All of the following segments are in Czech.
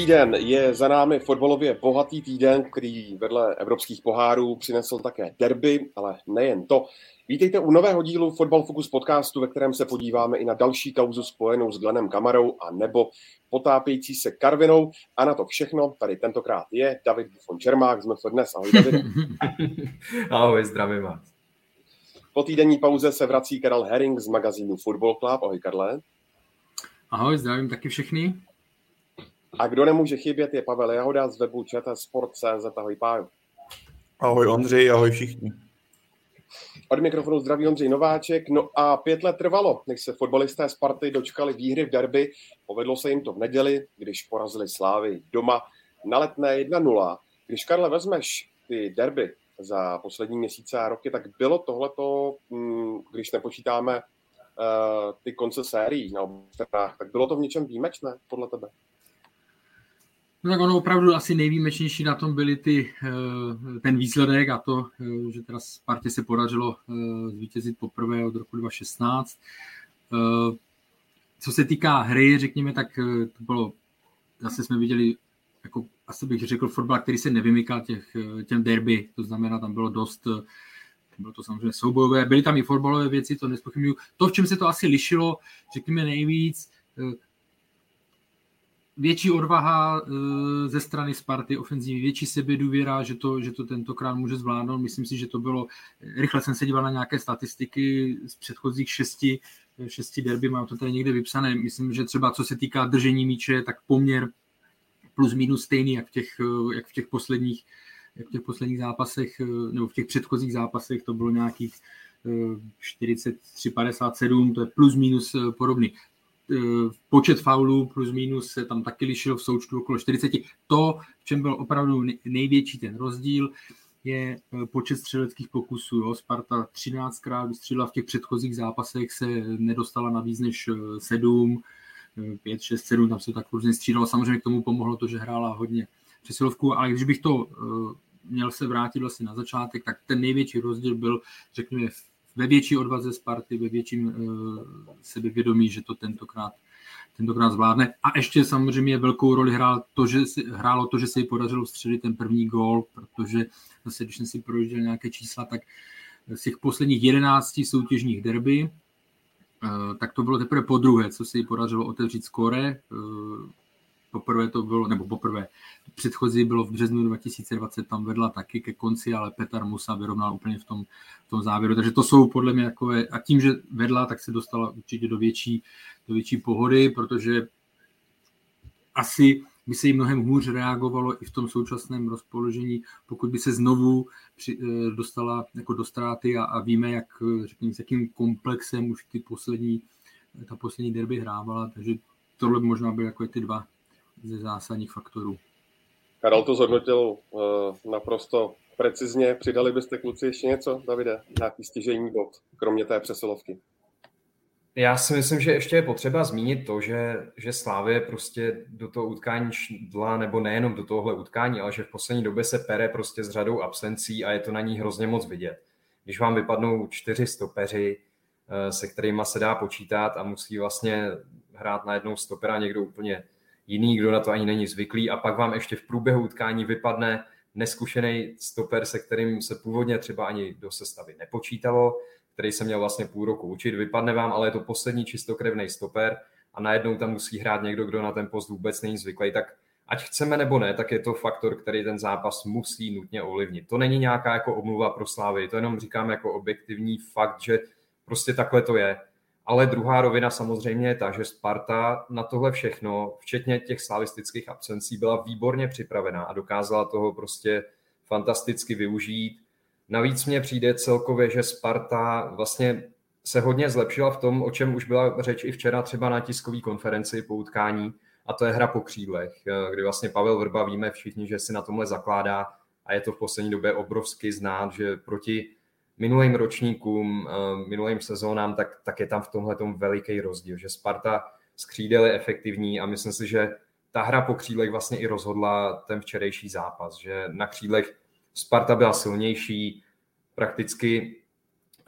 Dobrý den, je za námi fotbalově bohatý týden, který vedle evropských pohárů přinesl také derby, ale nejen to. Vítejte u nového dílu Fotbal Focus podcastu, ve kterém se podíváme i na další kauzu spojenou s Glenem Kamarou a nebo potápějící se Karvinou. A na to všechno tady tentokrát je David Buffon Čermák z MF dnes. Ahoj David. Ahoj, zdravím vás. Po týdenní pauze se vrací Karel Herring z magazínu Football Club. Ahoj Karle. Ahoj, zdravím taky všechny. A kdo nemůže chybět je Pavel Jahoda z webu Sport.cz. Ahoj Páju. Ahoj Ondřej, ahoj všichni. Od mikrofonu zdraví Ondřej Nováček. No a pět let trvalo, než se fotbalisté Sparty dočkali výhry v derby. Povedlo se jim to v neděli, když porazili Slávy doma na letné 1-0. Když, Karle, vezmeš ty derby za poslední měsíce a roky, tak bylo tohleto, mm, když nepočítáme uh, ty konce sérií na obou stranách, tak bylo to v něčem výjimečné podle tebe? No tak ono opravdu asi nejvýjimečnější na tom byly ty, eh, ten výsledek a to, eh, že teda Spartě se podařilo eh, zvítězit poprvé od roku 2016. Co se týká hry, řekněme, tak to bylo, zase jsme viděli, jako asi bych řekl, fotbal, který se nevymykal těch, těm derby, to znamená, tam bylo dost, bylo to samozřejmě soubojové, byly tam i fotbalové věci, to nespochybnuju. To, v čem se to asi lišilo, řekněme nejvíc, větší odvaha eh, ze strany Sparty ofenzivní, větší sebedůvěra, že to, že to tentokrát může zvládnout. Myslím si, že to bylo, rychle jsem se díval na nějaké statistiky z předchozích šesti, šesti derby, mám to tady někde vypsané. Myslím, že třeba co se týká držení míče, tak poměr plus minus stejný, jak v těch, eh, jak v těch posledních jak v těch posledních zápasech, eh, nebo v těch předchozích zápasech to bylo nějakých 43-57, to je plus minus podobný. Eh, počet faulů plus minus se tam taky lišil v součtu okolo 40. To, v čem byl opravdu největší ten rozdíl, je eh, počet střeleckých pokusů. Jo. Sparta 13krát vystřílela v těch předchozích zápasech, se nedostala na víc než 7, 5, 6, 7, tam se tak různě střídalo. Samozřejmě k tomu pomohlo to, že hrála hodně přesilovku, ale když bych to eh, měl se vrátit vlastně na začátek, tak ten největší rozdíl byl, řekněme, v ve větší odvaze Sparty, ve větším uh, sebevědomí, že to tentokrát, tentokrát zvládne. A ještě samozřejmě velkou roli hrál to, že si, hrálo to, že se jí podařilo vstřelit ten první gól, protože zase, když jsem si projížděl nějaké čísla, tak z těch posledních jedenácti soutěžních derby, uh, tak to bylo teprve po druhé, co se jí podařilo otevřít skóre. Poprvé to bylo, nebo poprvé, předchozí bylo v březnu 2020, tam vedla taky ke konci, ale Petar Musa vyrovnal úplně v tom, v tom závěru. Takže to jsou podle mě takové, a tím, že vedla, tak se dostala určitě do větší, do větší pohody, protože asi by se jí mnohem hůř reagovalo i v tom současném rozpoložení, pokud by se znovu při, eh, dostala jako do ztráty a, a víme, jak, řekněme, s jakým komplexem už ty poslední, ta poslední derby hrávala, takže tohle možná byly jako ty dva ze zásadních faktorů. Karel to zhodnotil uh, naprosto precizně. Přidali byste kluci ještě něco, Davide? Nějaký stěžení bod, kromě té přesilovky? Já si myslím, že ještě je potřeba zmínit to, že, že Slávě prostě do toho utkání šdla, nebo nejenom do tohohle utkání, ale že v poslední době se pere prostě s řadou absencí a je to na ní hrozně moc vidět. Když vám vypadnou čtyři stopeři, eh, se kterými se dá počítat a musí vlastně hrát na jednou stopera někdo úplně jiný, kdo na to ani není zvyklý a pak vám ještě v průběhu utkání vypadne neskušený stoper, se kterým se původně třeba ani do sestavy nepočítalo, který se měl vlastně půl roku učit, vypadne vám, ale je to poslední čistokrevný stoper a najednou tam musí hrát někdo, kdo na ten post vůbec není zvyklý, tak ať chceme nebo ne, tak je to faktor, který ten zápas musí nutně ovlivnit. To není nějaká jako omluva pro Slávy, to jenom říkám jako objektivní fakt, že prostě takhle to je. Ale druhá rovina samozřejmě je ta, že Sparta na tohle všechno, včetně těch slavistických absencí, byla výborně připravená a dokázala toho prostě fantasticky využít. Navíc mně přijde celkově, že Sparta vlastně se hodně zlepšila v tom, o čem už byla řeč i včera třeba na tiskové konferenci po utkání, a to je hra po křídlech, kdy vlastně Pavel Vrba víme všichni, že si na tomhle zakládá a je to v poslední době obrovsky znát, že proti minulým ročníkům, eh, minulým sezónám, tak, tak je tam v tomhle veliký rozdíl, že Sparta z křídel je efektivní a myslím si, že ta hra po křídlech vlastně i rozhodla ten včerejší zápas, že na křídlech Sparta byla silnější, prakticky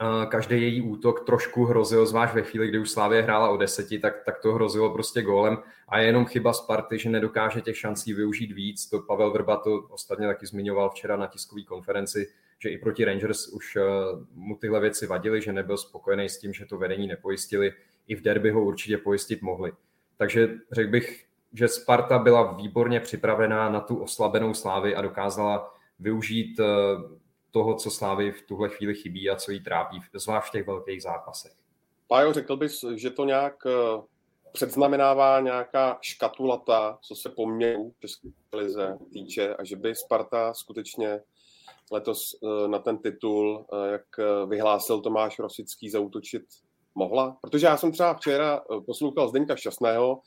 uh, každý její útok trošku hrozil, zvlášť ve chvíli, kdy už Slávě hrála o deseti, tak, tak to hrozilo prostě gólem a je jenom chyba Sparty, že nedokáže těch šancí využít víc. To Pavel Vrba to ostatně taky zmiňoval včera na tiskové konferenci, že i proti Rangers už uh, mu tyhle věci vadily, že nebyl spokojený s tím, že to vedení nepojistili. I v derby ho určitě pojistit mohli. Takže řekl bych, že Sparta byla výborně připravená na tu oslabenou slávy a dokázala využít eh, toho, co Slávy v tuhle chvíli chybí a co jí trápí, zvlášť v těch velkých zápasech. Pájo, řekl bys, že to nějak eh, předznamenává nějaká škatulata, co se poměru České lize týče a že by Sparta skutečně letos eh, na ten titul, jak vyhlásil Tomáš Rosický, zautočit mohla? Protože já jsem třeba včera poslouchal Zdeňka Šťastného,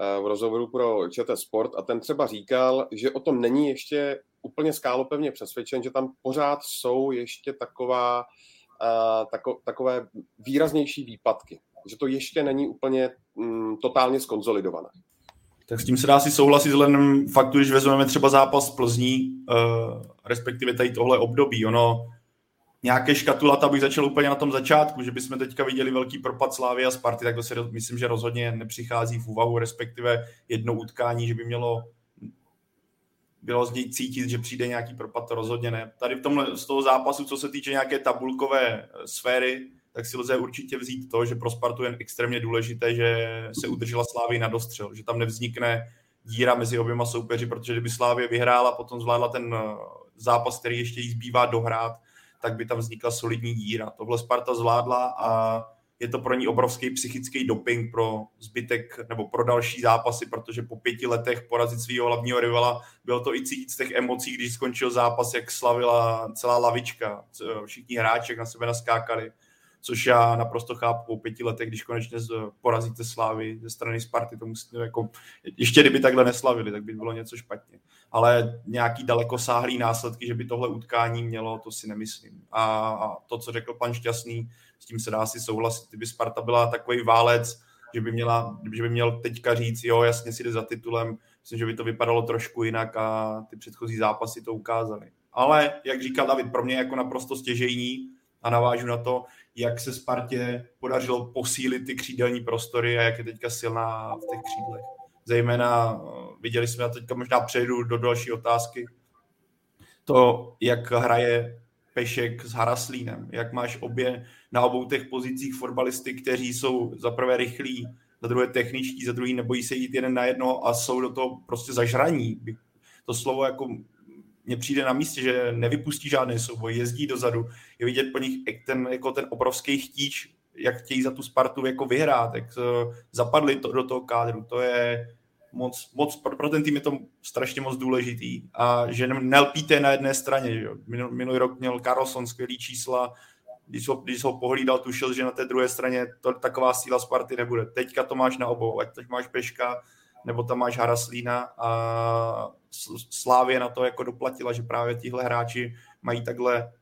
Eh, v rozhovoru pro ČT Sport a ten třeba říkal, že o tom není ještě úplně skálopevně přesvědčen, že tam pořád jsou ještě taková, tako, takové výraznější výpadky, že to ještě není úplně um, totálně skonzolidované. Tak s tím se dá si souhlasit vzhledem faktu, když vezmeme třeba zápas Plzní, uh, respektive tady tohle období. Ono nějaké škatulata bych začal úplně na tom začátku, že bychom teďka viděli velký propad Slávy a Sparty, tak to si myslím, že rozhodně nepřichází v úvahu, respektive jedno utkání, že by mělo bylo z něj cítit, že přijde nějaký propad, to rozhodně ne. Tady v tomhle, z toho zápasu, co se týče nějaké tabulkové eh, sféry, tak si lze určitě vzít to, že pro Spartu je extrémně důležité, že se udržela Slávy na dostřel, že tam nevznikne díra mezi oběma soupeři, protože kdyby Slávě vyhrála, potom zvládla ten eh, zápas, který ještě jí zbývá dohrát, tak by tam vznikla solidní díra. Tohle Sparta zvládla a je to pro ní obrovský psychický doping pro zbytek nebo pro další zápasy, protože po pěti letech porazit svého hlavního rivala bylo to i cítit z těch emocí, když skončil zápas, jak slavila celá lavička, všichni hráči na sebe naskákali což já naprosto chápu po pěti letech, když konečně porazíte Slávy ze strany Sparty, to musíte jako, ještě kdyby takhle neslavili, tak by bylo něco špatně. Ale nějaký dalekosáhlý následky, že by tohle utkání mělo, to si nemyslím. A, a to, co řekl pan Šťastný, s tím se dá si souhlasit, kdyby Sparta byla takový válec, že by, měla, že by měl teďka říct, jo, jasně si jde za titulem, myslím, že by to vypadalo trošku jinak a ty předchozí zápasy to ukázaly. Ale, jak říkal David, pro mě jako naprosto stěžejní a navážu na to, jak se Spartě podařilo posílit ty křídelní prostory a jak je teďka silná v těch křídlech. Zejména eh, viděli jsme, a teďka možná přejdu do další otázky, to, jak hraje Pešek s Haraslínem, jak máš obě na obou těch pozicích fotbalisty, kteří jsou za prvé rychlí, za druhé techničtí, za druhý nebojí se jít jeden na jedno a jsou do toho prostě zažraní. To slovo jako mně přijde na místě, že nevypustí žádný souboj, jezdí dozadu, je vidět po nich ten, jako ten obrovský chtíč, jak chtějí za tu Spartu jako vyhrát, jak zapadli to, do toho kádru, to je moc, moc pro, pro ten tým je to strašně moc důležitý a že nelpíte na jedné straně. Že? Minul, minulý rok měl Carlson skvělý čísla, když ho, když ho pohlídal, tušil, že na té druhé straně to, taková síla Sparty nebude. Teďka to máš na obou, ať teď máš Peška, nebo tam máš Haraslína a Slávě na to jako doplatila, že právě tihle hráči mají takhle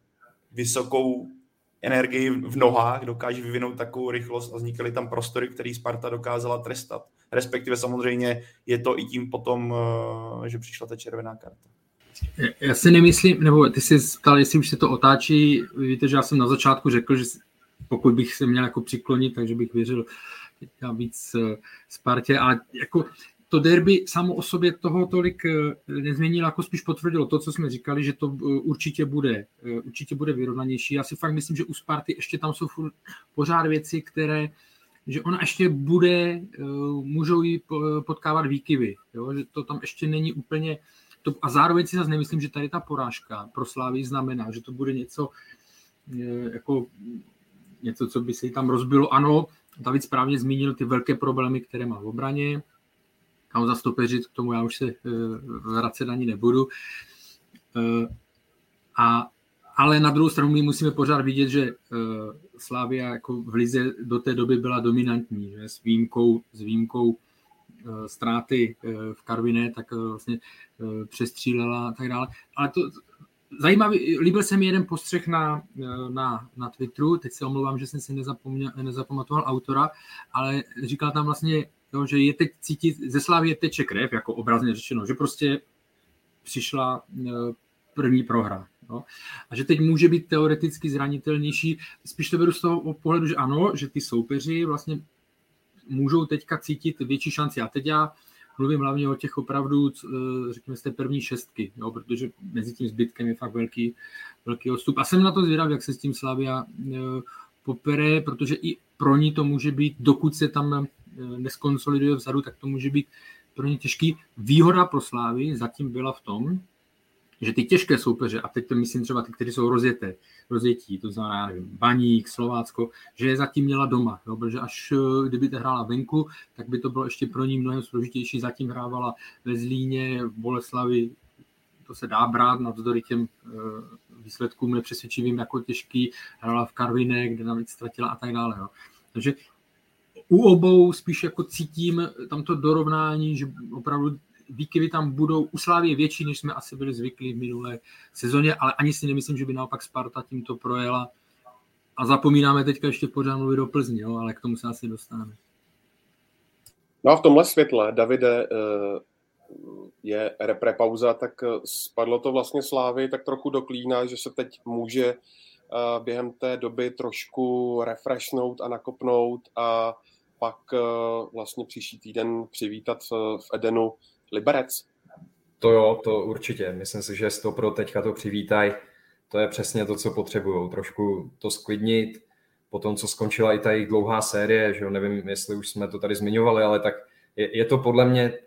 vysokou energii v nohách, dokáže vyvinout takovou rychlost a vznikaly tam prostory, který Sparta dokázala trestat. Respektive samozřejmě je to i tím potom, eh, že přišla ta červená karta. Já si nemyslím, nebo ty jsi ptal, jestli už se to otáčí. Víte, že já jsem na začátku řekl, že pokud bych se měl jako přiklonit, takže bych věřil víc eh, Spartě, ale jako to derby samo o sobě toho tolik eh, nezměnilo, jako spíš potvrdilo to, co jsme říkali, že to eh, určitě bude, eh, určitě bude vyrovnanější. Já si fakt myslím, že u Sparty ještě tam jsou pořád věci, které že ona ještě bude, můžou jí potkávat výkyvy, jo? že to tam ještě není úplně, to, a zároveň si zase nemyslím, že tady ta porážka pro Slávy znamená, že to bude něco jako něco, co by se jí tam rozbilo. Ano, David správně zmínil ty velké problémy, které má v obraně, a za stopeřit, k tomu já už se eh, vracet ani nebudu. Eh, a, ale na druhou stranu my musíme pořád vidět, že eh, Slávia jako v Lize do té doby byla dominantní, že s výjimkou, s výjimkou ztráty v Karviné, tak vlastně přestřílela a tak dále. Ale to, zajímavý, líbil se mi jeden postřeh na, na, na Twitteru, teď se omlouvám, že jsem si nezapamatoval autora, ale říkal tam vlastně, jo, že je teď cítit, ze Slávy teče krev, jako obrazně řečeno, že prostě přišla první prohra. Jo? A že teď může být teoreticky zranitelnější. Spíš to beru z toho pohledu, že ano, že ty soupeři vlastně můžou teďka cítit větší šanci. A teď já mluvím hlavně o těch opravdu, řekněme, z té první šestky, jo? protože mezi tím zbytkem je fakt velký, velký odstup. A jsem na to zvědav, jak se s tím Slavia e, popere, protože i pro ní to může být, dokud se tam e, neskonsoliduje vzadu, tak to může být pro ně těžký. Výhoda pro Slávy zatím byla v tom, že ty těžké soupeře, a teď to myslím třeba ty, kteří jsou rozjeté, rozjetí, to znamená nevím, Baník, Slovácko, že je zatím měla doma, jo, protože až eh, kdyby to hrála venku, tak by to bylo ještě pro ní mnohem složitější. Zatím hrávala ve Zlíně, v Boleslavi, to se dá brát navzdory těm eh, výsledkům nepřesvědčivým jako těžký, hrála v Karviné, kde navíc ztratila a tak dále. Jo. Takže u obou spíš jako cítím tam to dorovnání, že opravdu výkyvy tam budou u Slávy větší, než jsme asi byli zvyklí v minulé sezóně, ale ani si nemyslím, že by naopak Sparta tímto projela. A zapomínáme teďka ještě pořád mluvit o Plzni, jo, ale k tomu se asi dostaneme. No a v tomhle světle, Davide, eh, je repre pauza, tak eh, spadlo to vlastně Slávy tak trochu do klína, že se teď může eh, během té doby trošku refreshnout a nakopnout a pak vlastně příští týden přivítat v Edenu Liberec. To jo, to určitě. Myslím si, že to pro teďka to přivítají. To je přesně to, co potřebují. Trošku to sklidnit. Po tom, co skončila i ta jejich dlouhá série, že jo, nevím, jestli už jsme to tady zmiňovali, ale tak je, je to podle mě,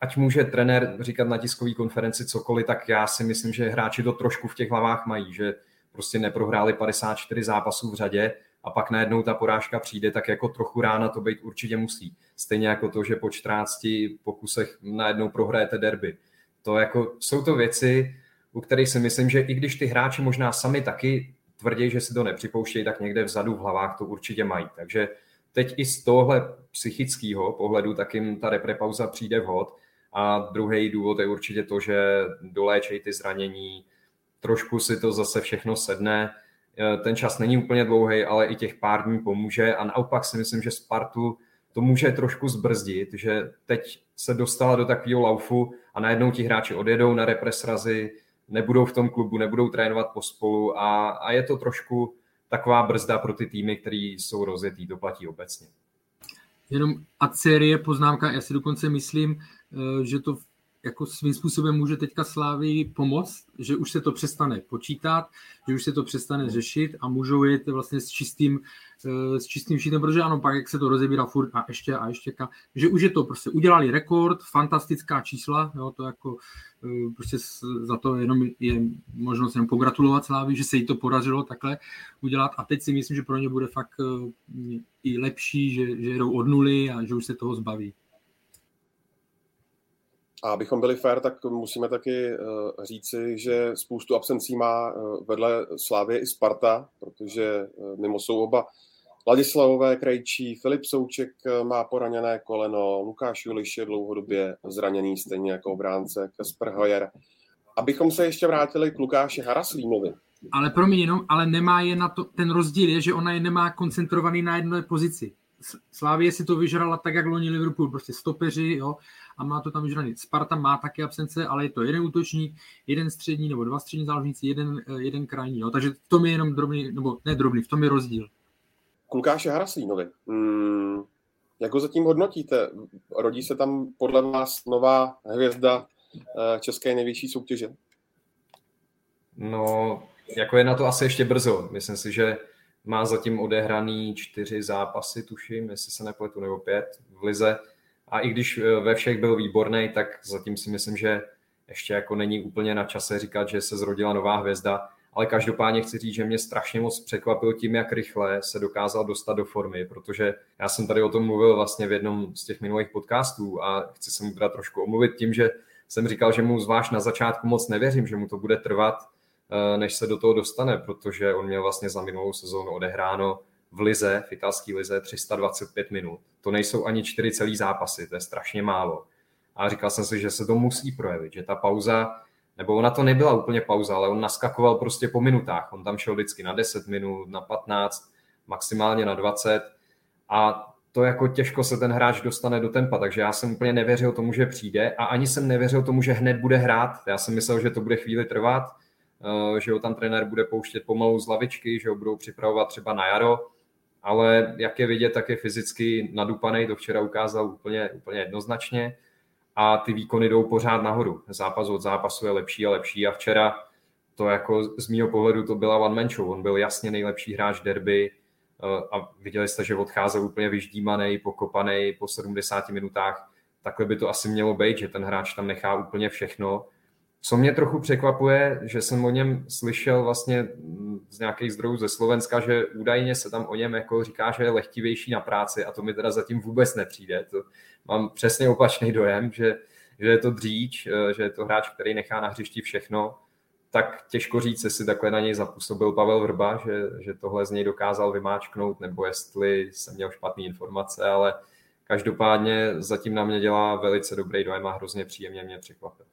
ať může trenér říkat na tiskové konferenci cokoliv, tak já si myslím, že hráči to trošku v těch hlavách mají, že prostě neprohráli 54 zápasů v řadě a pak najednou ta porážka přijde, tak jako trochu rána to být určitě musí. Stejně jako to, že po 14 pokusech najednou prohrajete derby. To jako, jsou to věci, u kterých si myslím, že i když ty hráči možná sami taky tvrdí, že si to nepřipouštějí, tak někde vzadu v hlavách to určitě mají. Takže teď i z tohle psychického pohledu tak jim ta reprepauza přijde vhod. A druhý důvod je určitě to, že doléčej ty zranění, trošku si to zase všechno sedne, ten čas není úplně dlouhý, ale i těch pár dní pomůže a naopak si myslím, že Spartu to může trošku zbrzdit, že teď se dostala do takového laufu a najednou ti hráči odjedou na represrazy, nebudou v tom klubu, nebudou trénovat pospolu a, a je to trošku taková brzda pro ty týmy, které jsou rozjetý, to platí obecně. Jenom a série poznámka, já si dokonce myslím, eh, že to jako svým způsobem může teďka Slávy pomoct, že už se to přestane počítat, že už se to přestane řešit a můžou jít vlastně s čistým, eh, s čistým šítem, protože ano, pak jak se to rozebírá furt a ještě a ještě, že už je to prostě, udělali rekord, fantastická čísla, jo, to jako eh, prostě za to jenom je možnost jenom pogratulovat Slávy, že se jí to podařilo takhle udělat a teď si myslím, že pro ně bude fakt eh, i lepší, že, že jedou od nuly a že už se toho zbaví. A abychom byli fair, tak musíme taky uh, říci, že spoustu absencí má uh, vedle Slávě i Sparta, protože uh, mimo jsou oba Ladislavové Krejčí, Filip Souček má poraněné koleno, Lukáš Juliš je dlouhodobě zraněný, stejně jako obránce Kasper Hoyer. Abychom se ještě vrátili k Lukáši Haraslímovi. Ale promiň jenom, ale nemá je na to, ten rozdíl je, že ona je nemá koncentrovaný na jedné pozici. Slávě si to vyžrala tak, jak loni Liverpool, prostě stopeři, jo, a má to tam vyžraný. Sparta má taky absence, ale je to jeden útočník, jeden střední nebo dva střední záložníci, jeden, eh, jeden krajní. Jo. Takže v tom je jenom drobný, nebo ne drobný, v tom je rozdíl. Klukáše Haraslínovi. Hmm, jak ho zatím hodnotíte? Rodí se tam podle vás nová hvězda eh, české nejvyšší soutěže? No, jako je na to asi ještě brzo. Myslím si, že má zatím odehraný čtyři zápasy, tuším, jestli se nepletu, nebo pět v Lize. A i když eh, ve všech byl výborný, tak zatím si myslím, že ještě jako není úplně na čase říkat, že se zrodila nová hvězda, ale každopádně chci říct, že mě strašně moc překvapil tím, jak rychle se dokázal dostat do formy, protože já jsem tady o tom mluvil vlastně v jednom z těch minulých podcastů a chci se mu teda trošku omluvit tím, že jsem říkal, že mu zvlášť na začátku moc nevěřím, že mu to bude trvat, než se do toho dostane, protože on měl vlastně za minulou sezónu odehráno v lize, v italské lize 325 minut. To nejsou ani čtyři celý zápasy, to je strašně málo. A říkal jsem si, že se to musí projevit, že ta pauza nebo ona to nebyla úplně pauza, ale on naskakoval prostě po minutách. On tam šel vždycky na 10 minut, na 15, maximálně na 20 a to jako těžko se ten hráč dostane do tempa, takže já jsem úplně nevěřil tomu, že přijde a ani jsem nevěřil tomu, že hned bude hrát. Já jsem myslel, že to bude chvíli trvat, eh, že ho tam trenér bude pouštět pomalu z lavičky, že ho budou připravovat třeba na jaro, ale jak je vidět, tak je fyzicky nadupaný, to včera ukázal úplně, úplně jednoznačně a ty výkony jdou pořád nahoru. Zápas od zápasu je lepší a lepší a včera to jako z mého pohledu to byla one man show. On byl jasně nejlepší hráč derby eh, a viděli jste, že odcházel úplně vyždímaný, pokopaný po 70 minutách. Takhle by to asi mělo být, že ten hráč tam nechá úplně všechno co mě trochu překvapuje, že jsem o něm slyšel vlastně z nějakých zdrojů ze Slovenska, že údajně se tam o něm jako říká, že je lehtivější na práci a to mi teda zatím vůbec nepřijde. To mám přesně opačný dojem, že, že je to dříč, eh, že je to hráč, který nechá na hřišti všechno, tak těžko říct, jestli takhle na něj zapůsobil Pavel Vrba, že, že tohle z něj dokázal vymáčknout, nebo jestli jsem měl špatné informace, ale každopádně zatím na mě dělá velice dobrý dojem a hrozně příjemně mě překvapil.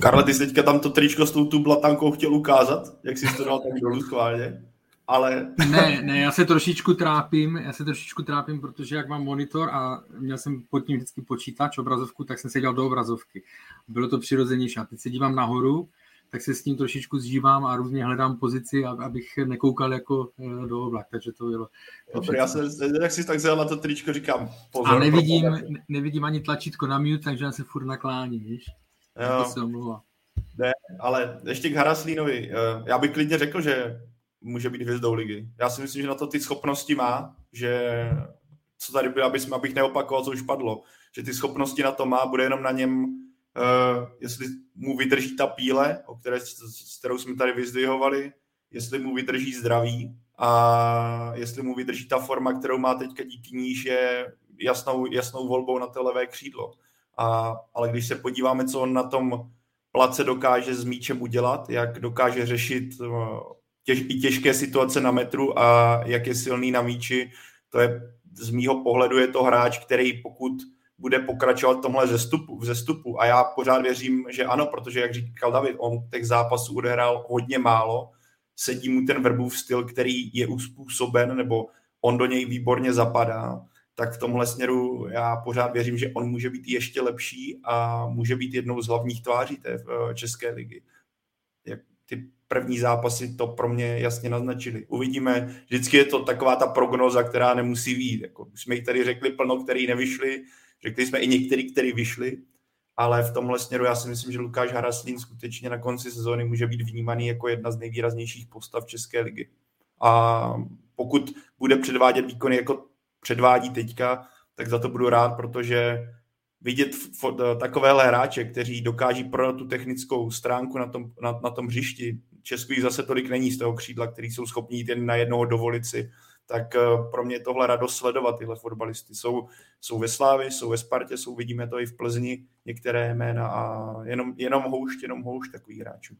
Karle, ty jsi teďka tam to tričko s tou tu blatankou chtěl ukázat, jak jsi to dal tak dolů schválně, ale... Ne, ne, já se trošičku trápím, já se trošičku trápím, protože jak mám monitor a měl jsem pod tím vždycky počítač, obrazovku, tak jsem se dělal do obrazovky. Bylo to přirozenější. A teď se dívám nahoru, tak se s tím trošičku zžívám a různě hledám pozici, abych nekoukal jako eh, do oblak, takže to bylo... Dobře, já se, jak jsi tak vzal na to tričko, říkám pozor. A nevidím, nevidím ani tlačítko na mute, takže já se furt nakláním, víš? Jo. To se omlouvá. Ne, ale ještě k Haraslínovi. Eh, já bych klidně řekl, že může být hvězdou ligy. Já si myslím, že na to ty schopnosti má, že co tady bylo, abych, abych neopakoval, co už padlo, že ty schopnosti na to má, bude jenom na něm, uh, jestli mu vydrží ta píle, o které, s kterou jsme tady vyzdvihovali, jestli mu vydrží zdraví a jestli mu vydrží ta forma, kterou má teďka díky níž je jasnou, jasnou volbou na to levé křídlo. A, ale když se podíváme, co on na tom place dokáže s míčem udělat, jak dokáže řešit eh, těž, i těžké situace na metru a jak je silný na míči, to je z mýho pohledu je to hráč, který pokud bude pokračovat v tomhle zestupu, v zestupu a já pořád věřím, že ano, protože jak říkal David, on těch zápasů odehrál hodně málo, sedí mu ten verbův styl, který je uspůsoben, nebo on do něj výborně zapadá tak v tomhle směru já pořád věřím, že on může být ještě lepší a může být jednou z hlavních tváří té eh, České ligy. Ty první zápasy to pro mě jasně naznačili. Uvidíme, vždycky je to taková ta prognoza, která nemusí být. Jako, už jsme jich tady řekli plno, který nevyšli, řekli jsme i některý, který vyšli, ale v tomhle směru já si myslím, že Lukáš Haraslín skutečně na konci sezóny může být vnímaný jako jedna z nejvýraznějších postav České ligy. A pokud bude předvádět výkony jako předvádí teďka, tak za to budu rád, protože vidět takovéhle hráče, kteří dokáží prodat tu technickou stránku na tom, na, na tom hřišti, Česku zase tolik není z toho křídla, který jsou schopní jít jen na jednoho dovolit si, tak eh, pro mě je tohle radost sledovat tyhle fotbalisty. Jsou, jsou ve Slávi, jsou ve Spartě, jsou, vidíme to i v Plzni, některé jména a jenom, jenom houšť, jenom houšť takových hráčů.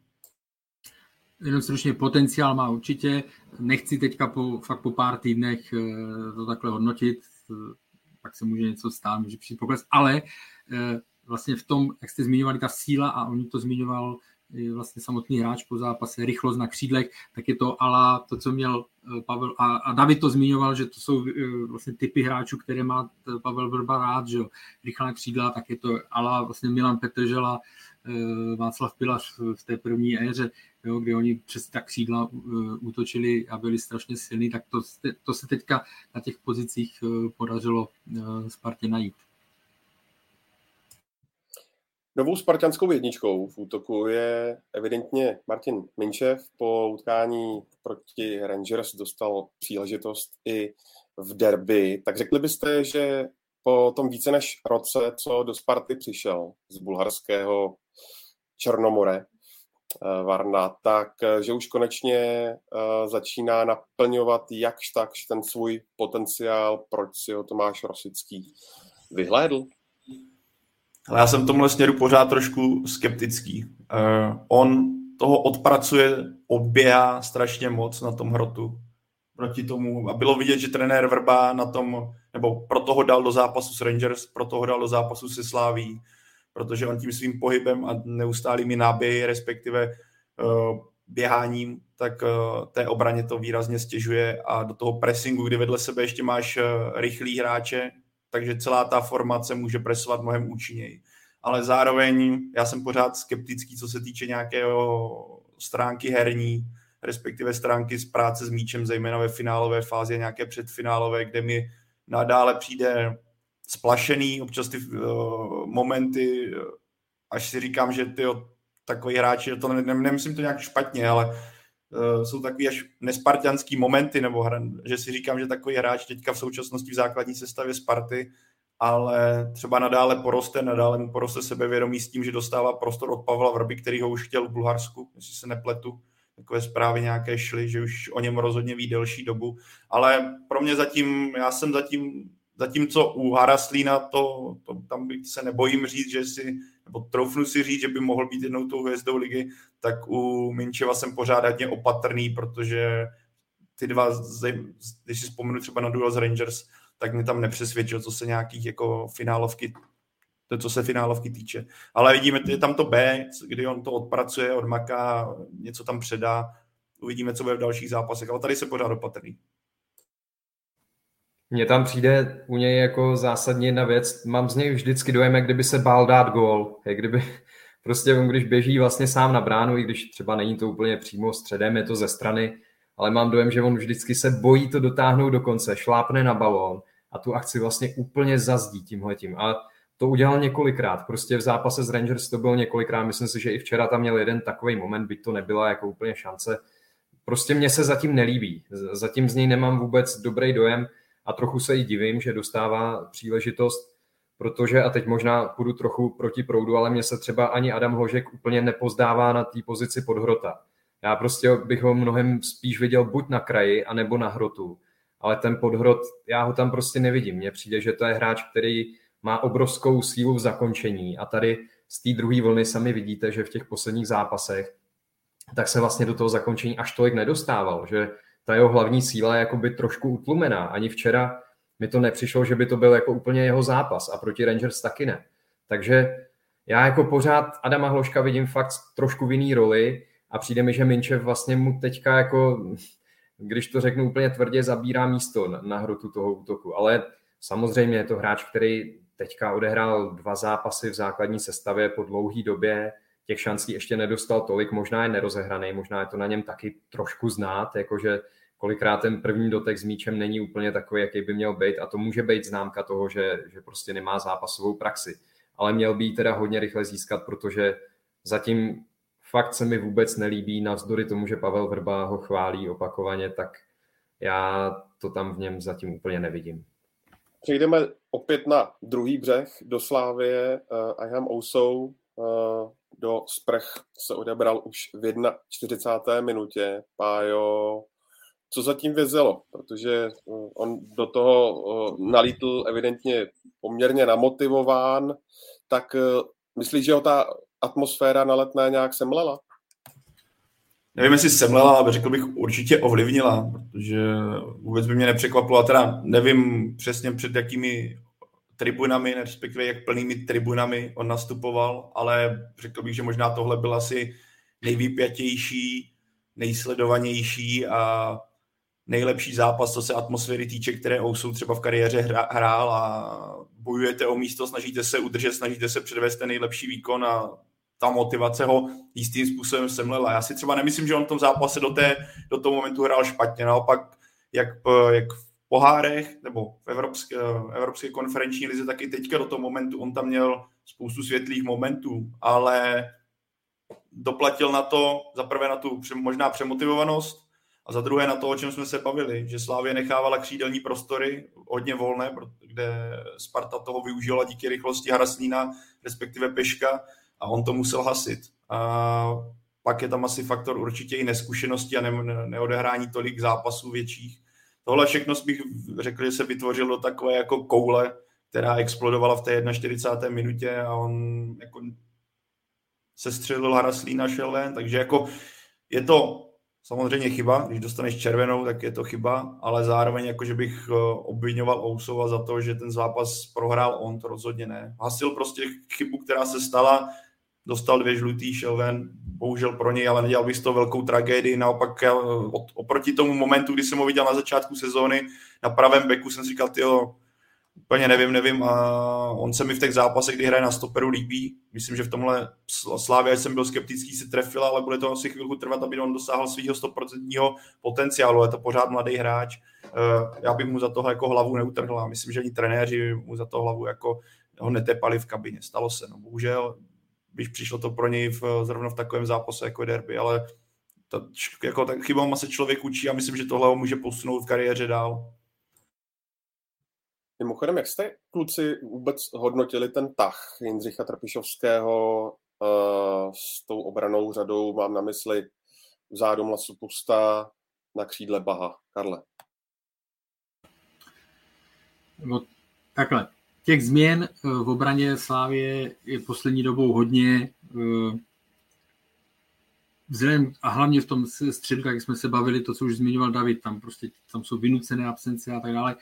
Jenom stručně potenciál má určitě. Nechci teďka po, fakt po pár týdnech eh, to takhle hodnotit, eh, pak se může něco stát, může přijít pokles, ale eh, vlastně v tom, jak jste zmiňovali, ta síla a on to zmiňoval vlastně samotný hráč po zápase, rychlost na křídlech, tak je to ala to, co měl Pavel a, a David to zmiňoval, že to jsou vlastně typy hráčů, které má Pavel Vrba rád, že rychlá křídla, tak je to ala vlastně Milan Petržela, Václav Pilař v té první éře, jo, kdy oni přes ta křídla uh, útočili a byli strašně silní, tak to, to se teďka na těch pozicích uh, podařilo Spartě najít. Novou spartianskou jedničkou v útoku je evidentně Martin Minčev. Po utkání proti Rangers dostal příležitost i v derby. Tak řekli byste, že po tom více než roce, co do Sparty přišel z bulharského Černomore, Eh, Varna, tak eh, že už konečně eh, začíná naplňovat jakž takž ten svůj potenciál, proč si ho Tomáš Rosický vyhlédl? Já jsem v tomhle směru pořád trošku skeptický. On toho odpracuje, odběhá strašně moc na tom hrotu proti tomu. A bylo vidět, že trenér Vrba na tom, nebo proto ho dal do zápasu s Rangers, proto ho dal do zápasu se Sláví, protože on tím svým pohybem a neustálými náběhy, respektive uh, běháním, tak uh, té obraně to výrazně stěžuje a do toho pressingu, kdy vedle sebe ještě máš uh, rychlý hráče, takže celá ta formace může presovat mnohem účinněji. Ale zároveň já jsem pořád skeptický, co se týče nějakého stránky herní, respektive stránky z práce s míčem, zejména ve finálové fázi, nějaké předfinálové, kde mi nadále přijde splašený, občas ty uh, momenty, až si říkám, že ty takový hráči, to ne, ne, nemyslím to nějak špatně, ale uh, jsou takový až nespartianský momenty, nebo hra, že si říkám, že takový hráč teďka v současnosti v základní sestavě Sparty, ale třeba nadále poroste, nadále mu poroste sebevědomí s tím, že dostává prostor od Pavla Vrby, který ho už chtěl v Bulharsku, jestli se nepletu, takové zprávy nějaké šly, že už o něm rozhodně ví delší dobu, ale pro mě zatím, já jsem zatím, zatímco u Haraslína to, to tam bych se nebojím říct, že si, nebo troufnu si říct, že by mohl být jednou tou hvězdou ligy, tak u Minčeva jsem pořád hodně opatrný, protože ty dva, když si vzpomenu třeba na duel Rangers, tak mě tam nepřesvědčil, co se nějakých jako finálovky to, co se finálovky týče. Ale vidíme, je tam to B, kdy on to odpracuje, odmaká, něco tam předá. Uvidíme, co bude v dalších zápasech, ale tady se pořád opatrný. Mně tam přijde u něj jako zásadně jedna věc. Mám z něj vždycky dojem, jak kdyby se bál dát gól. Jak kdyby prostě on, když běží vlastně sám na bránu, i když třeba není to úplně přímo středem, je to ze strany, ale mám dojem, že on vždycky se bojí to dotáhnout do konce, šlápne na balón a tu akci vlastně úplně zazdí tímhletím. A to udělal několikrát. Prostě v zápase s Rangers to bylo několikrát. Myslím si, že i včera tam měl jeden takový moment, byť to nebyla jako úplně šance. Prostě mě se zatím nelíbí. Zatím z něj nemám vůbec dobrý dojem a trochu se i divím, že dostává příležitost, protože, a teď možná půjdu trochu proti proudu, ale mně se třeba ani Adam Hložek úplně nepozdává na té pozici podhrota. Já prostě bych ho mnohem spíš viděl buď na kraji, anebo na hrotu. Ale ten podhrot, já ho tam prostě nevidím. Mně přijde, že to je hráč, který má obrovskou sílu v zakončení a tady z té druhé vlny sami vidíte, že v těch posledních zápasech tak se vlastně do toho zakončení až tolik nedostával, že ta jeho hlavní síla je jakoby trošku utlumená. Ani včera mi to nepřišlo, že by to byl jako úplně jeho zápas a proti Rangers taky ne. Takže já jako pořád Adama Hloška vidím fakt trošku v jiný roli a přijde mi, že Minčev vlastně mu teďka jako, když to řeknu úplně tvrdě, zabírá místo na hrotu toho útoku. Ale samozřejmě je to hráč, který teďka odehrál dva zápasy v základní sestavě po dlouhé době, těch šancí ještě nedostal tolik, možná je nerozehraný, možná je to na něm taky trošku znát, jakože kolikrát ten první dotek s míčem není úplně takový, jaký by měl být a to může být známka toho, že, že prostě nemá zápasovou praxi. Ale měl by ji teda hodně rychle získat, protože zatím fakt se mi vůbec nelíbí, navzdory tomu, že Pavel Vrba ho chválí opakovaně, tak já to tam v něm zatím úplně nevidím. Přejdeme opět na druhý břeh do Slávie. Uh, Iham Ousou uh, do sprch se odebral už v 41. minutě. Pájo, co zatím vězelo? Protože uh, on do toho uh, nalítl evidentně poměrně namotivován. Tak uh, myslíš, že ho ta atmosféra na letné nějak semlela? nevím, jestli semlela, ale řekl bych určitě ovlivnila, protože vůbec by mě nepřekvapilo, a teda nevím přesně před jakými tribunami, respektive jak plnými tribunami on nastupoval, ale řekl bych, že možná tohle byl asi nejvýpjatější, nejsledovanější a nejlepší zápas, co se atmosféry týče, které Ousou třeba v kariéře hrál a bojujete o místo, snažíte se udržet, snažíte se předvést ten nejlepší výkon a ta motivace ho jistým způsobem semlela. Já si třeba nemyslím, že on v tom zápase do, té, do toho momentu hrál špatně. Naopak, jak, jak v pohárech nebo v Evropské, Evropské konferenční lize, tak i teďka do toho momentu on tam měl spoustu světlých momentů, ale doplatil na to, za prvé na tu možná přemotivovanost a za druhé na to, o čem jsme se bavili, že Slávě nechávala křídelní prostory hodně volné, kde Sparta toho využila díky rychlosti Haraslína, respektive Peška a on to musel hasit. A pak je tam asi faktor určitě i neskušenosti a ne, neodehrání tolik zápasů větších. Tohle všechno bych řekl, že se vytvořil do takové jako koule, která explodovala v té 41. minutě a on jako se střelil Haraslína šel ven, takže jako je to samozřejmě chyba, když dostaneš červenou, tak je to chyba, ale zároveň jako, že bych eh, obvinoval Ousova za to, že ten zápas prohrál on, to rozhodně ne. Hasil prostě chybu, která se stala, dostal dvě žlutý, šel ven, bohužel pro něj, ale nedělal bych z toho velkou tragédii. Naopak eh, oproti tomu momentu, kdy jsem ho viděl na začátku sezóny na pravém beku, jsem říkal, tyjo, úplně nevím, nevím. A on se mi v těch zápasech, kdy hraje na stoperu, líbí. Myslím, že v tomhle Slávě jsem byl skeptický, si trefil, ale bude to asi chvilku trvat, aby on dosáhl svého 100% potenciálu. Je to pořád mladý hráč. Eh, já bych mu za toho jako hlavu neutrhl a myslím, že ani trenéři mu za to hlavu jako ho netepali v kabině. Stalo se, no bohužel, když přišlo to pro něj v, zrovna v takovém zápase jako derby, ale to, jako tak chybama se člověk učí a myslím, že tohle ho může posunout v kariéře dál. Mimochodem, jak jste kluci vůbec hodnotili ten tah Jindřicha Trpišovského uh, s tou obranou řadou, mám na mysli vzadu Pusta na křídle Baha. Karle. No, takhle. Těch změn eh, v obraně Slávě je poslední dobou hodně. Eh, vzhledem a hlavně v tom středu, jak jsme se bavili, to, co už zmiňoval David, tam prostě tam jsou vynucené absence a tak dále.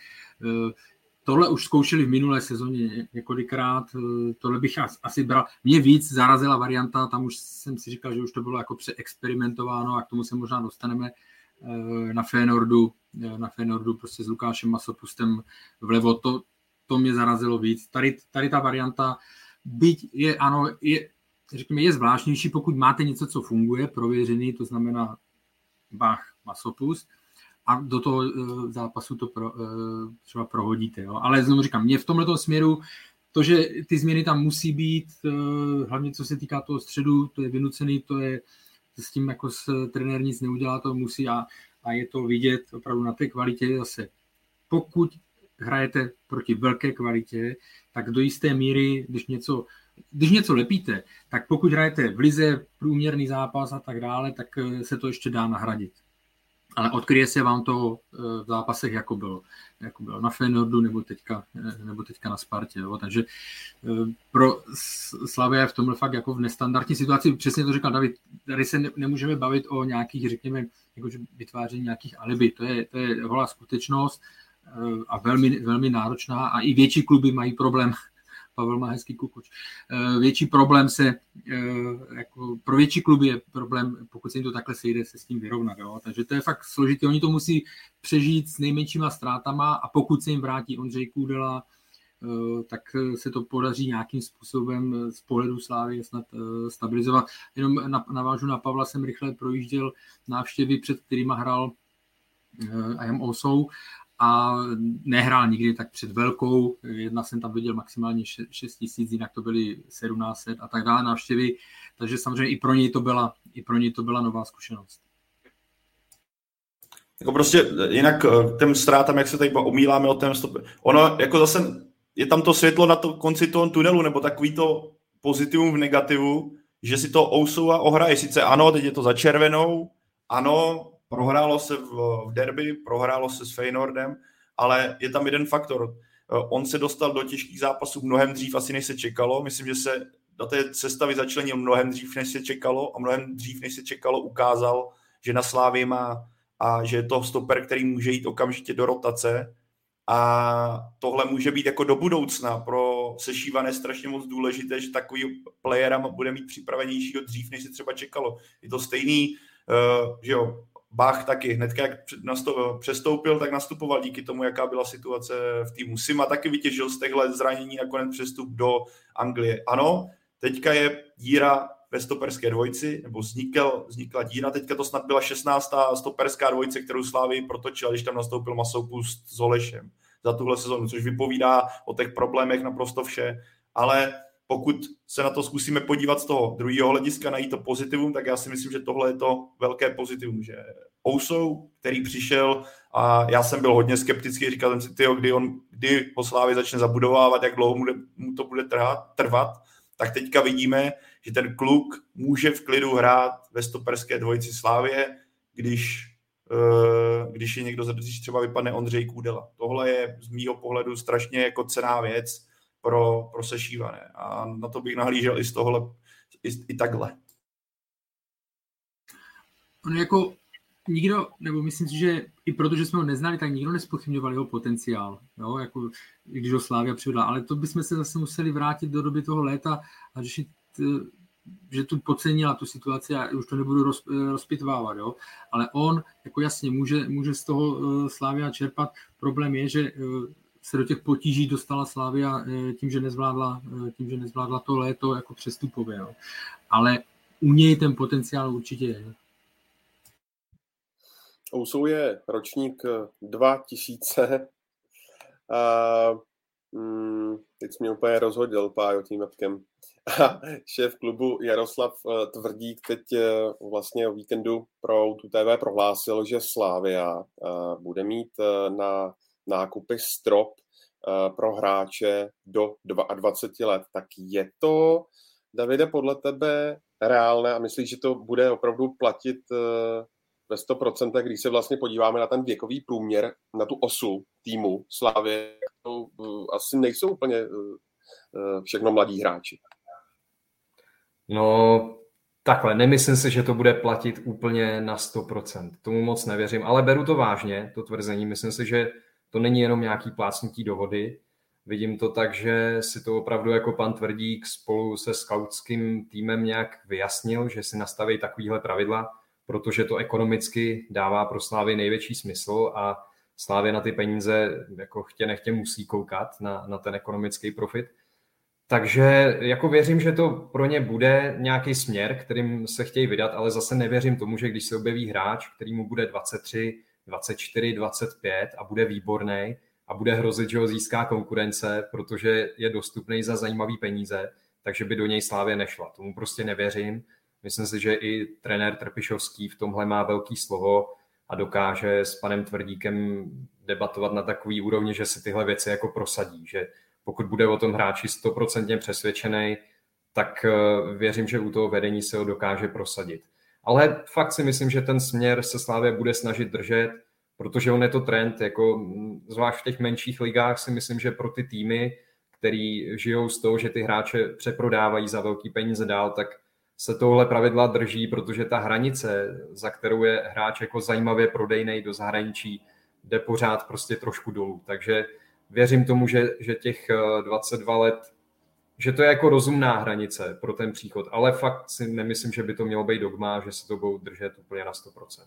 Tohle už zkoušeli v minulé sezóně několikrát, eh, tohle bych asi bral. Mě víc zarazila varianta, tam už jsem si říkal, že už to bylo jako přeexperimentováno a k tomu se možná dostaneme eh, na Fénordu, eh, na Fénordu prostě s Lukášem Masopustem vlevo, to, to mě zarazilo víc. Tady, tady ta varianta, byť je, ano, je, řekněme, je zvláštnější, pokud máte něco, co funguje, prověřený, to znamená Bach, Masopust, a do toho uh, zápasu to pro, uh, třeba prohodíte. Jo. Ale znovu říkám, mě v tomto směru to, že ty změny tam musí být, uh, hlavně co se týká toho středu, to je vynucený, to je s tím jako s trenér nic neudělá, to musí a, a je to vidět opravdu na té kvalitě zase. Pokud hrajete proti velké kvalitě, tak do jisté míry, když něco, když něco lepíte, tak pokud hrajete v lize průměrný zápas a tak dále, tak se to ještě dá nahradit ale odkryje se vám to eh, v zápasech, jako bylo, jako bylo na Feyenoordu nebo teďka, eh, nebo teďka na Spartě. Jo. Takže eh, pro Slavě v tomhle fakt jako v nestandardní situaci, přesně to říkal David, tady se ne, nemůžeme bavit o nějakých, řekněme, jakože vytváření nějakých alibi, to je, to je holá skutečnost a velmi, velmi náročná a i větší kluby mají problém Pavel má hezký kukuč. Eh, větší problém se, eh, jako pro větší kluby je problém, pokud se jim to takhle sejde, se s tím vyrovnat. Jo? Takže to je fakt složitý. Oni to musí přežít s nejmenšíma ztrátama a pokud se jim vrátí Ondřej Kůdela, eh, tak se to podaří nějakým způsobem z pohledu Slávy snad stabilizovat. Jenom navážu na Pavla, jsem rychle projížděl návštěvy, před kterými hrál I am also a nehrál nikdy tak před velkou, jedna jsem tam viděl maximálně 6 tisíc, jinak to byly 1700 a tak dále návštěvy, takže samozřejmě i pro něj to byla, i pro něj to byla nová zkušenost. Jako prostě jinak eh, těm ztrátám, jak se tady omíláme o tom stop... ono jako zase je tam to světlo na to konci toho tunelu, nebo takový to pozitivum v negativu, že si to Ousova ohraje. Sice ano, teď je to za červenou, ano, prohrálo se v, derby, prohrálo se s Feynordem, ale je tam jeden faktor. Eh, on se dostal do těžkých zápasů mnohem dřív, asi než se čekalo. Myslím, že se do té sestavy začlenil mnohem dřív, než se čekalo a mnohem dřív, než se čekalo, ukázal, že na Slávě má a že je to stoper, který může jít okamžitě do rotace a tohle může být jako do budoucna pro sešívané strašně moc důležité, že takový playera bude mít připravenějšího dřív, než se třeba čekalo. Je to stejný, uh, že jo, Bach taky hned jak přestoupil, tak nastupoval díky tomu, jaká byla situace v týmu. Sima taky vytěžil z těchto zranění nakonec přestup do Anglie. Ano, teďka je díra ve stoperské dvojci, nebo vznikl, vznikla díra, teďka to snad byla 16. stoperská dvojce, kterou Slávy protočila, když tam nastoupil Masopust s Olešem za tuhle sezonu, což vypovídá o těch problémech naprosto vše, ale pokud se na to zkusíme podívat z toho druhého hlediska, najít to pozitivum, tak já si myslím, že tohle je to velké pozitivum, že Ousou, který přišel a já jsem byl hodně skeptický, říkal jsem si, tyjo, kdy, on, kdy ho Slávy začne zabudovávat, jak dlouho mu, to bude trvat, tak teďka vidíme, že ten kluk může v klidu hrát ve stoperské dvojici Slávě, když, uh, když je někdo, když třeba vypadne Ondřej Kůdela. Tohle je z mýho pohledu strašně jako cená věc, pro, pro sešívané. A na to bych nahlížel i z tohle, i, i takhle. On jako nikdo, nebo myslím si, že i protože jsme ho neznali, tak nikdo nespochybňoval jeho potenciál, jo, jako když ho Slávia přivedla, ale to bychom se zase museli vrátit do doby toho léta a řešit, eh, že tu podcenila tu situaci a už to nebudu roz, eh, rozpitvávat, jo, ale on, jako jasně, může, může z toho eh, Slávia čerpat, problém je, že se do těch potíží dostala Slávia tím, že nezvládla, tím, že nezvládla to léto jako přestupově, jo. ale u něj ten potenciál určitě je. Ousou je ročník 2000 eh, a mm, teď mě úplně rozhodil Pájo tím webkem. šéf klubu Jaroslav eh, Tvrdík teď eh, vlastně o víkendu pro TV prohlásil, že Slávia bude mít na nákupy strop pro hráče do 22 let. Tak je to, Davide, podle tebe reálné a myslíš, že to bude opravdu platit ve 100%, když se vlastně podíváme na ten věkový průměr, na tu osu týmu Slávy, to uh, asi nejsou úplně všechno mladí hráči. No, takhle, nemyslím si, že to bude platit úplně na 100%. Tomu moc nevěřím, ale beru to vážně, to tvrzení. Myslím si, že to není jenom nějaký plácnutí do vody. Vidím to tak, že si to opravdu jako pan Tvrdík spolu se skautským týmem nějak vyjasnil, že si nastaví takovýhle pravidla protože to ekonomicky dává pro Slávy největší smysl a Slávě na ty peníze jako chtě nechtě musí koukat na, na ten ekonomický profit. Takže jako věřím, že to pro ně bude nějaký směr, kterým se chtějí vydat, ale zase nevěřím tomu, že když se objeví hráč, který mu bude 23, 24, 25 a bude výborný a bude hrozit, že ho získá konkurence, protože je dostupný za zajímavý peníze, takže by do něj Slávě nešla. Tomu prostě nevěřím Myslím si, že i trenér Trpišovský v tomhle má velký slovo a dokáže s panem Tvrdíkem debatovat na takový úrovni, že si tyhle věci jako prosadí, že pokud bude o tom hráči stoprocentně přesvědčený, tak eh, věřím, že u toho vedení se ho dokáže prosadit. Ale fakt si myslím, že ten směr se Slávě bude snažit držet, protože on je to trend, jako zvlášť v těch menších ligách si myslím, že pro ty týmy, který žijou z toho, že ty hráče přeprodávají za velký peníze dál, tak se tohle pravidla drží, protože ta hranice, za kterou je hráč jako zajímavě prodejný do zahraničí, jde pořád prostě trošku dolů. Takže věřím tomu, že, že těch 22 eh, let, že to je jako rozumná hranice pro ten příchod, ale fakt si nemyslím, že by to mělo být dogma, že se to budou držet úplně na 100%.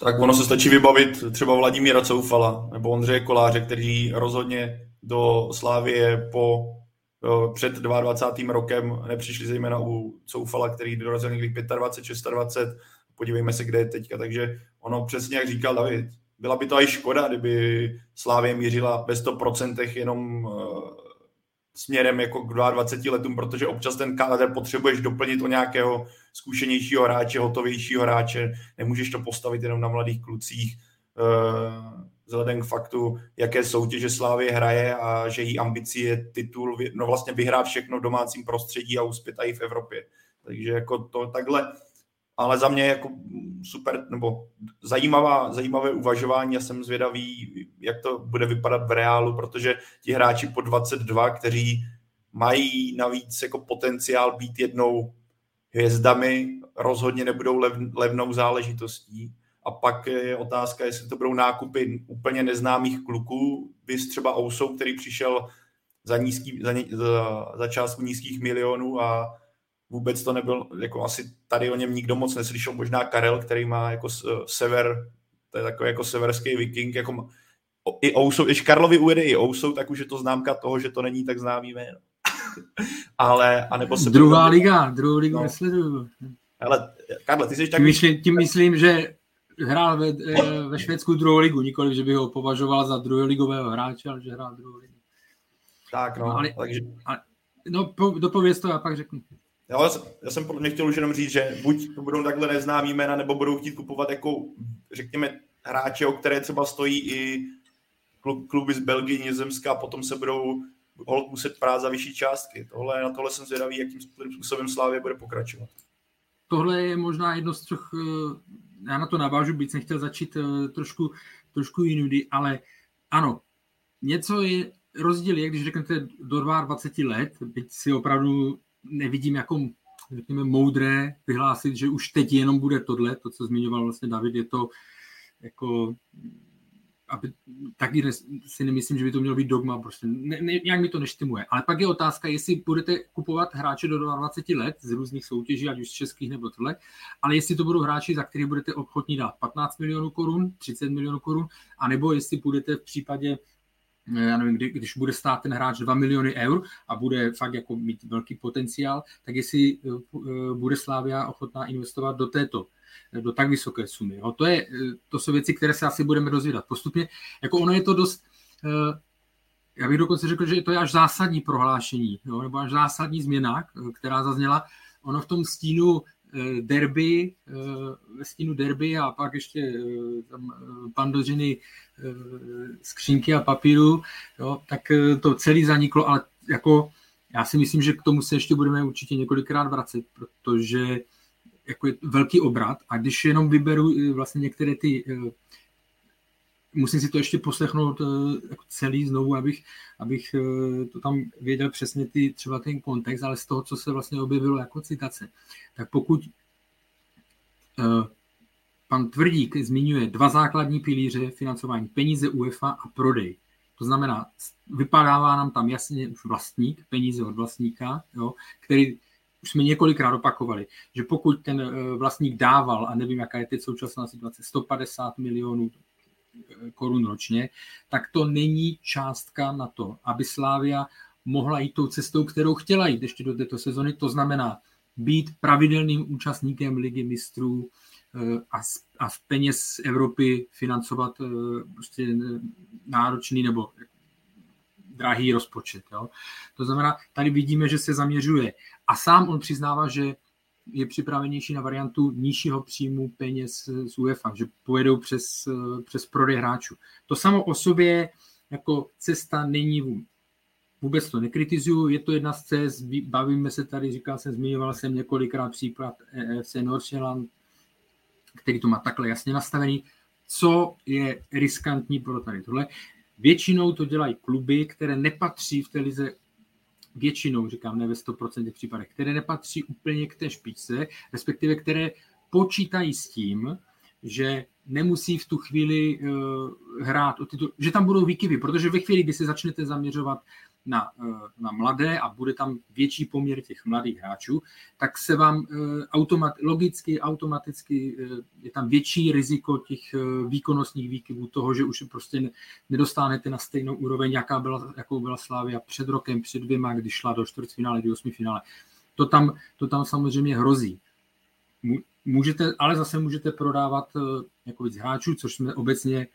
Tak ono se stačí vybavit třeba Vladimíra Coufala nebo Ondřeje Koláře, kteří rozhodně do Slávie po před 22. rokem nepřišli zejména u Coufala, který dorazil někdy 25, 26, podívejme se, kde je teďka, takže ono přesně, jak říkal David, byla by to i škoda, kdyby Slávě mířila ve 100% jenom uh, směrem jako k 22 letům, protože občas ten kádr potřebuješ doplnit o nějakého zkušenějšího hráče, hotovějšího hráče, nemůžeš to postavit jenom na mladých klucích. Uh, vzhledem k faktu, jaké soutěže Slávě hraje a že její ambicí je titul, no vlastně vyhrát všechno v domácím prostředí a uspět i v Evropě. Takže jako to takhle, ale za mě jako super, nebo zajímavá, zajímavé uvažování, já jsem zvědavý, jak to bude vypadat v reálu, protože ti hráči po 22, kteří mají navíc jako potenciál být jednou hvězdami, rozhodně nebudou lev, levnou záležitostí. A pak je otázka, jestli to budou nákupy úplně neznámých kluků, bys třeba Ousou, který přišel za, nízký, za, za, za částku nízkých milionů a vůbec to nebyl, jako asi tady o něm nikdo moc neslyšel, možná Karel, který má jako sever, to je takový jako severský viking, jako i Ousou, když Karlovi ujede i Ousou, tak už je to známka toho, že to není tak známý jméno. Ale, anebo se... Druhá liga, druhou ligu no. nesleduju. Ale Karle, ty jsi tak... Tím myslím, tím myslím, že hrál ve, eh, ve Švédsku druhou ligu, nikoliv, že by ho považoval za druholigového hráče, ale že hrál druhou ligu. Tak, no. ale, takže... ale, no, po, dopověz to, já pak řeknu. Já, já jsem podle mě chtěl už jenom říct, že buď to budou takhle neznámý jména, nebo budou chtít kupovat jako, řekněme, hráče, o které třeba stojí i kluby z Belgie, Nizozemska a potom se budou muset prát za vyšší částky. Tohle, na tohle jsem zvědavý, jakým způsobem Slávě bude pokračovat. Tohle je možná jedno z těch já na to navážu, byť jsem chtěl začít uh, trošku, trošku jinudy, ale ano, něco je rozdíl je, když řeknete do 22 let, byť si opravdu nevidím jako řekněme, moudré vyhlásit, že už teď jenom bude tohle, to, co zmiňoval vlastně David, je to jako aby, taky si nemyslím, že by to mělo být dogma, prostě ne, ne, nějak mi to neštimuje. Ale pak je otázka, jestli budete kupovat hráče do 20 let z různých soutěží, ať už z českých nebo tohle, ale jestli to budou hráči, za který budete obchodní dát 15 milionů korun, 30 milionů korun, anebo jestli budete v případě já nevím, kdy, když bude stát ten hráč 2 miliony eur a bude fakt jako mít velký potenciál, tak jestli eh, eh, bude Slávia ochotná investovat do této do tak vysoké sumy. Jo. To, je, to jsou věci, které se asi budeme dozvědat postupně. Jako ono je to dost, eh, já bych dokonce řekl, že to je až zásadní prohlášení, jo, nebo až zásadní změna, která zazněla. Ono v tom stínu eh, derby, eh, ve stínu derby a pak ještě tam pandořiny skřínky a papíru, jo, tak to celý zaniklo, ale jako já si myslím, že k tomu se ještě budeme určitě několikrát vracet, protože jako je velký obrat a když jenom vyberu eh, vlastně některé ty eh, musím si to ještě poslechnout eh, jako celý znovu, abych, abych to tam věděl přesně ty, třeba ten kontext, ale z toho, co se vlastně objevilo jako citace. Tak pokud pan Tvrdík zmiňuje dva základní pilíře financování, peníze UEFA a prodej. To znamená, vypadává nám tam jasně už vlastník, peníze od vlastníka, jo, který už jsme několikrát opakovali, že pokud ten eh, vlastník dával, a nevím, jaká je teď současná situace, 150 milionů eh, korun ročně, tak to není částka na to, aby Slávia mohla jít tou cestou, kterou chtěla jít ještě do této sezony. To znamená být pravidelným účastníkem ligy mistrů eh, a z, a z peněz Evropy financovat prostě náročný nebo drahý rozpočet. Jo. To znamená, tady vidíme, že se zaměřuje a sám on přiznává, že je připravenější na variantu nižšího příjmu peněz z UEFA, že pojedou přes, přes prodej hráčů. To samo o sobě jako cesta není vůbec to nekritizuju, je to jedna z cest, bavíme se tady, říkal jsem, zmiňoval jsem několikrát příklad EFC Nordsjælland, který to má takhle jasně nastavený, co je riskantní pro tady tohle. Většinou to dělají kluby, které nepatří v té lize většinou, říkám, ne ve 100% případech, které nepatří úplně k té špičce, respektive které počítají s tím, že nemusí v tu chvíli uh, hrát o titul, že tam budou výkyvy, protože ve chvíli, kdy se začnete zaměřovat na, uh, na mladé a bude tam větší poměr těch mladých hráčů, tak se vám uh, automat, logicky, automaticky uh, je tam větší riziko těch výkonnostních výkyvů toho, že už prostě nedostáhnete na stejnou úroveň, jaká byla, jakou byla Slávia před rokem, před dvěma, když šla do čtvrtfinále, do osmi finále. To tam, to tam samozřejmě hrozí. Můžete, ale zase můžete prodávat jako víc hráčů, což jsme obecně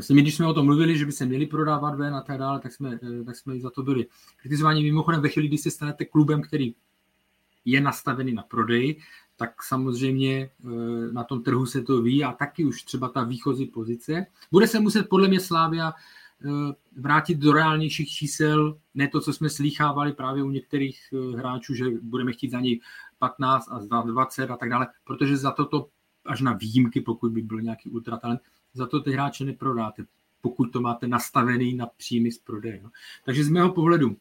Vlastně my, když jsme o tom mluvili, že by se měli prodávat ven a tak dále, tak jsme, eh, tak jsme za to byli kritizováni. Mimochodem, ve chvíli, kdy se stanete klubem, který je nastavený na prodej, tak samozřejmě eh, na tom trhu se to ví a taky už třeba ta výchozí pozice. Bude se muset podle mě Slávia eh, vrátit do reálnějších čísel, ne to, co jsme slýchávali právě u některých hráčů, že budeme chtít za něj 15 a 20 a tak dále, protože za toto až na výjimky, pokud by byl nějaký ultratalent, za to ty hráče neprodáte, pokud to máte nastavený na příjmy z prodeje. No. Takže z mého pohledu,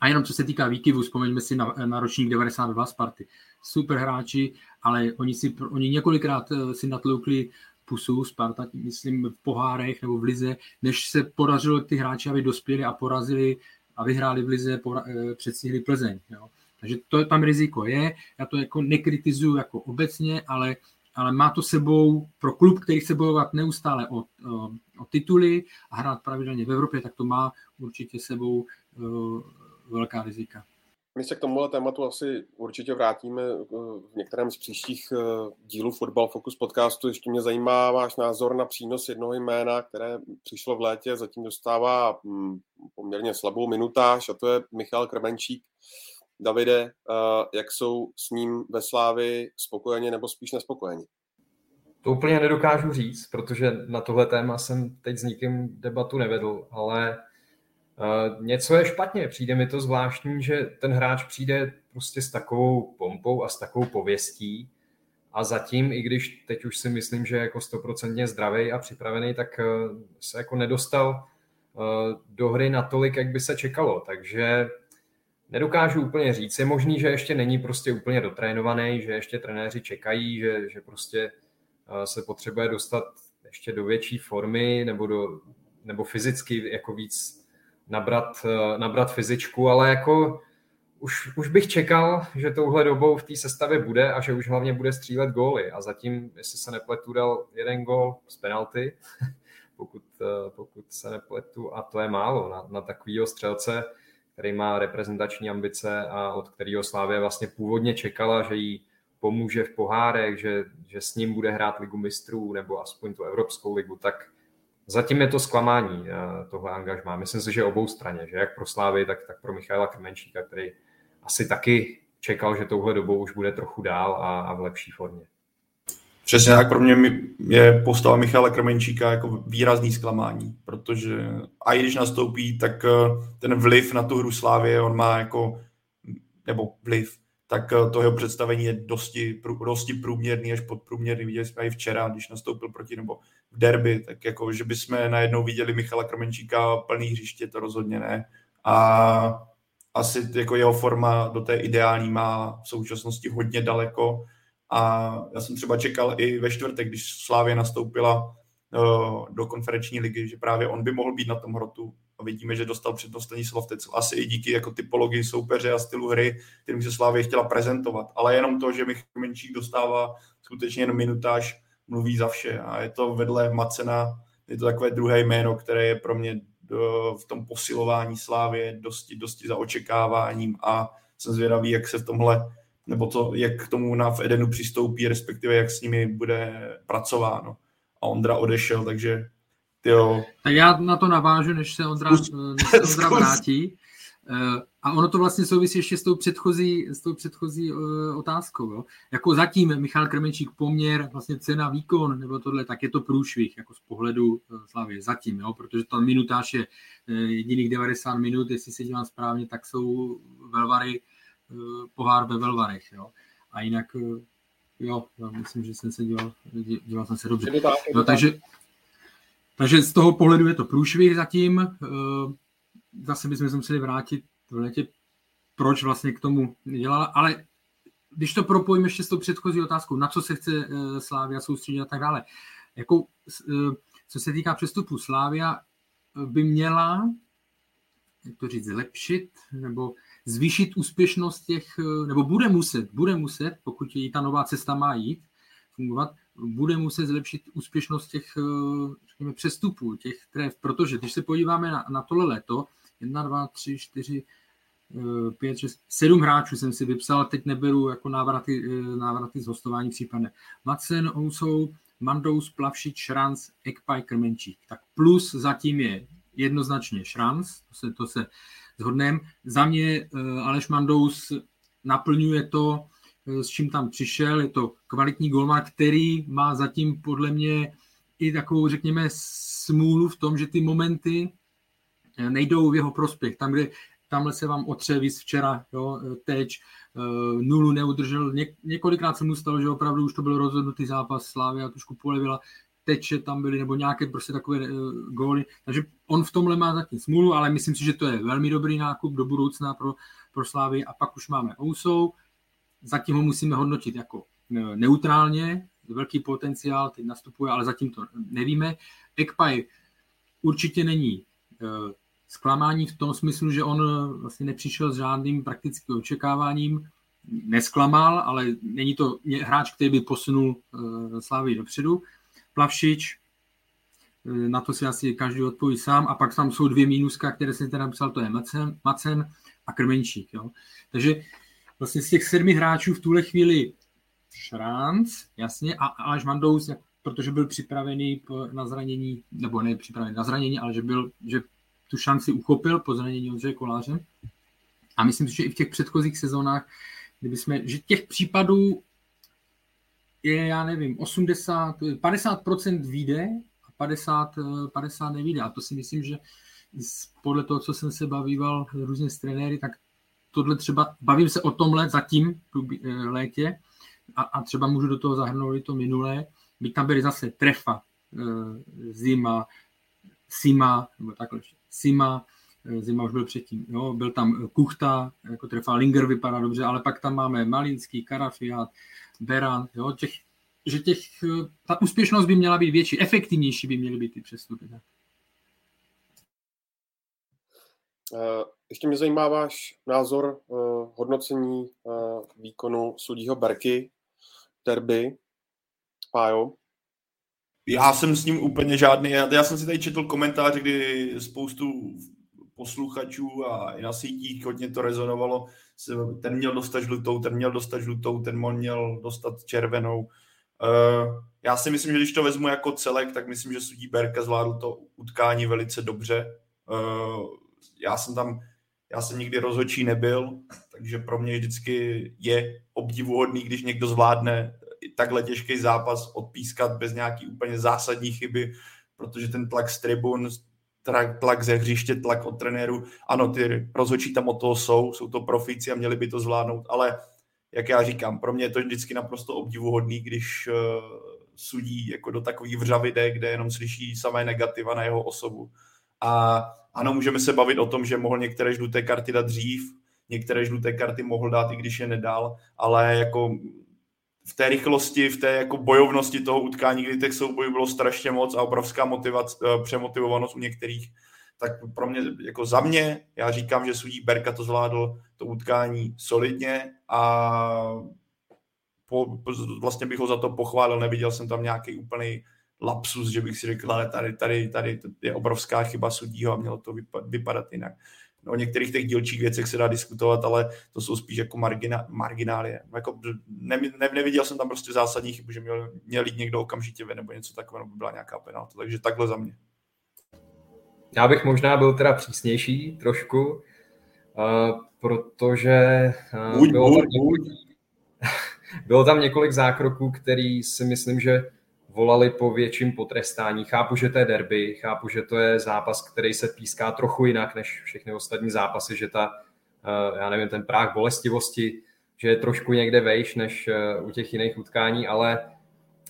a jenom co se týká výkyvu, vzpomeňme si na, na ročník 92 Sparty. Super hráči, ale oni, si, oni několikrát eh, si natloukli pusu Sparta, myslím v pohárech nebo v lize, než se podařilo ty hráči, aby dospěli a porazili a vyhráli v lize, pora, eh, předstihli Plzeň. Jo. Takže to tam riziko je, já to jako nekritizuju jako obecně, ale ale má to sebou pro klub, který chce bojovat neustále o, o, o tituly a hrát pravidelně v Evropě, tak to má určitě sebou uh, velká rizika. My se k tomuhle tématu asi určitě vrátíme e, v některém z příštích e, dílů Football Focus podcastu. Ještě mě zajímá váš názor na přínos jednoho jména, které přišlo v létě, zatím dostává mm, poměrně slabou minutáž a to je Michal Krmenčík. Davide, eh, jak jsou s ním ve Slávi spokojeni nebo spíš nespokojeni? To úplně nedokážu říct, protože na tohle téma jsem teď s nikým debatu nevedl, ale uh, něco je špatně. Přijde mi to zvláštní, že ten hráč přijde prostě s takovou pompou a s takovou pověstí a zatím, i když teď už si myslím, že je jako stoprocentně zdravý a připravený, tak uh, se jako nedostal do hry natolik, jak by se čekalo. Takže nedokážu úplně říct. Je možný, že ještě není prostě úplně dotrénovaný, že ještě trenéři čekají, že, že prostě se potřebuje dostat ještě do větší formy nebo, do, nebo fyzicky jako víc nabrat, nabrat fyzičku, ale jako už, už bych čekal, že touhle dobou v té sestavě bude a že už hlavně bude střílet góly. A zatím, jestli se nepletu, dal jeden gól z penalty, pokud, pokud se nepletu, a to je málo na, na takovýho střelce, který má reprezentační ambice a od kterého Slávě vlastně původně čekala, že jí pomůže v pohárech, že, že s ním bude hrát ligu mistrů nebo aspoň tu Evropskou ligu, tak zatím je to zklamání eh, tohle angažmá. Myslím si, že obou straně, že jak pro Slávy, tak, tak pro Michaela Krmenčíka, který asi taky čekal, že touhle dobou už bude trochu dál a, a v lepší formě. Přesně tak, pro mě je postava Michala Krmenčíka jako výrazný zklamání, protože a i když nastoupí, tak eh, ten vliv na tu hru Slávě on má jako, nebo vliv, tak eh, to jeho představení je dosti, dosti průměrný až podprůměrný. Viděli jsme i včera, když nastoupil proti nebo v derby, tak jako, že bychom najednou viděli Michala Krmenčíka plný hřiště, to rozhodně ne. A asi jako jeho forma do té ideální má v současnosti hodně daleko a já jsem třeba čekal i ve čtvrtek, když Slávě nastoupila uh, do konferenční ligy, že právě on by mohl být na tom hrotu a vidíme, že dostal přednost Slovtec. Asi i díky jako typologii soupeře a stylu hry, kterým se Slávě chtěla prezentovat. Ale jenom to, že Michal Menčík dostává skutečně jen minutáž, mluví za vše. A je to vedle Macena, je to takové druhé jméno, které je pro mě v tom posilování Slávě dosti, dosti za očekáváním a jsem zvědavý, jak se v tomhle, nebo to, jak k tomu na v Edenu přistoupí, respektive jak s nimi bude pracováno. A Ondra odešel, takže tyjo. Tak já na to navážu, než se Ondra, než se Ondra vrátí. Eh, a ono to vlastně souvisí ještě s tou předchozí, s tou předchozí uh, otázkou. Jo? Jako zatím Michal Krmenčík poměr, vlastně cena, výkon nebo tohle, tak je to průšvih jako z pohledu uh, Slavě zatím, jo? protože ta minutáž je jediných 90 minut, jestli se dívám správně, tak jsou Velvary, pohár ve Velvarech. Jo? A jinak, uh, jo, já myslím, že jsem se díval, díval jsem se dobře. No, takže, takže z toho pohledu je to průšvih zatím. Uh, zase bychom se museli vrátit v letě, proč vlastně k tomu dělala, ale když to propojíme ještě s tou předchozí otázkou, na co se chce Slávia soustředit a tak dále. Jako, co se týká přestupu, Slávia by měla, jak to říct, zlepšit nebo zvýšit úspěšnost těch, nebo bude muset, bude muset, pokud jí ta nová cesta má jít, fungovat, bude muset zlepšit úspěšnost těch řekněme, přestupů, těch tref, protože když se podíváme na, na tohle leto, 1, 2, 3, 4, 5, 6, 7 hráčů jsem si vypsal, teď neberu jako návraty, eh, návraty z hostování případně. Macen, Ousou, Mandous, Plavšič, Šranc, Ekpaj, Krmenčík. Tak plus zatím je jednoznačně Šranc, to se, to se zhodneme. Za mě uh, Aleš Mandous naplňuje to, uh, s čím tam přišel. Je to kvalitní golman, který má zatím podle mě i takovou, řekněme, smůlu v tom, že ty momenty nejdou v jeho prospěch. Tam, kde tamhle se vám otře víc včera, jo, teď, nulu neudržel, Ně, několikrát se mu stalo, že opravdu už to byl rozhodnutý zápas, Slávia trošku polevila, teče tam byly, nebo nějaké prostě takové uh, góly, takže on v tomhle má zatím smůlu, ale myslím si, že to je velmi dobrý nákup do budoucna pro, pro Slávy. A pak už máme Ousou, zatím ho musíme hodnotit jako uh, neutrálně, velký potenciál, teď nastupuje, ale zatím to nevíme. Ekpaj určitě není zklamání v tom smyslu, že on vlastně nepřišel s žádným praktickým očekáváním, nesklamal, ale není to hráč, který by posunul uh, Slávy dopředu. Plavšič, uh, na to si asi každý odpoví sám, a pak tam jsou dvě mínuska, které jsem teda napsal, to je Macen, Macen a Krmenčík. Jo. Takže vlastně z těch sedmi hráčů v tuhle chvíli Šránc, jasně, a Aleš Mandous, protože byl připravený na zranění, nebo ne připravený na zranění, ale že, byl, že tu šanci uchopil po zranění Ondřeje Koláře. A myslím si, že i v těch předchozích sezónách, kdyby jsme, že těch případů je, já nevím, 80, 50% vyjde a 50, 50 nevíde. A to si myslím, že podle toho, co jsem se bavíval různě s trenéry, tak tohle třeba, bavím se o tomhle zatím v létě a, a třeba můžu do toho zahrnout i to minulé, by tam byly zase trefa, eh, zima, Sima, nebo takhle, Sima, Zima už byl předtím. Jo? Byl tam Kuchta, jako trefa Linger vypadá dobře, ale pak tam máme Malinský, Karafiat, Beran, jo? Těch, že těch, ta úspěšnost by měla být větší, efektivnější by měly být ty přestupy. Tak. Eh, ještě mě zajímá váš názor uh, hodnocení uh, výkonu sudího Berky, derby. Pájo? Já jsem s ním úplně žádný. Já, já jsem si tady četl komentáře, kdy spoustu posluchačů a i na sítích hodně to rezonovalo. Ten měl dostat žlutou, ten měl dostat žlutou, ten měl dostat červenou. Uh, já si myslím, že když to vezmu jako celek, tak myslím, že sudí Berka zvládl to utkání velice dobře. Uh, já jsem tam, já jsem nikdy rozhodčí nebyl, takže pro mě vždycky je obdivuhodný, když někdo zvládne takhle těžký zápas odpískat bez nějaký úplně zásadní chyby, protože ten tlak z tribun, tlak ze hřiště, tlak od trenéru, ano, ty rozhodčí tam od toho jsou, jsou to profici a měli by to zvládnout, ale jak já říkám, pro mě je to vždycky naprosto obdivuhodný, když uh, sudí jako do takových vřavy jde, kde jenom slyší samé negativa na jeho osobu. A ano, můžeme se bavit o tom, že mohl některé žluté karty dát dřív, některé žluté karty mohl dát, i když je nedal, ale jako v té rychlosti, v té jako bojovnosti toho utkání, kdy těch soubojů bylo strašně moc a obrovská motivace, eh, přemotivovanost u některých, tak pro mě, jako za mě, já říkám, že sudí Berka to zvládl to utkání solidně a po, vlastně bych ho za to pochválil, neviděl jsem tam nějaký úplný lapsus, že bych si řekl, ale tady, tady, tady je obrovská chyba sudího a mělo to vypadat jinak. O některých těch dílčích věcech se dá diskutovat, ale to jsou spíš jako margina, marginálie. Jako ne, ne, neviděl jsem tam prostě zásadní chybu, že měl, měl jít někdo okamžitě ven nebo něco takového, by byla nějaká penalta. Takže takhle za mě. Já bych možná byl teda přísnější trošku, uh, protože uh, buď, bylo, buď, tam několik, bylo tam několik zákroků, který si myslím, že volali po větším potrestání. Chápu, že to je derby, chápu, že to je zápas, který se píská trochu jinak než všechny ostatní zápasy, že ta, eh, já nevím, ten práh bolestivosti, že je trošku někde vejš než eh, u těch jiných utkání, ale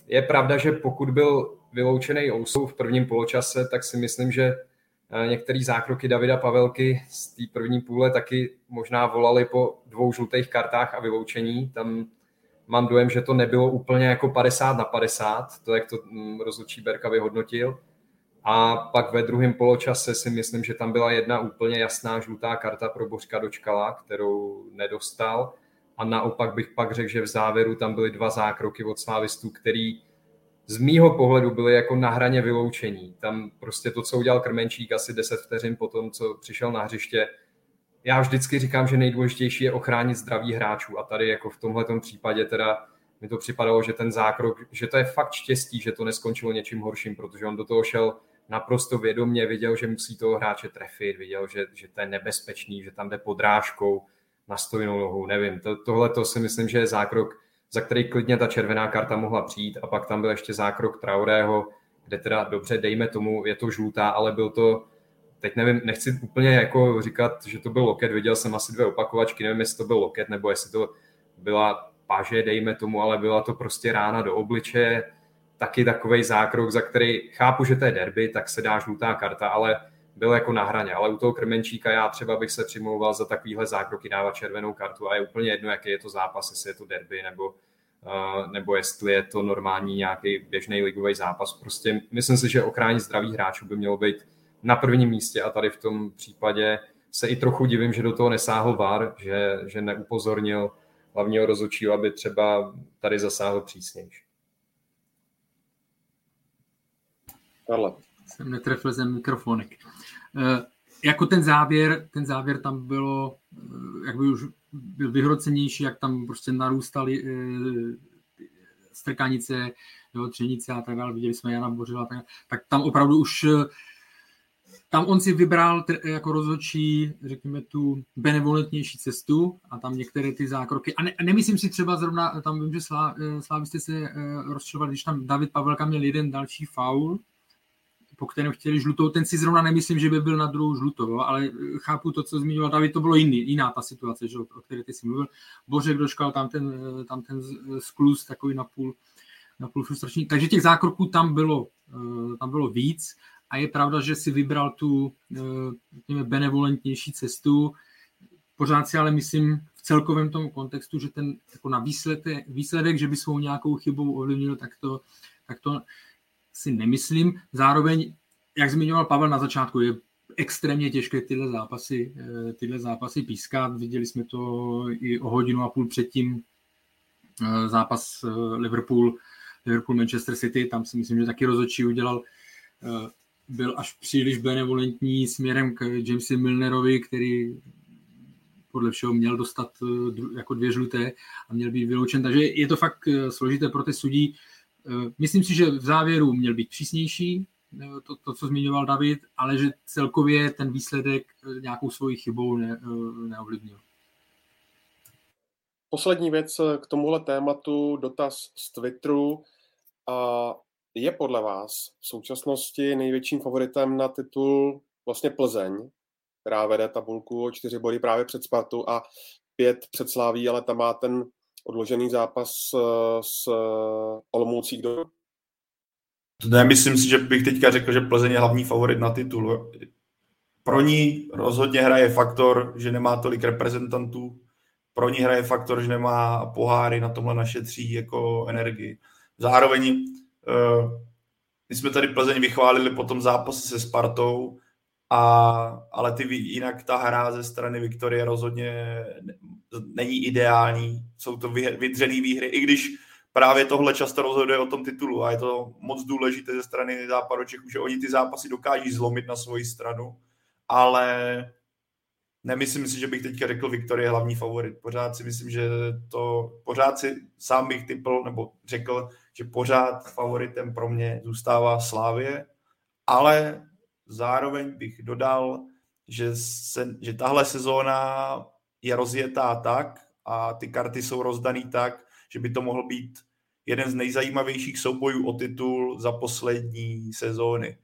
je pravda, že pokud byl vyloučený Ousou v prvním poločase, tak si myslím, že eh, některé zákroky Davida Pavelky z té první půle taky možná volali po dvou žlutých kartách a vyloučení. Tam mám dojem, že to nebylo úplně jako 50 na 50, to, jak to mm, rozhodčí Berka vyhodnotil. A pak ve druhém poločase si myslím, že tam byla jedna úplně jasná žlutá karta pro Bořka Dočkala, kterou nedostal. A naopak bych pak řekl, že v závěru tam byly dva zákroky od slávistů, který z mýho pohledu byly jako na hraně vyloučení. Tam prostě to, co udělal Krmenčík asi 10 vteřin po tom, co přišel na hřiště, já vždycky říkám, že nejdůležitější je ochránit zdraví hráčů a tady jako v tomhle případě teda mi to připadalo, že ten zákrok, že to je fakt štěstí, že to neskončilo něčím horším, protože on do toho šel naprosto vědomě, viděl, že musí toho hráče trefit, viděl, že, že to je nebezpečný, že tam jde podrážkou na stojnou nohu, nevím. To, tohle to si myslím, že je zákrok, za který klidně ta červená karta mohla přijít a pak tam byl ještě zákrok Traorého, kde teda dobře, dejme tomu, je to žlutá, ale byl to teď nevím, nechci úplně jako říkat, že to byl loket, viděl jsem asi dvě opakovačky, nevím, jestli to byl loket, nebo jestli to byla paže, dejme tomu, ale byla to prostě rána do obličeje, taky takový zákrok, za který chápu, že to je derby, tak se dá žlutá karta, ale byl jako na hraně. Ale u toho Krmenčíka já třeba bych se přimlouval za takovýhle zákroky dávat červenou kartu a je úplně jedno, jaký je to zápas, jestli je to derby nebo, uh, nebo jestli je to normální nějaký běžný ligový zápas. Prostě myslím si, že ochránit zdraví hráčů by mělo být na prvním místě a tady v tom případě se i trochu divím, že do toho nesáhl VAR, že, že neupozornil hlavního rozhodčího, aby třeba tady zasáhl přísnější. Karle. Jsem netrefil jsem mikrofonek. E, jako ten závěr, ten závěr tam bylo, e, jak by už byl vyhrocenější, jak tam prostě narůstaly e, strkanice, jo, třenice a tak dále, viděli jsme Jana Bořila, tak, tak tam opravdu už tam on si vybral jako rozhodčí, řekněme, tu benevolentnější cestu a tam některé ty zákroky. A, ne, a nemyslím si třeba zrovna, tam vím, že Slá, eh, Slávisté se uh, rozčilovali, když tam David Pavelka měl jeden další faul, po kterém chtěli žlutou, ten si zrovna nemyslím, že by byl na druhou žlutou, ale eh, chápu to, co zmiňoval David, to bylo jiný, jiná ta situace, že, o které ty jsi mluvil. Bořek doškal tam ten, tam ten sklus takový napůl, napůl frustrační. Takže těch zákroků tam bylo, tam bylo víc a je pravda, že si vybral tu řekněme, benevolentnější cestu. Pořád si ale myslím v celkovém tomu kontextu, že ten jako na výsledek, výsledek, že by svou nějakou chybou ovlivnil, tak to, tak to si nemyslím. Zároveň, jak zmiňoval Pavel na začátku, je extrémně těžké tyhle zápasy, eh, tyhle zápasy pískat. Viděli jsme to i o hodinu a půl předtím eh, zápas eh, Liverpool, Liverpool Manchester City, tam si myslím, že taky rozhodčí udělal byl až příliš benevolentní směrem k Jamesi Milnerovi, který podle všeho měl dostat jako dvě žluté a měl být vyloučen. Takže je to fakt složité pro ty sudí. Myslím si, že v závěru měl být přísnější, to, to, co zmiňoval David, ale že celkově ten výsledek eh, nějakou svojí chybou ne, eh, neovlivnil. Poslední věc eh, k tomuhle tématu, dotaz z Twitteru. A je podle vás v současnosti největším favoritem na titul vlastně Plzeň, která vede tabulku o čtyři body právě před Spartu a pět před Sláví, ale tam má ten odložený zápas s Olomoucí. Kdo Nemyslím si, že bych teďka řekl, že Plzeň je hlavní favorit na titul. Pro ní rozhodně hraje faktor, že nemá tolik reprezentantů. Pro ní hraje faktor, že nemá poháry, na tomhle našetří jako energii. Zároveň, my jsme tady Plzeň vychválili po tom zápase se Spartou, a, ale ty, jinak ta hra ze strany Viktorie rozhodně není ideální. Jsou to vydřený výhry, i když právě tohle často rozhoduje o tom titulu a je to moc důležité ze strany západoček, že oni ty zápasy dokáží zlomit na svoji stranu, ale nemyslím si, že bych teďka řekl Viktorie hlavní favorit. Pořád si myslím, že to, pořád si sám bych typl, nebo řekl, že pořád favoritem pro mě zůstává Slávě, ale zároveň bych dodal, že, se, že tahle sezóna je rozjetá tak a ty karty jsou rozdaný tak, že by to mohl být jeden z nejzajímavějších soubojů o titul za poslední sezóny.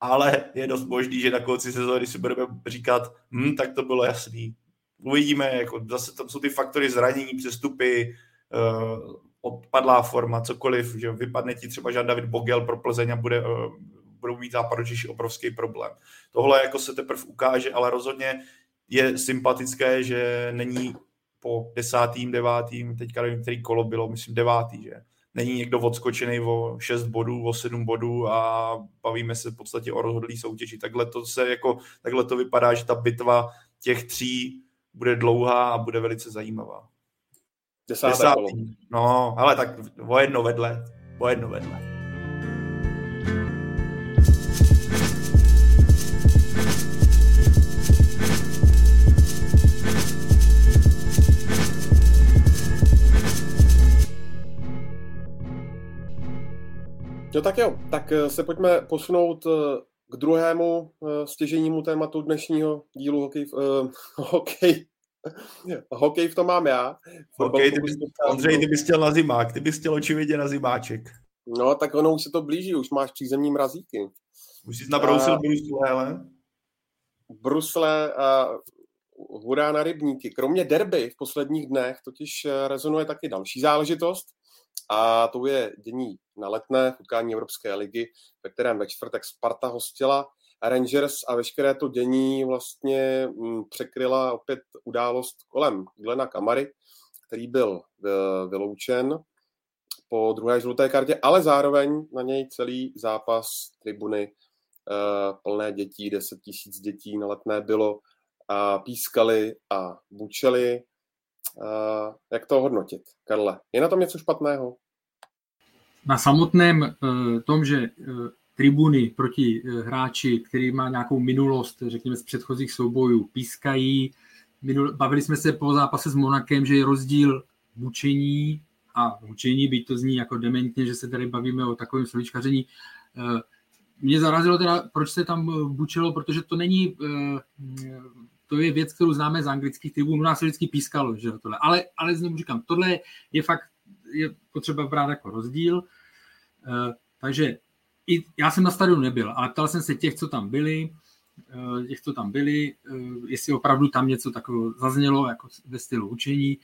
Ale je dost možný, že na konci sezóny si budeme říkat, hm, tak to bylo jasný. Uvidíme, jako zase tam jsou ty faktory zranění, přestupy, uh, odpadlá forma, cokoliv, že vypadne ti třeba Jean David Bogel pro Plzeň a bude, uh, budou mít západočiši obrovský problém. Tohle jako se teprve ukáže, ale rozhodně je sympatické, že není po desátým, devátým, teďka nevím, který kolo bylo, myslím devátý, že není někdo odskočený o 6 bodů, o 7 bodů a bavíme se v podstatě o rozhodlý soutěži. Takhle to, se jako, takhle to vypadá, že ta bitva těch tří bude dlouhá a bude velice zajímavá. Desáté Desátý. kolo. No, ale tak o jedno vedle, o jedno vedle. No tak jo, tak eh, se pojďme posunout eh, k druhému eh, stěženímu tématu dnešního dílu hokej, uh, hokej. hokej v tom mám já. Hokej, ty bys, Ondřej, ty bys chtěl na zimák, ty bys chtěl očividně na zimáček. No, tak ono už se to blíží, už máš přízemní mrazíky. Už jsi nabrousil brusle, ale? Brusle a hurá na rybníky. Kromě derby v posledních dnech totiž rezonuje taky další záležitost a to je dění na letné utkání Evropské ligy, ve kterém ve čtvrtek Sparta hostila Rangers a veškeré to dění vlastně mm, překryla opět událost kolem Glena Kamary, který byl e, vyloučen po druhé žluté kartě, ale zároveň na něj celý zápas tribuny e, plné dětí, 10 tisíc dětí na letné bylo a pískali a bučeli. E, jak to hodnotit, Karle? Je na tom něco špatného? na samotném tom, že tribuny proti uh, hráči, který má nějakou minulost, řekněme z předchozích soubojů, pískají. Minul, bavili jsme se po zápase s Monakem, že je rozdíl bučení a bučení, byť to zní jako dementně, že se tady bavíme o takovém slovíčkaření. Mě zarazilo teda, proč se tam bučilo, protože to není, to je věc, kterou známe z anglických tribun, u nás se vždycky pískalo, že tohle. Ale, ale znovu říkám, tohle je fakt je potřeba brát jako rozdíl. Eh, takže i, já jsem na stadionu nebyl, ale ptal jsem se těch, co tam byli, eh, těch, co tam byli, eh, jestli opravdu tam něco takového zaznělo, jako ve stylu učení.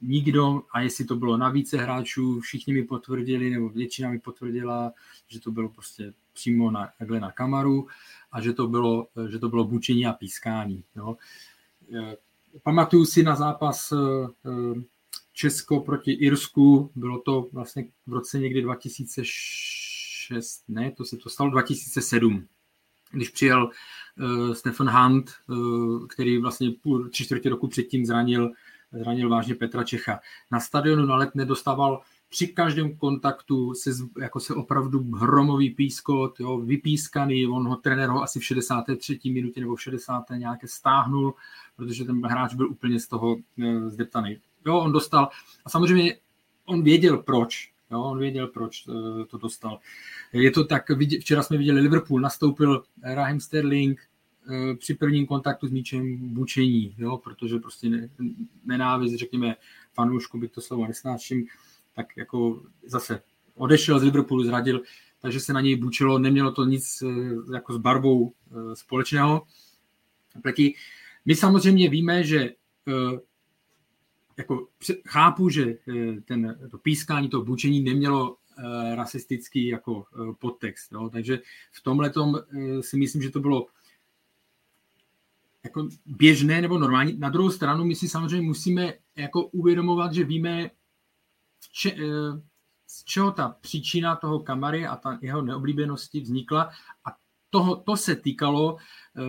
Nikdo, a jestli to bylo na více hráčů, všichni mi potvrdili, nebo většina mi potvrdila, že to bylo prostě přímo na, na Kamaru a že to bylo, že to bylo bučení a pískání. Jo. Pamatuju si na zápas Česko proti Irsku, bylo to vlastně v roce někdy 2006, ne, to se to stalo 2007, když přijel uh, Stefan Hunt, uh, který vlastně půl, tři čtvrtě roku předtím zranil, zranil vážně Petra Čecha. Na stadionu na let nedostával při každém kontaktu se, jako se opravdu hromový pískot, jo, vypískaný, on ho trenér ho asi v 63. minutě nebo v 60. nějaké stáhnul, protože ten hráč byl úplně z toho e, zdeptaný. Jo, on dostal, a samozřejmě on věděl proč, jo, on věděl, proč e, to dostal. Je to tak, včera jsme viděli Liverpool, nastoupil Raheem Sterling, e, při prvním kontaktu s míčem bučení, jo, protože prostě nenávist, řekněme, fanoušku bych to slovo nesnáším, tak jako zase odešel z Liverpoolu, zradil, takže se na něj bučilo, nemělo to nic jako s barvou společného. Platí. My samozřejmě víme, že jako chápu, že eh, ten, to pískání, to bučení nemělo eh, rasistický jako eh, podtext. Jo? Takže v tomhle si myslím, že to bylo jako běžné nebo normální. Na druhou stranu my si samozřejmě musíme jako uvědomovat, že víme, če, z čeho ta příčina toho kamary a ta jeho neoblíbenosti vznikla a toho, to se týkalo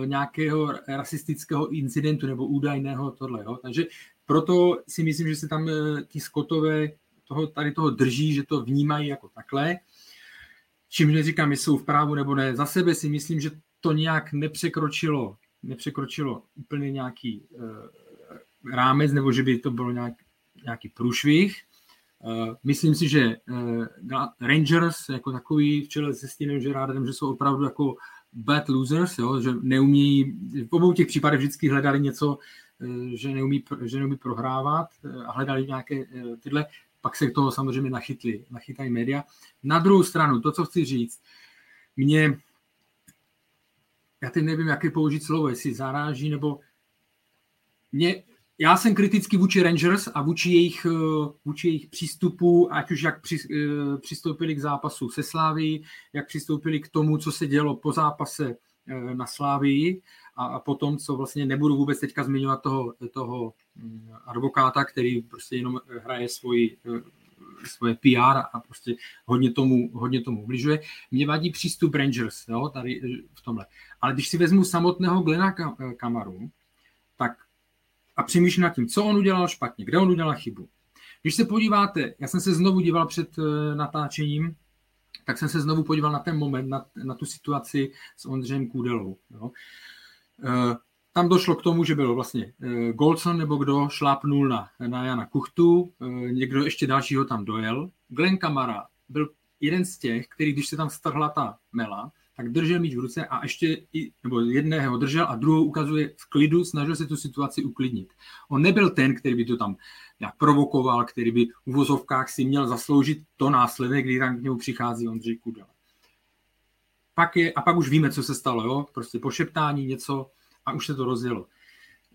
nějakého rasistického incidentu nebo údajného tohle. Jo? Takže proto si myslím, že se tam eh, ti skotové toho, tady toho drží, že to vnímají jako takhle. Čím neříkám, jestli jsou v právu nebo ne. Za sebe si myslím, že to nějak nepřekročilo, nepřekročilo úplně nějaký uh, rámec, nebo že by to bylo nějak, nějaký průšvih. Uh, myslím si, že uh, Rangers jako takový v čele se Stinem Gerardem, že jsou opravdu jako bad losers, jo, že neumí, v obou těch případech vždycky hledali něco, že neumí, že neumí prohrávat eh, a hledali nějaké eh, tyhle, pak se toho samozřejmě nachytli, nachytají média. Na druhou stranu, to, co chci říct, mě, já teď nevím, jaké použít slovo, jestli zaráží, nebo mě, já jsem kritický vůči Rangers a vůči jejich, vůči jejich přístupu, ať už jak při, přistoupili k zápasu se Sláví, jak přistoupili k tomu, co se dělo po zápase na Slávii a, a potom, co vlastně nebudu vůbec teďka zmiňovat toho, toho mm, advokáta, který prostě jenom hraje svoji, eh, svoje PR a prostě hodně tomu, hodně tomu ubližuje. Mě vadí přístup Rangers jo, tady eh, v tomhle. Ale když si vezmu samotného Glena Kamaru, tak a přemýšlím nad tím, co on udělal špatně, kde on udělal chybu. Když se podíváte, já jsem se znovu díval před eh, natáčením, tak jsem se znovu podíval na ten moment, na, na tu situaci s Ondřejem Kůdelou. Jo. Eh, tam došlo k tomu, že byl vlastně eh, Goldson nebo kdo šlápnul na, na Jana Kuchtu, eh, někdo ještě dalšího tam dojel. Glenn Kamara byl jeden z těch, který, když se tam strhla ta mela, tak držel míč v ruce a ještě, i, nebo jedného držel a druhou ukazuje v klidu, snažil se tu situaci uklidnit. On nebyl ten, který by to tam nějak provokoval, který by v uvozovkách si měl zasloužit to následek, kdy tam k němu přichází Ondřej Kudela pak je, a pak už víme, co se stalo, jo? prostě pošeptání něco a už se to rozjelo.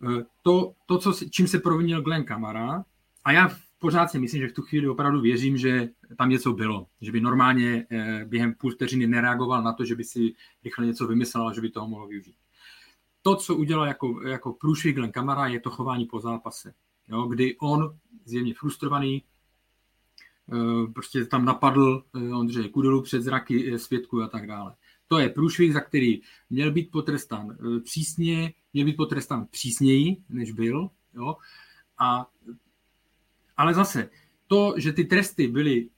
E, to, to co, čím se provinil Glenn Kamara, a já pořád si myslím, že v tu chvíli opravdu věřím, že tam něco bylo, že by normálně e, během půl vteřiny nereagoval na to, že by si rychle něco vymyslel a že by toho mohl využít. To, co udělal jako, jako průšvih Glenn Kamara, je to chování po zápase, jo? kdy on, zjevně frustrovaný, e, prostě tam napadl Ondřeje Kudelu před zraky svědků a tak dále. To je průšvih, za který měl být potrestán eh, přísně, měl být potrestán přísněji, než byl. Jo? A, ale zase, to, že ty tresty byly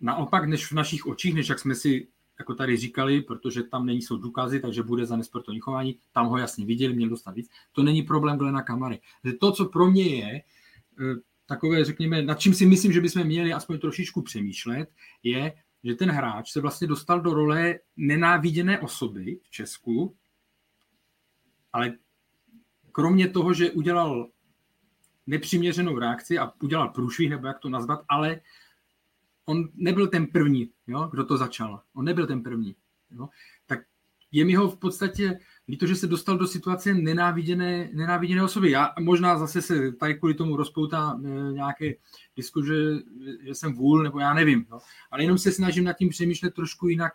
naopak než v našich očích, než jak jsme si jako tady říkali, protože tam není jsou důkazy, takže bude za nesportovní chování, tam ho jasně viděli, měl dostat víc. To není problém Glena Kamary. To, co pro mě je, eh, takové, řekněme, nad čím si myslím, že bychom měli aspoň trošičku přemýšlet, je, že ten hráč se vlastně dostal do role nenáviděné osoby v Česku, ale kromě toho, že udělal nepřiměřenou reakci a udělal průšvih, nebo jak to nazvat, ale on nebyl ten první, jo, kdo to začal. On nebyl ten první. Jo. Tak je mi ho v podstatě líto, že se dostal do situace nenáviděné, nenáviděné osoby. Já možná zase se tady kvůli tomu rozpoutá e, nějaké diskuze, že, že jsem vůl, nebo já nevím. No. Ale jenom se snažím nad tím přemýšlet trošku jinak.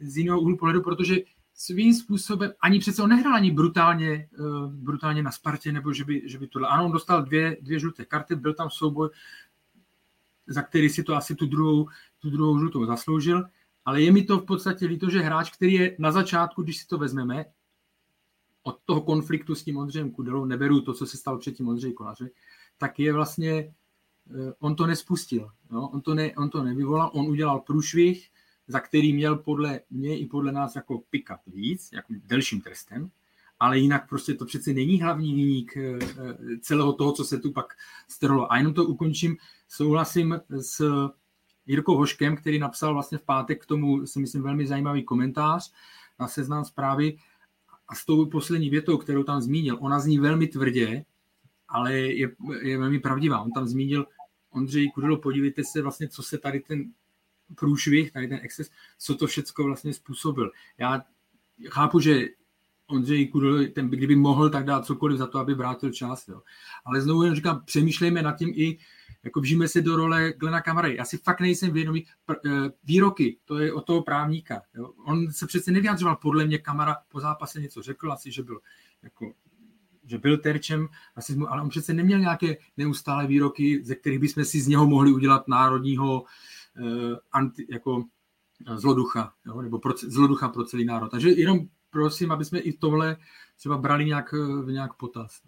z jiného úhlu pohledu, protože svým způsobem, ani přece on nehrál ani brutálně, uh, brutálně na Spartě, nebo že by, že by tohle. Ano, on dostal dvě, dvě žluté karty, byl tam souboj, za který si to asi tu druhou, tu druhou žlutou zasloužil, ale je mi to v podstatě líto, že hráč, který je na začátku, když si to vezmeme, od toho konfliktu s tím Ondřejem Kudelou, neberu to, co se stalo předtím Ondřej Kolaři, tak je vlastně, eh, on to nespustil, no? on, to ne, on to nevyvolal, on udělal průšvih, za který měl podle mě i podle nás jako pikat víc, jako delším trestem, ale jinak prostě to přece není hlavní výnik eh, eh, celého toho, co se tu pak strhlo. A jenom to ukončím, souhlasím s Jirkou Hoškem, který napsal vlastně v pátek k tomu, si myslím, velmi zajímavý komentář na seznam zprávy a s tou poslední větou, kterou tam zmínil, ona zní velmi tvrdě, ale je, je velmi pravdivá. On tam zmínil, Ondřej Kudelo, podívejte se vlastně, co se tady ten průšvih, tady ten exces, co to všecko vlastně způsobil. Já chápu, že Ondřej Kudel, ten, kdyby mohl, tak dát cokoliv za to, aby vrátil čas. Jo. Ale znovu jen říkám, přemýšlejme nad tím i, jako vžíme se do role Glena Kamary. Já si fakt nejsem vědomý pr- eh, výroky, to je od toho právníka. Jo. On se přece nevyjadřoval, podle mě Kamara po zápase něco řekl, asi, že byl jako že byl terčem rasismu, ale on přece neměl nějaké neustále výroky, ze kterých bychom si z něho mohli udělat národního uh, anti, jako zloducha, jo, nebo pro, zloducha pro celý národ. Takže jenom prosím, aby jsme i tohle třeba brali nějak, nějak potaz.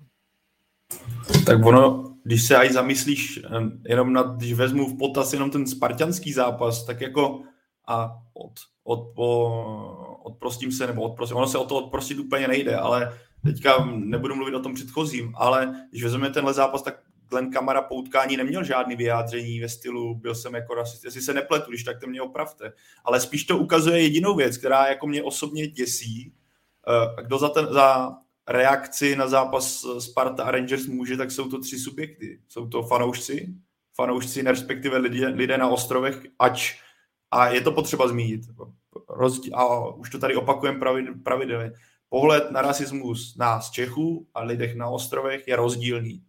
Tak ono, když se aj zamyslíš, jenom na, když vezmu v potaz jenom ten spartianský zápas, tak jako a od, od, od, odprostím se, nebo odprostím, ono se o to odprostit úplně nejde, ale teďka nebudu mluvit o tom předchozím, ale když vezmeme tenhle zápas, tak Glenn Kamara po utkání neměl žádný vyjádření ve stylu byl jsem jako rasist, jestli se nepletu, když tak to mě opravte. Ale spíš to ukazuje jedinou věc, která jako mě osobně děsí. Eh, kdo za, ten, za reakci na zápas Sparta a Rangers může, tak jsou to tři subjekty. Jsou to fanoušci, fanoušci, respektive lidé, lidé na ostrovech, ač a je to potřeba zmínit. Rozdíl, a už to tady opakujem pravidelně. Pohled na rasismus nás Čechů a lidech na ostrovech je rozdílný.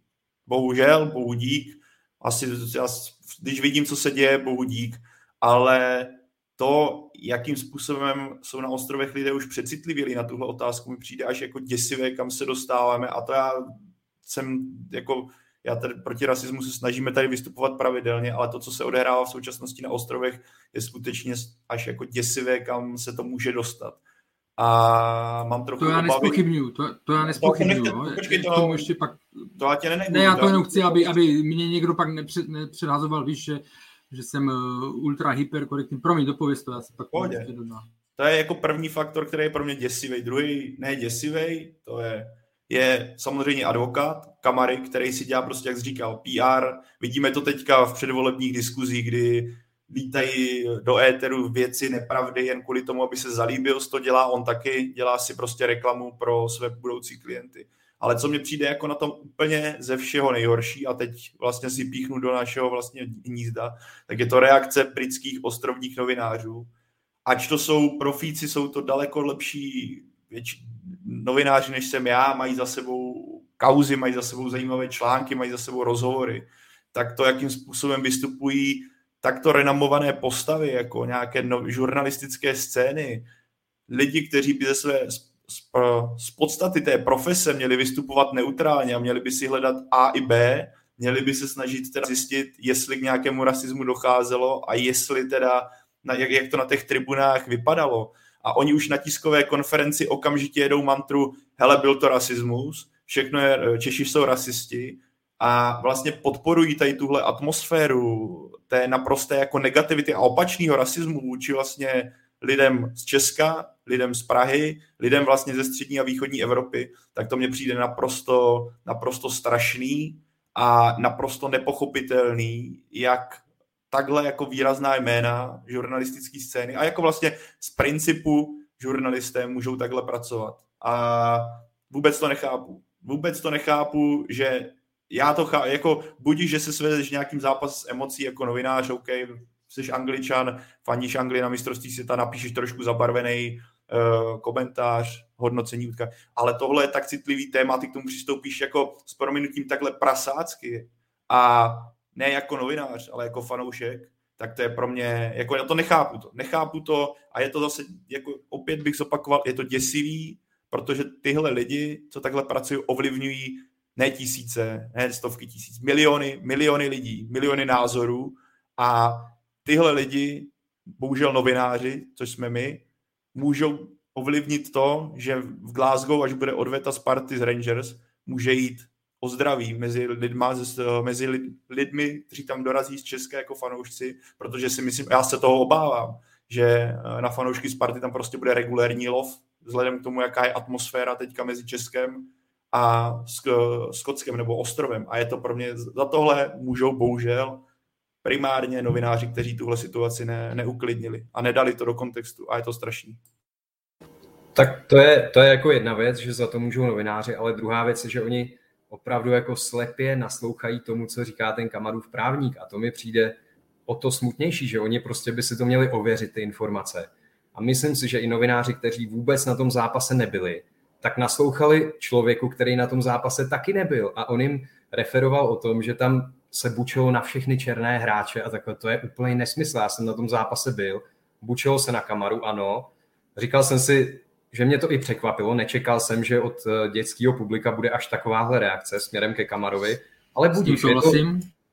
Bohužel, bohu dík, asi, když vidím, co se děje, bohu dík, ale to, jakým způsobem jsou na ostrovech lidé už přecitlivěli na tuhle otázku, mi přijde až jako děsivé, kam se dostáváme a to já jsem jako já tady proti rasismu se snažíme tady vystupovat pravidelně, ale to, co se odehrává v současnosti na ostrovech, je skutečně až jako děsivé, kam se to může dostat. A mám trochu To já nespochybnuju, to, to já nespochybnuju. To, no. počkej, to, tomu ještě pak... to já tě Ne, já to jenom chci, aby, aby mě někdo pak nepřed, nepředhazoval, víš, že že jsem eh, ultra hyperkorektní. Promiň, dopověz to, já se pak To je jako první faktor, který je pro mě děsivý. Druhý, ne děsivý, to je, je samozřejmě advokát Kamary, který si dělá prostě, jak jsi říkal, PR. Vidíme to teďka v předvolebních diskuzích, kdy lítají do éteru věci nepravdy jen kvůli tomu, aby se zalíbil, to dělá on taky, dělá si prostě reklamu pro své budoucí klienty. Ale co mi přijde jako na tom úplně ze všeho nejhorší, a teď vlastně si píchnu do našeho vlastně hnízda, tak je to reakce britských ostrovních novinářů. Ač to jsou profíci, jsou to daleko lepší věč, novináři, než jsem já, mají za sebou kauzy, mají za sebou zajímavé články, mají za sebou rozhovory, tak to, jakým způsobem vystupují takto renamované postavy, jako nějaké no, žurnalistické scény, lidi, kteří by ze své z, z podstaty té profese měli vystupovat neutrálně a měli by si hledat A i B, měli by se snažit teda zjistit, jestli k nějakému rasismu docházelo a jestli teda, na, jak, jak to na těch tribunách vypadalo. A oni už na tiskové konferenci okamžitě jedou mantru, hele, byl to rasismus, všechno je, Češi jsou rasisti a vlastně podporují tady tuhle atmosféru té naprosté jako negativity a opačného rasismu vůči vlastně lidem z Česka, lidem z Prahy, lidem vlastně ze střední a východní Evropy, tak to mně přijde naprosto, naprosto strašný a naprosto nepochopitelný, jak takhle jako výrazná jména žurnalistické scény a jako vlastně z principu žurnalisté můžou takhle pracovat. A vůbec to nechápu. Vůbec to nechápu, že já to chápu, jako budíš, že se svezeš nějakým zápas s emocí jako novinář, OK, jsi angličan, faníš Anglii na mistrovství světa, napíšeš trošku zabarvený komentář, hodnocení útka. Ale tohle je tak citlivý téma, ty k tomu přistoupíš jako s prominutím takhle prasácky a ne jako novinář, ale jako fanoušek, tak to je pro mě, jako já to nechápu to, nechápu to a je to zase, jako opět bych zopakoval, je to děsivý, protože tyhle lidi, co takhle pracují, ovlivňují ne tisíce, ne stovky tisíc, miliony, miliony lidí, miliony názorů a tyhle lidi, bohužel novináři, což jsme my, můžou ovlivnit to, že v Glasgow, až bude odveta Sparty z Rangers, může jít o zdraví mezi, lidma, mezi lidmi, kteří tam dorazí z České jako fanoušci, protože si myslím, já se toho obávám, že eh, na fanoušky Sparty tam prostě bude regulérní lov, vzhledem k tomu, jaká je atmosféra teďka mezi Českem a Skotskem nebo ostrovem. A je to pro mě, za tohle můžou bohužel primárně novináři, kteří tuhle situaci ne, neuklidnili a nedali to do kontextu a je to strašný. Tak to je, to je jako jedna věc, že za to můžou novináři, ale druhá věc je, že oni opravdu jako slepě naslouchají tomu, co říká ten kamarův právník a to mi přijde o to smutnější, že oni prostě by si to měli ověřit, ty informace. A myslím si, že i novináři, kteří vůbec na tom zápase nebyli, tak naslouchali člověku, který na tom zápase taky nebyl a on jim referoval o tom, že tam se bučilo na všechny černé hráče a takhle. To je úplně nesmysl. Já jsem na tom zápase byl, bučilo se na kamaru, ano. Říkal jsem si, že mě to i překvapilo. Nečekal jsem, že od eh, dětského publika bude až takováhle reakce směrem ke Kamarovi. Ale budíš, je to,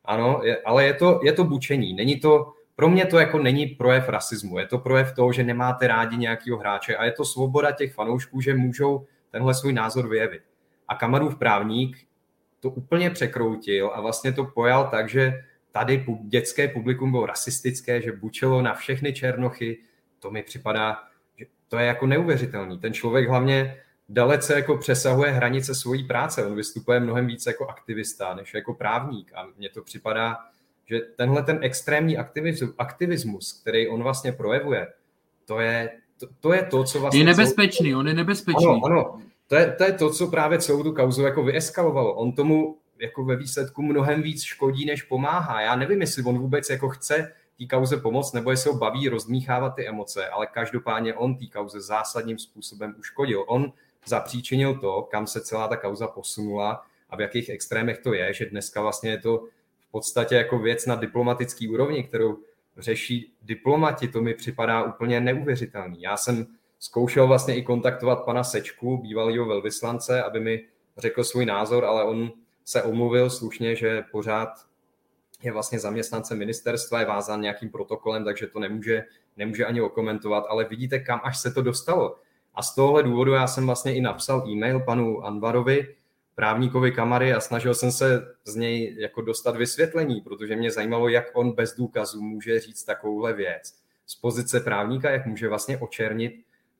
ano, je, ale je to, je to bučení. Není to, pro mě to jako není projev rasismu. Je to projev toho, že nemáte rádi nějakého hráče a je to svoboda těch fanoušků, že můžou tenhle svůj názor vyjevit. A Kamarův právník to úplně překroutil a vlastně to pojal tak, že tady dětské publikum bylo rasistické, že bučelo na všechny černochy. To mi připadá to je jako neuvěřitelný. Ten člověk hlavně dalece jako přesahuje hranice svojí práce. On vystupuje mnohem více jako aktivista, než jako právník. A mně to připadá, že tenhle ten extrémní aktivismus, který on vlastně projevuje, to je to, to, je to co vlastně... Je nebezpečný, on je nebezpečný. Ano, ano. To je, to je to, co právě celou tu kauzu jako vyeskalovalo. On tomu jako ve výsledku mnohem víc škodí, než pomáhá. Já nevím, jestli on vůbec jako chce té kauze pomoct, nebo jestli ho baví rozdmíchávat ty emoce, ale každopádně on té kauze zásadním způsobem uškodil. On zapříčinil to, kam se celá ta kauza posunula a v jakých extrémech to je, že dneska vlastně je to v podstatě jako věc na diplomatický úrovni, kterou řeší diplomati, to mi připadá úplně neuvěřitelný. Já jsem zkoušel vlastně i kontaktovat pana Sečku, bývalého velvyslance, aby mi řekl svůj názor, ale on se omluvil slušně, že pořád je vlastně zaměstnance ministerstva, je vázán nějakým protokolem, takže to nemůže, nemůže ani okomentovat, ale vidíte, kam až se to dostalo. A z tohohle důvodu já jsem vlastně i napsal e-mail panu Anvarovi, právníkovi Kamary a snažil jsem se z něj jako dostat vysvětlení, protože mě zajímalo, jak on bez důkazů může říct takovouhle věc. Z pozice právníka, jak může vlastně očernit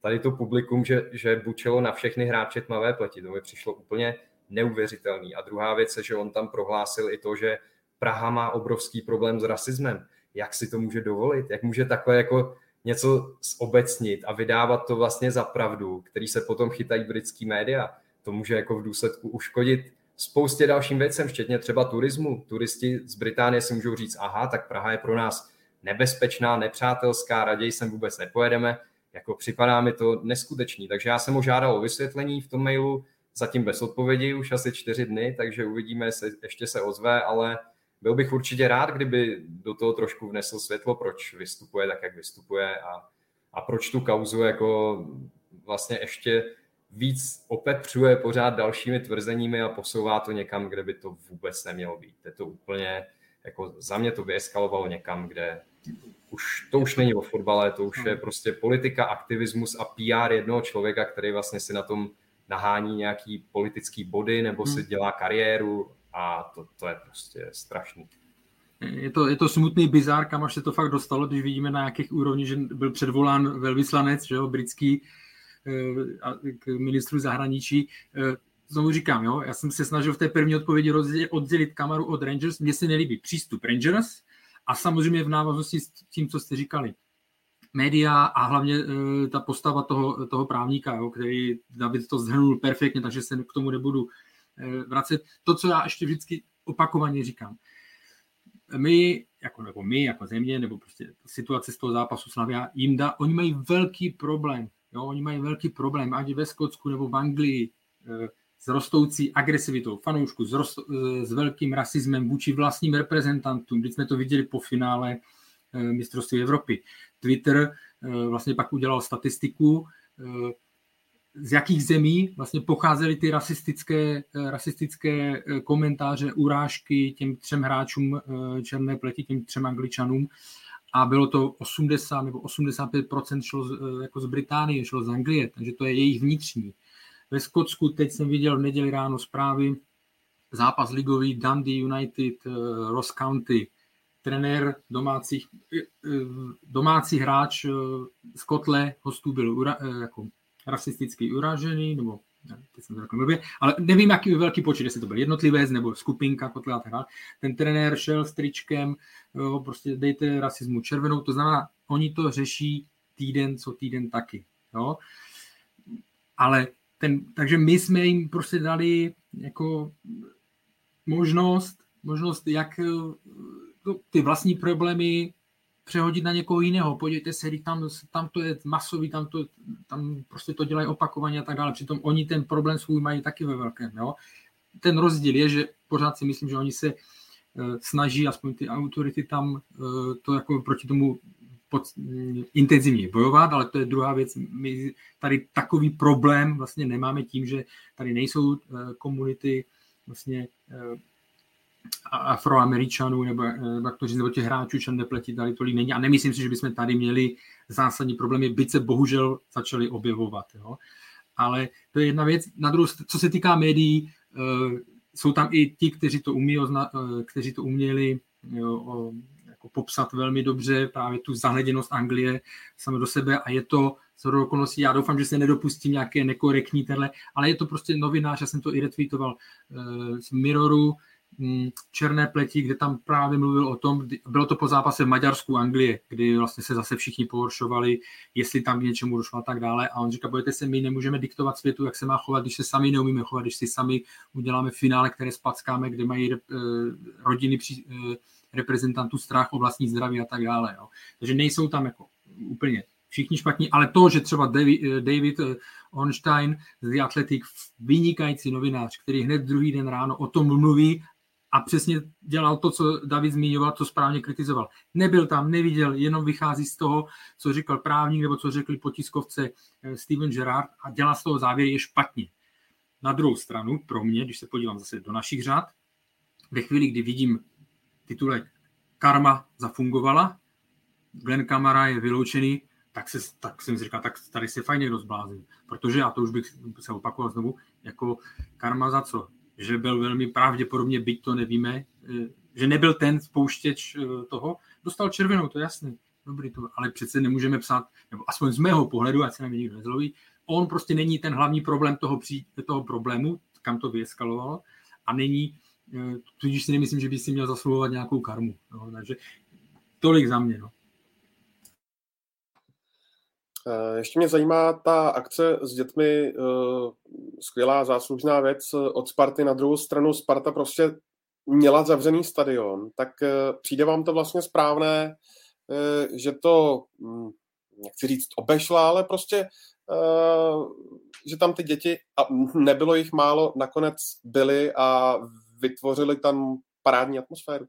tady to publikum, že, že bučelo na všechny hráče tmavé pleti. To mi přišlo úplně neuvěřitelný. A druhá věc je, že on tam prohlásil i to, že Praha má obrovský problém s rasismem. Jak si to může dovolit? Jak může takhle jako něco zobecnit a vydávat to vlastně za pravdu, který se potom chytají britský média? To může jako v důsledku uškodit spoustě dalším věcem, včetně třeba turismu. Turisti z Británie si můžou říct, aha, tak Praha je pro nás nebezpečná, nepřátelská, raději sem vůbec nepojedeme. Jako připadá mi to neskutečný. Takže já jsem mu žádal o vysvětlení v tom mailu, zatím bez odpovědi, už asi čtyři dny, takže uvidíme, jestli ještě se ozve, ale byl bych určitě rád, kdyby do toho trošku vnesl světlo, proč vystupuje tak, jak vystupuje a, a proč tu kauzu jako vlastně ještě víc opepřuje pořád dalšími tvrzeními a posouvá to někam, kde by to vůbec nemělo být. Je to úplně, jako za mě to vyeskalovalo někam, kde už, to už není o fotbale, to už je prostě politika, aktivismus a PR jednoho člověka, který vlastně si na tom nahání nějaký politický body nebo si hmm. dělá kariéru a to, to je prostě strašný. Je to, je to smutný bizár, kam až se to fakt dostalo, když vidíme na jakých úrovni, že byl předvolán velvyslanec, že jo, britský eh, k ministru zahraničí. Eh, znovu říkám, jo, já jsem se snažil v té první odpovědi oddělit kameru od Rangers. Mně se nelíbí přístup Rangers a samozřejmě v návaznosti s tím, co jste říkali, média a hlavně e, ta postava toho, toho právníka, jo, který David to zhrnul perfektně, takže se k tomu nebudu Eh, vracet. To, co já ještě vždycky opakovaně říkám. My, jako, nebo my jako země, nebo prostě situace z toho zápasu Slavia, jim dá, oni mají velký problém. Jo, oni mají velký problém, ať ve Skotsku nebo v Anglii, eh, s rostoucí agresivitou fanoušku, s, rost, eh, s velkým rasismem vůči vlastním reprezentantům. Když jsme to viděli po finále mistrovství Evropy. Twitter vlastně pak udělal statistiku, z jakých zemí vlastně pocházely ty rasistické, rasistické komentáře, urážky těm třem hráčům černé pleti, těm třem angličanům a bylo to 80 nebo 85% šlo z, jako z Británie, šlo z Anglie, takže to je jejich vnitřní. Ve Skotsku teď jsem viděl v neděli ráno zprávy, zápas ligový Dundee United, eh, Ross County, trenér domácích, eh, eh, domácí hráč z Kotle hostů byl ura, jako rasisticky uražený, nebo teď jsem to řekl blbě, ale nevím, jaký velký počet, jestli to byl jednotlivec nebo skupinka, kotle a tak dále. Ten trenér šel s tričkem, jo, prostě dejte rasismu červenou, to znamená, oni to řeší týden co týden taky. Jo. Ale ten, takže my jsme jim prostě dali jako možnost, možnost, jak no, ty vlastní problémy přehodit na někoho jiného. Podívejte se, tam, tam to je masový, tam, to, tam prostě to dělají opakovaně a tak dále. Přitom oni ten problém svůj mají taky ve velkém. Jo? Ten rozdíl je, že pořád si myslím, že oni se uh, snaží, aspoň ty autority tam uh, to jako proti tomu pod, um, intenzivně bojovat, ale to je druhá věc. My tady takový problém vlastně nemáme tím, že tady nejsou uh, komunity vlastně afroameričanů nebo, to říct, nebo těch hráčů černé pleti tady tolik není. A nemyslím si, že bychom tady měli zásadní problémy, byť se bohužel začaly objevovat. Jo. Ale to je jedna věc. Na druhou, co se týká médií, eh, jsou tam i ti, kteří to, umí, eh, kteří to uměli jo, jako popsat velmi dobře, právě tu zahleděnost Anglie sami do sebe a je to z okolností, já doufám, že se nedopustím nějaké nekorektní tenhle, ale je to prostě novinář, já jsem to i retweetoval eh, z Mirroru, Mm, černé pleti, kde tam právě mluvil o tom, bylo to po zápase v Maďarsku, Anglie, kdy vlastně se zase všichni pohoršovali, jestli tam k něčemu došlo a tak dále. A on říká, bojte se, my nemůžeme diktovat světu, jak se má chovat, když se sami neumíme chovat, když si sami uděláme finále, které spackáme, kde mají uh, rodiny při, uh, reprezentantů strach o vlastní zdraví a tak dále. Jo. Takže nejsou tam jako úplně všichni špatní, ale to, že třeba David, eh, David Onstein z The Athletic, vynikající novinář, který hned druhý den ráno o tom mluví a přesně dělal to, co David zmiňoval, co správně kritizoval. Nebyl tam, neviděl, jenom vychází z toho, co říkal právník nebo co řekli po tiskovce eh, Steven Gerrard a dělá z toho závěr je špatně. Na druhou stranu, pro mě, když se podívám zase do našich řád, ve chvíli, kdy vidím titulek Karma zafungovala, Glenn Kamara je vyloučený, tak, se, tak jsem si říkal, tak tady se fajně rozblázím. Protože, a to už bych se opakoval znovu, jako karma za co? že byl velmi pravděpodobně, byť to nevíme, eh, že nebyl ten spouštěč eh, toho, dostal červenou, to je jasné. Dobrý to, ale přece nemůžeme psát, nebo aspoň z mého pohledu, ať se na mě nikdo nezloví, on prostě není ten hlavní problém toho, pří, toho problému, kam to vyeskalovalo, a není, tudíž si nemyslím, že by si měl zasluhovat nějakou karmu. No, takže tolik za mě. No. Eh, ještě mě zajímá ta akce s dětmi, eh, skvělá záslužná věc od Sparty. Na druhou stranu Sparta prostě měla zavřený stadion, tak eh, přijde vám to vlastně správné, že to, hm, nechci říct obešla, ale prostě, že tam ty děti, a nebylo jich málo, nakonec byly a vytvořili tam parádní atmosféru.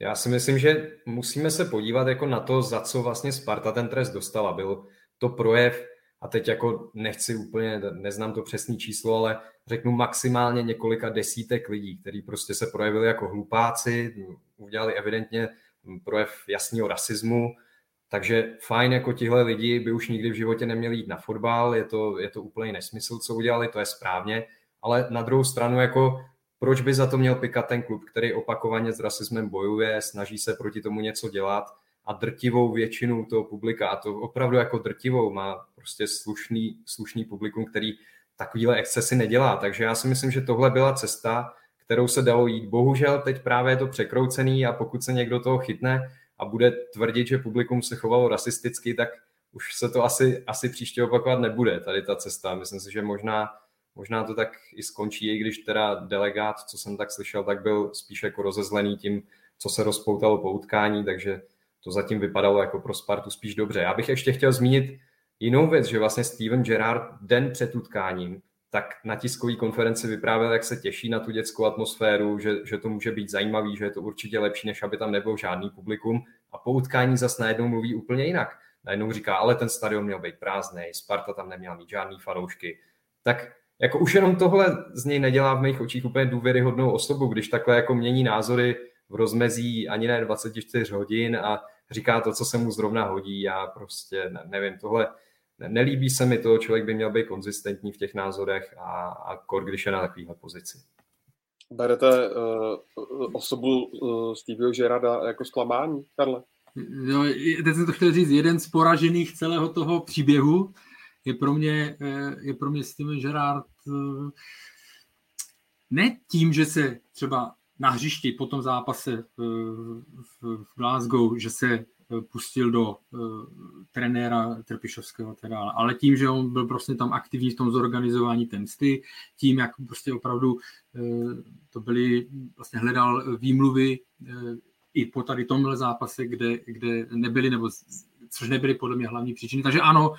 Já si myslím, že musíme se podívat jako na to, za co vlastně Sparta ten trest dostala. Byl to projev, a teď jako nechci úplně, neznám to přesné číslo, ale řeknu maximálně několika desítek lidí, kteří prostě se projevili jako hlupáci, udělali evidentně projev jasného rasismu, takže fajn, jako tihle lidi by už nikdy v životě neměli jít na fotbal, je to, je to úplný nesmysl, co udělali, to je správně, ale na druhou stranu jako proč by za to měl pikat ten klub, který opakovaně s rasismem bojuje, snaží se proti tomu něco dělat a drtivou většinu toho publika, a to opravdu jako drtivou, má prostě slušný, slušný publikum, který takovýhle excesy nedělá. Takže já si myslím, že tohle byla cesta, kterou se dalo jít. Bohužel teď právě je to překroucený a pokud se někdo toho chytne a bude tvrdit, že publikum se chovalo rasisticky, tak už se to asi, asi příště opakovat nebude, tady ta cesta. Myslím si, že možná Možná to tak i skončí, i když teda delegát, co jsem tak slyšel, tak byl spíš jako rozezlený tím, co se rozpoutalo po utkání, takže to zatím vypadalo jako pro Spartu spíš dobře. Já bych ještě chtěl zmínit jinou věc, že vlastně Steven Gerrard den před utkáním tak na tiskové konferenci vyprávěl, jak se těší na tu dětskou atmosféru, že, že to může být zajímavý, že je to určitě lepší, než aby tam nebyl žádný publikum. A po utkání zase najednou mluví úplně jinak. Najednou říká, ale ten stadion měl být prázdný, Sparta tam neměla mít žádný fanoušky. Tak jako už jenom tohle z něj nedělá v mých očích úplně důvěryhodnou osobu, když takhle jako mění názory v rozmezí ani ne 24 hodin a říká to, co se mu zrovna hodí. Já prostě nevím, tohle nelíbí se mi to, člověk by měl být konzistentní v těch názorech a, a kor, když je na takovéhle pozici. Berete uh, osobu uh, Stevieho Gerrada jako zklamání, Karle? No, teď jsem to chtěl říct, jeden z poražených celého toho příběhu je pro mě, je pro mě Steven Gerrard ne tím, že se třeba na hřišti po tom zápase v, v Glasgow, že se pustil do trenéra Trpišovského teda, ale tím, že on byl prostě tam aktivní v tom zorganizování té msty, tím, jak prostě opravdu to byly, vlastně hledal výmluvy i po tady tomhle zápase, kde, kde nebyly, nebo což nebyly podle mě hlavní příčiny. Takže ano,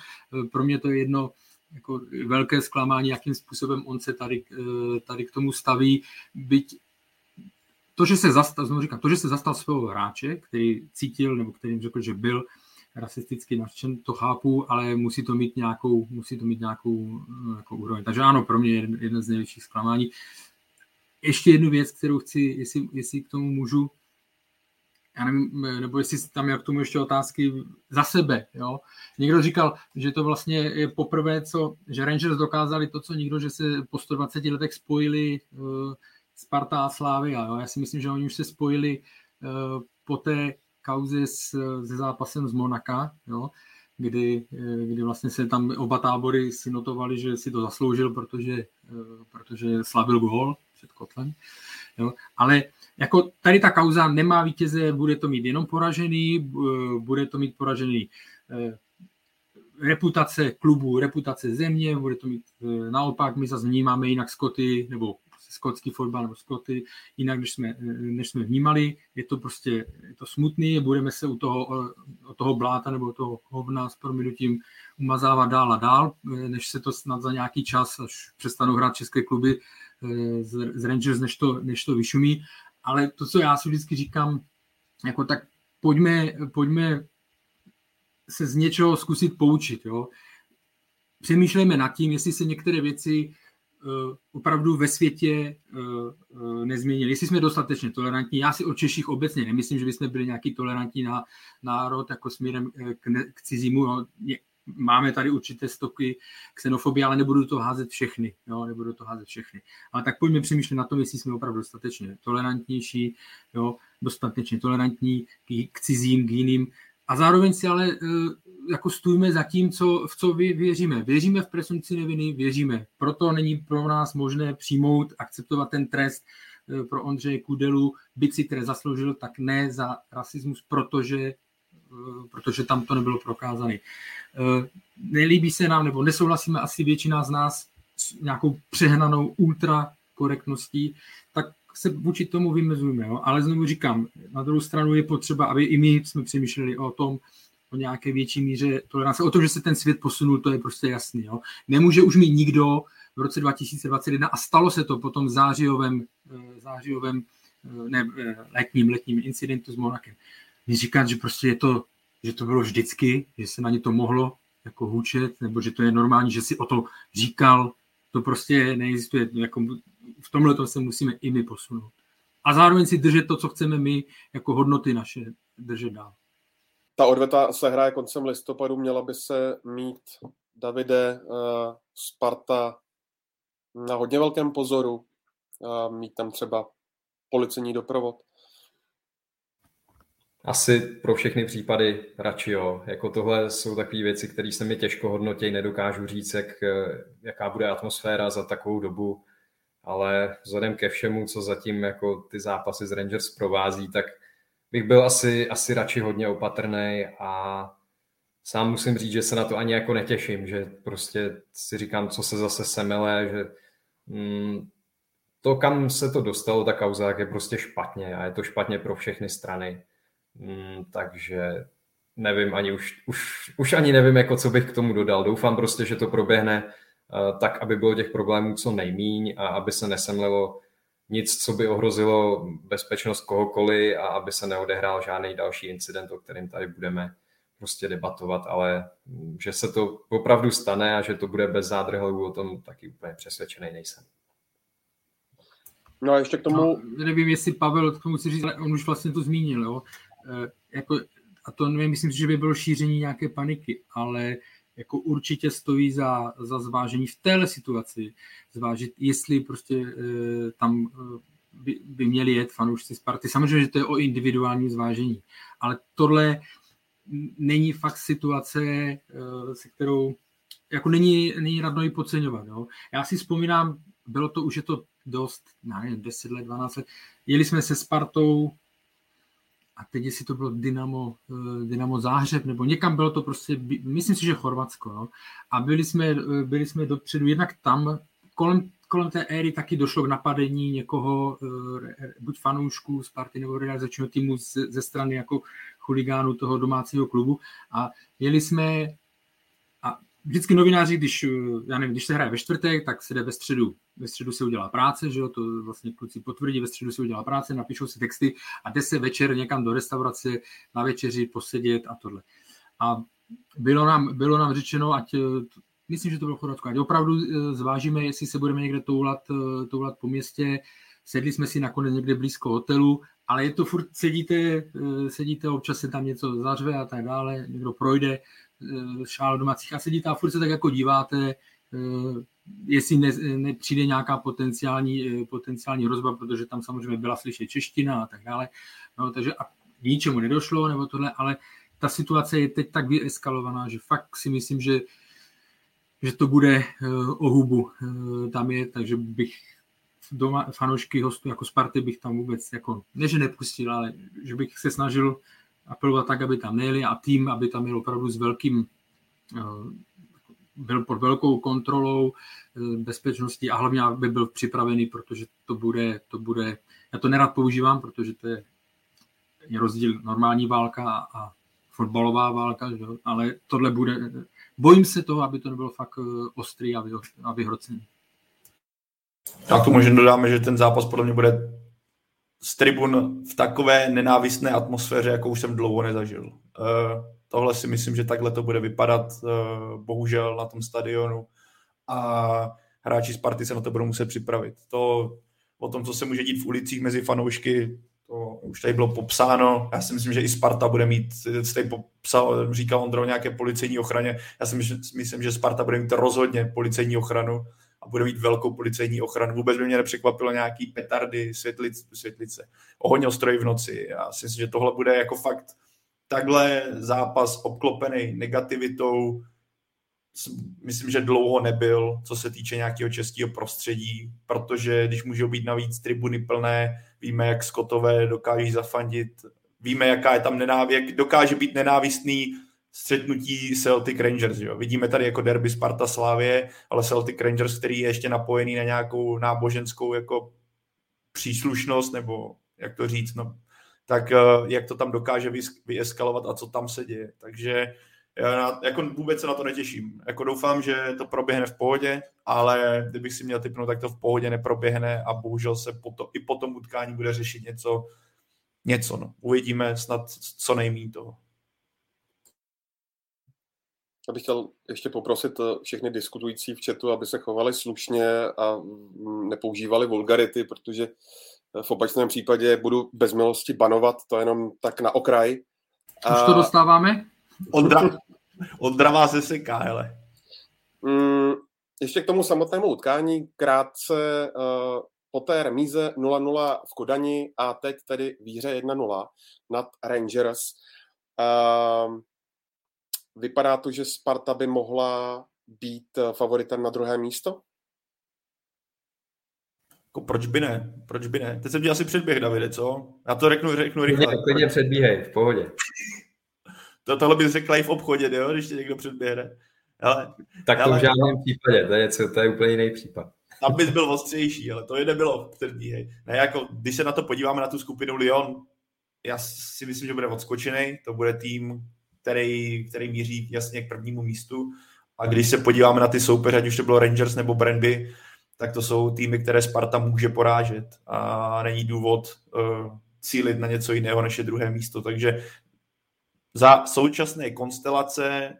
pro mě to je jedno jako velké zklamání, jakým způsobem on se tady, tady k tomu staví, byť to, že se zastal, znovu říkám, to, že se zastal svého hráče, který cítil, nebo který řekl, že byl rasisticky nadšen, to chápu, ale musí to mít nějakou, musí to mít nějakou, nějakou úroveň. Takže ano, pro mě je jeden z největších zklamání. Ještě jednu věc, kterou chci, jestli, jestli k tomu můžu, já nevím, nebo jestli tam je k tomu ještě otázky za sebe. Jo? Někdo říkal, že to vlastně je poprvé, co, že Rangers dokázali to, co nikdo, že se po 120 letech spojili uh, Sparta a Slávia. Jo? Já si myslím, že oni už se spojili uh, po té kauze s, se zápasem z Monaka, jo? Kdy, eh, kdy vlastně se tam oba tábory si notovali, že si to zasloužil, protože, protože slavil gól před Kotlem. Jo? Ale jako tady ta kauza nemá vítěze, bude to mít jenom poražený, bude to mít poražený reputace klubu, reputace země, bude to mít naopak, my zase vnímáme jinak Skoty, nebo skotský fotbal nebo Skoty, jinak, než jsme, než jsme vnímali. Je to prostě je to smutný, budeme se u toho, o toho bláta nebo toho hovna s prominutím umazávat dál a dál, než se to snad za nějaký čas, až přestanou hrát české kluby eh, z, z Rangers, než to, než to vyšumí. Ale to, co já si vždycky říkám, jako tak pojďme, pojďme se z něčeho zkusit poučit. Jo? Přemýšlejme nad tím, jestli se některé věci Eh, opravdu ve světě eh, eh, nezměnili. Jestli jsme dostatečně tolerantní, já si o Češích obecně nemyslím, že bychom byli nějaký tolerantní na, národ jako směrem k, ne, k cizímu. No, máme tady určité stopky xenofobie, ale nebudu to házet všechny. Jo, nebudu to házet všechny. Ale tak pojďme přemýšlet na tom, jestli jsme opravdu dostatečně tolerantnější, jo, dostatečně tolerantní k, k cizím, k jiným. A zároveň si ale jako stůjme za tím, co, v co vy věříme. Věříme v presumpci neviny, věříme. Proto není pro nás možné přijmout, akceptovat ten trest eh, pro Ondřeje Kudelu, byť si trest zasloužil, tak ne za rasismus, protože, eh, protože tam to nebylo prokázané. Eh, nelíbí se nám, nebo nesouhlasíme asi většina z nás s nějakou přehnanou ultra korektností, tak se vůči tomu vymezujeme. Jo? Ale znovu říkám, na druhou stranu je potřeba, aby i my jsme přemýšleli o tom, o nějaké větší míře tolerance. O to, že se ten svět posunul, to je prostě jasný. Jo. Nemůže už mít nikdo v roce 2021 a stalo se to po tom zářijovém, eh, zářijovém eh, ne, eh, letním, letním incidentu s Monakem. Říkat, že prostě je to, že to bylo vždycky, že se na ně to mohlo jako hůčet, nebo že to je normální, že si o to říkal, to prostě neexistuje. Jako v tomhle to se musíme i my posunout. A zároveň si držet to, co chceme my, jako hodnoty naše, držet dál. Ta odveta se hraje koncem listopadu, měla by se mít Davide uh, Sparta na hodně velkém pozoru, uh, mít tam třeba policejní doprovod. Asi pro všechny případy radši jo. Jako tohle jsou takové věci, které se mi těžko hodnotí, nedokážu říct, jak, jaká bude atmosféra za takovou dobu, ale vzhledem ke všemu, co zatím jako ty zápasy z Rangers provází, tak bych byl asi, asi radši hodně opatrný a sám musím říct, že se na to ani jako netěším, že prostě si říkám, co se zase semele, že mm, to, kam se to dostalo, ta kauza, je prostě špatně a je to špatně pro všechny strany. Mm, takže nevím ani už, už, už ani nevím, jako co bych k tomu dodal. Doufám prostě, že to proběhne tak, aby bylo těch problémů co nejmíň a aby se nesemlilo nic, co by ohrozilo bezpečnost kohokoliv a aby se neodehrál žádný další incident, o kterém tady budeme prostě debatovat, ale že se to opravdu stane a že to bude bez zádrhelů, o tom taky úplně přesvědčený nejsem. No a ještě k tomu... No, nevím, jestli Pavel k tomu si říct, ale on už vlastně to zmínil, jo. E, jako, a to nevím, myslím si, že by bylo šíření nějaké paniky, ale jako určitě stojí za, za zvážení v téhle situaci, zvážit, jestli prostě e, tam e, by, by měli jet fanoušci Sparty. Samozřejmě, že to je o individuální zvážení, ale tohle není fakt situace, e, se kterou jako není, není radno ji podceňovat. Jo. Já si vzpomínám, bylo to už je to dost, nevím, 10 let, 12 let, jeli jsme se Spartou a teď jestli to bylo Dynamo, eh, Dynamo Záhřeb, nebo někam bylo to prostě, myslím si, že Chorvatsko, no. A byli jsme, eh, byli jsme dopředu, jednak tam, kolem, kolem té éry taky došlo k napadení někoho, eh, buď fanoušků Sparty nebo realizačního týmu ze strany jako chuligánů toho domácího klubu a jeli jsme vždycky novináři, když, já nevím, když se hraje ve čtvrtek, tak se jde ve středu. Ve středu se udělá práce, že jo, to vlastně kluci potvrdí, ve středu se udělá práce, napíšou si texty a jde se večer někam do restaurace na večeři posedět a tohle. A bylo nám, bylo nám řečeno, ať myslím, že to bylo Chorvatsko, ať opravdu eh, zvážíme, jestli se budeme někde toulat, eh, toulat po městě, sedli jsme si nakonec někde blízko hotelu, ale je to furt, sedíte, eh, sedíte, občas se tam něco zařve a tak dále, někdo projde, Eh, šál domácích a sedíte a furt se tak jako díváte, eh, jestli ne, nepřijde nějaká potenciální, eh, potenciální hrozba, protože tam samozřejmě byla slyšet čeština a tak dále. No, takže a ničemu nedošlo, nebo tohle, ale ta situace je teď tak vyeskalovaná, že fakt si myslím, že, že to bude o hubu tam je, takže bych doma fanoušky hostů jako Sparty bych tam vůbec jako, ne že nepustil, ale že bych se snažil apelovat tak, aby tam nejeli a tým, aby tam měl opravdu s velkým eh, byl pod velkou kontrolou eh, bezpečnosti a hlavně, aby byl připravený, protože to bude, to bude, já to nerad používám, protože to je, je rozdíl normální válka a fotbalová válka, že? ale tohle bude, bojím se toho, aby to nebylo fakt eh, ostrý a, vy, a vyhrocený. Tak to možná dodáme, že ten zápas podle mě bude z tribun v takové nenávistné atmosféře, jakou už jsem dlouho nezažil. Uh, tohle si myslím, že takhle to bude vypadat, uh, bohužel na tom stadionu a hráči z party se na to budou muset připravit. To o tom, co se může dít v ulicích mezi fanoušky, to už tady bylo popsáno. Já si myslím, že i Sparta bude mít, jste popsal, říkal Ondro nějaké policejní ochraně. Já si myslím, že Sparta bude mít rozhodně policejní ochranu a bude mít velkou policejní ochranu. Vůbec by mě nepřekvapilo nějaký petardy, světlice, světlice, ohoň ostroj v noci. Já si myslím, že tohle bude jako fakt takhle zápas obklopený negativitou, myslím, že dlouho nebyl, co se týče nějakého českého prostředí, protože když můžou být navíc tribuny plné, víme, jak skotové dokáží zafandit, víme, jaká je tam nenávěk, dokáže být nenávistný střetnutí Celtic Rangers. Jo. Vidíme tady jako derby Sparta Slávě, ale Celtic Rangers, který je ještě napojený na nějakou náboženskou jako příslušnost, nebo jak to říct, no, tak eh, jak to tam dokáže vyeskalovat a co tam se děje. Takže já na, jako vůbec se na to netěším. Jako doufám, že to proběhne v pohodě, ale kdybych si měl typnout, tak to v pohodě neproběhne a bohužel se po to, i po tom utkání bude řešit něco, něco no. Uvidíme snad co nejmí toho. Já bych chtěl ještě poprosit eh, všechny diskutující v chatu, aby se chovali slušně a mm, nepoužívali vulgarity, protože eh, v opačném případě budu bez milosti banovat, to jenom tak na okraj. Už to dostáváme? Ondra, Ondra vás seká, hele. Mm, ještě k tomu samotnému utkání, krátce uh, po té remíze 0-0 v Kodani a teď tedy výhře 1-0 nad Rangers. Uh, Vypadá to, že Sparta by mohla být eh, favoritem na druhé místo? Jako proč by ne? Proč by ne? Teď jsem ti asi předběh, Davide, co? Já to řeknu, řeknu rychle. Klidně předbíhej, v pohodě. To, tohle bys řekla i v obchodě, jo, když tě někdo předběhne. Ale, tak to ale, v žádném případě, to je, něco, to je úplně jiný případ. Tam bys byl ostřejší, ale to je nebylo předbíhej. Ne, jako, když se na to podíváme na tu skupinu Lyon, já si myslím, že bude odskočený, to bude tým, který, který míří jasně k prvnímu místu A když se podíváme na ty soupeře, ať už to bylo Rangers nebo Brandby, tak to jsou týmy, které Sparta může porážet a není důvod uh, cílit na něco jiného, než je druhé místo. Takže za současné konstelace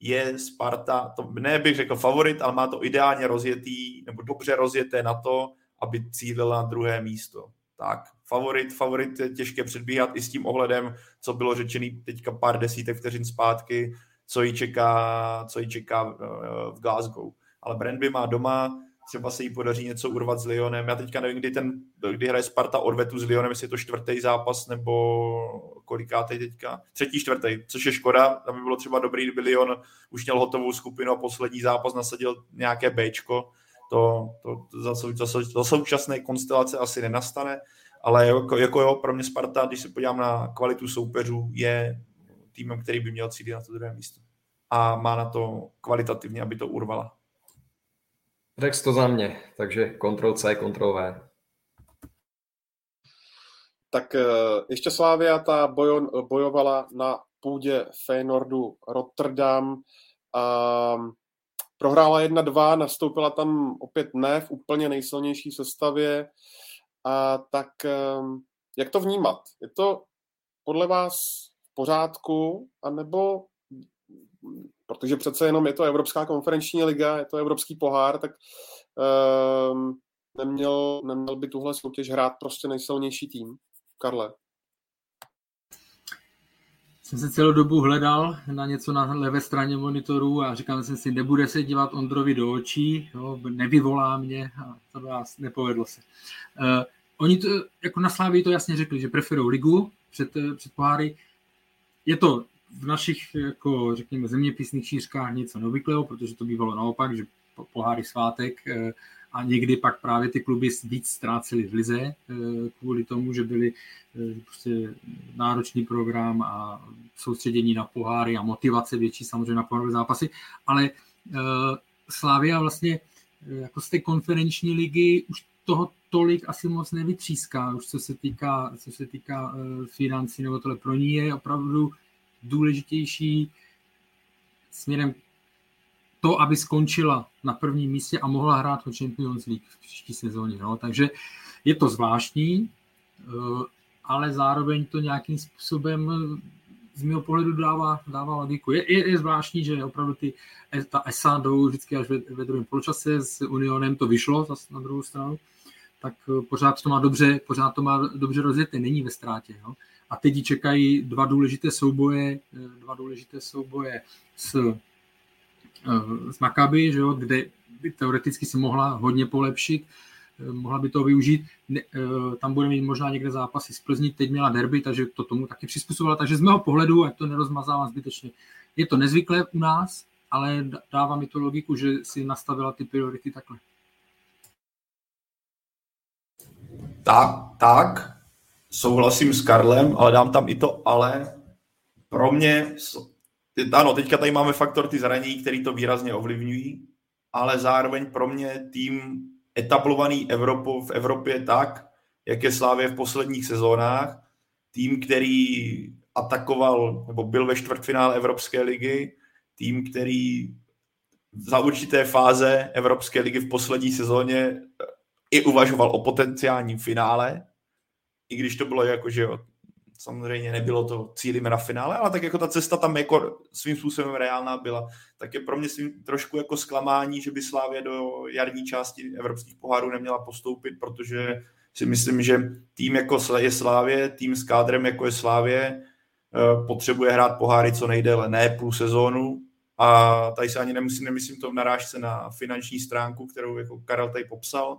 je Sparta, to ne bych řekl favorit, ale má to ideálně rozjetý, nebo dobře rozjeté na to, aby cílila na druhé místo. Tak, favorit, favorit je těžké předbíhat i s tím ohledem, co bylo řečený teďka pár desítek vteřin zpátky, co ji čeká, co ji čeká eh, v Glasgow. Ale Brandby má doma, třeba se jí podaří něco urvat s Lyonem. Já teďka nevím, kdy, ten, kdy hraje Sparta odvetu s Lyonem, jestli je to čtvrtý zápas nebo kolikátý teďka. Třetí, čtvrtý, což je škoda. Tam by bylo třeba dobrý, kdyby Lyon už měl hotovou skupinu a poslední zápas nasadil nějaké Bčko. To, to, to za, za, za současné konstelace asi nenastane, ale jako, jako jo, pro mě Sparta, když se podívám na kvalitu soupeřů, je týmem, který by měl cílit na to druhé místo. A má na to kvalitativně, aby to urvala. Rex to za mě, takže Ctrl C, Ctrl V. Tak eh, ještě Slávia ta bojo, bojovala na půdě Feynordu Rotterdam. A prohrála 1-2, nastoupila tam opět ne v úplně nejsilnější sestavě. A tak eh, jak to vnímat? Je to podle vás v pořádku, anebo protože přece jenom je to Evropská konferenční liga, je to Evropský pohár, tak um, neměl, neměl by tuhle soutěž hrát prostě nejsilnější tým. Karle. Jsem se celou dobu hledal na něco na levé straně monitoru a říkal jsem si, nebude se dívat Ondrovi do očí, jo, nevyvolá mě a to vás nepovedlo se. Uh, oni to, jako na Slávii to jasně řekli, že preferují ligu před, před poháry. Je to v našich, jako řekněme, zeměpisných šířkách něco neobvyklého, protože to bývalo naopak, že poháry svátek eh, a někdy pak právě ty kluby víc ztrácely v lize eh, kvůli tomu, že byly eh, prostě náročný program a soustředění na poháry a motivace větší samozřejmě na pohárové zápasy, ale Slávia vlastně jako z té konferenční ligy už toho tolik asi moc nevytříská, už co se týká, co se týká financí, nebo tohle pro ní je opravdu důležitější směrem to, aby skončila na prvním místě a mohla hrát o Champions League v příští sezóně. No. Takže je to zvláštní, eh, ale zároveň to nějakým způsobem z mého pohledu dává, dává logiku. Je, je, je zvláštní, že opravdu ty, ta ESA jdou vždycky až ve, ve druhém poločase s Unionem to vyšlo zase na druhou stranu, tak eh, pořád to má dobře, pořád to má dobře rozjeté, není ve ztrátě. No. A teď čekají dva důležité souboje, eh, dva důležité souboje s, eh, s Maccabi, že jo, kde by teoreticky se mohla hodně polepšit, eh, mohla by to využít. Tam bude mít možná někde zápasy z Plzni, teď měla derby, takže to tomu taky přizpůsobila. Takže z mého pohledu, ať to nerozmazávám zbytečně, je to nezvyklé u nás, ale dává mi to logiku, že si nastavila ty priority takhle. Tak, tak, souhlasím s Karlem, ale dám tam i to ale. Pro mě, ano, teďka tady máme faktor ty zranění, který to výrazně ovlivňují, ale zároveň pro mě tým etablovaný Evropu v Evropě tak, jak je Slávě v posledních sezónách, tým, který atakoval, nebo byl ve čtvrtfinále Evropské ligy, tým, který za určité fáze Evropské ligy v poslední sezóně i uvažoval o potenciálním finále, i když to bylo jako, že samozřejmě nebylo to cílíme na finále, ale tak jako ta cesta tam jako svým způsobem reálná byla, tak je pro mě svým trošku jako zklamání, že by Slávě do jarní části evropských pohárů neměla postoupit, protože si myslím, že tým jako je Slávě, tým s kádrem jako je Slávě, eh, potřebuje hrát poháry co nejdéle, ne půl sezónu, a tady se ani nemusím, nemyslím to v narážce na finanční stránku, kterou jako Karel tady popsal,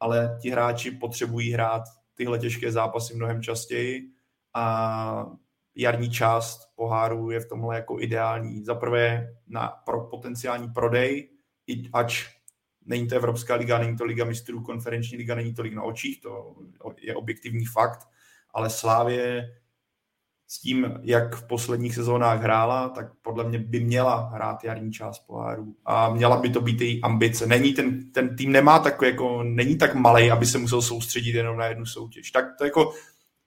ale ti hráči potřebují hrát tyhle těžké zápasy mnohem častěji a jarní část poháru je v tomhle jako ideální. Za prvé na pro potenciální prodej, ač není to Evropská liga, není to Liga mistrů, konferenční liga, není to na očích, to je objektivní fakt, ale Slávě s tím, jak v posledních sezónách hrála, tak podle mě by měla hrát jarní část poháru a měla by to být její ambice. Není ten, ten tým nemá tak jako, není tak malý, aby se musel soustředit jenom na jednu soutěž. Tak to jako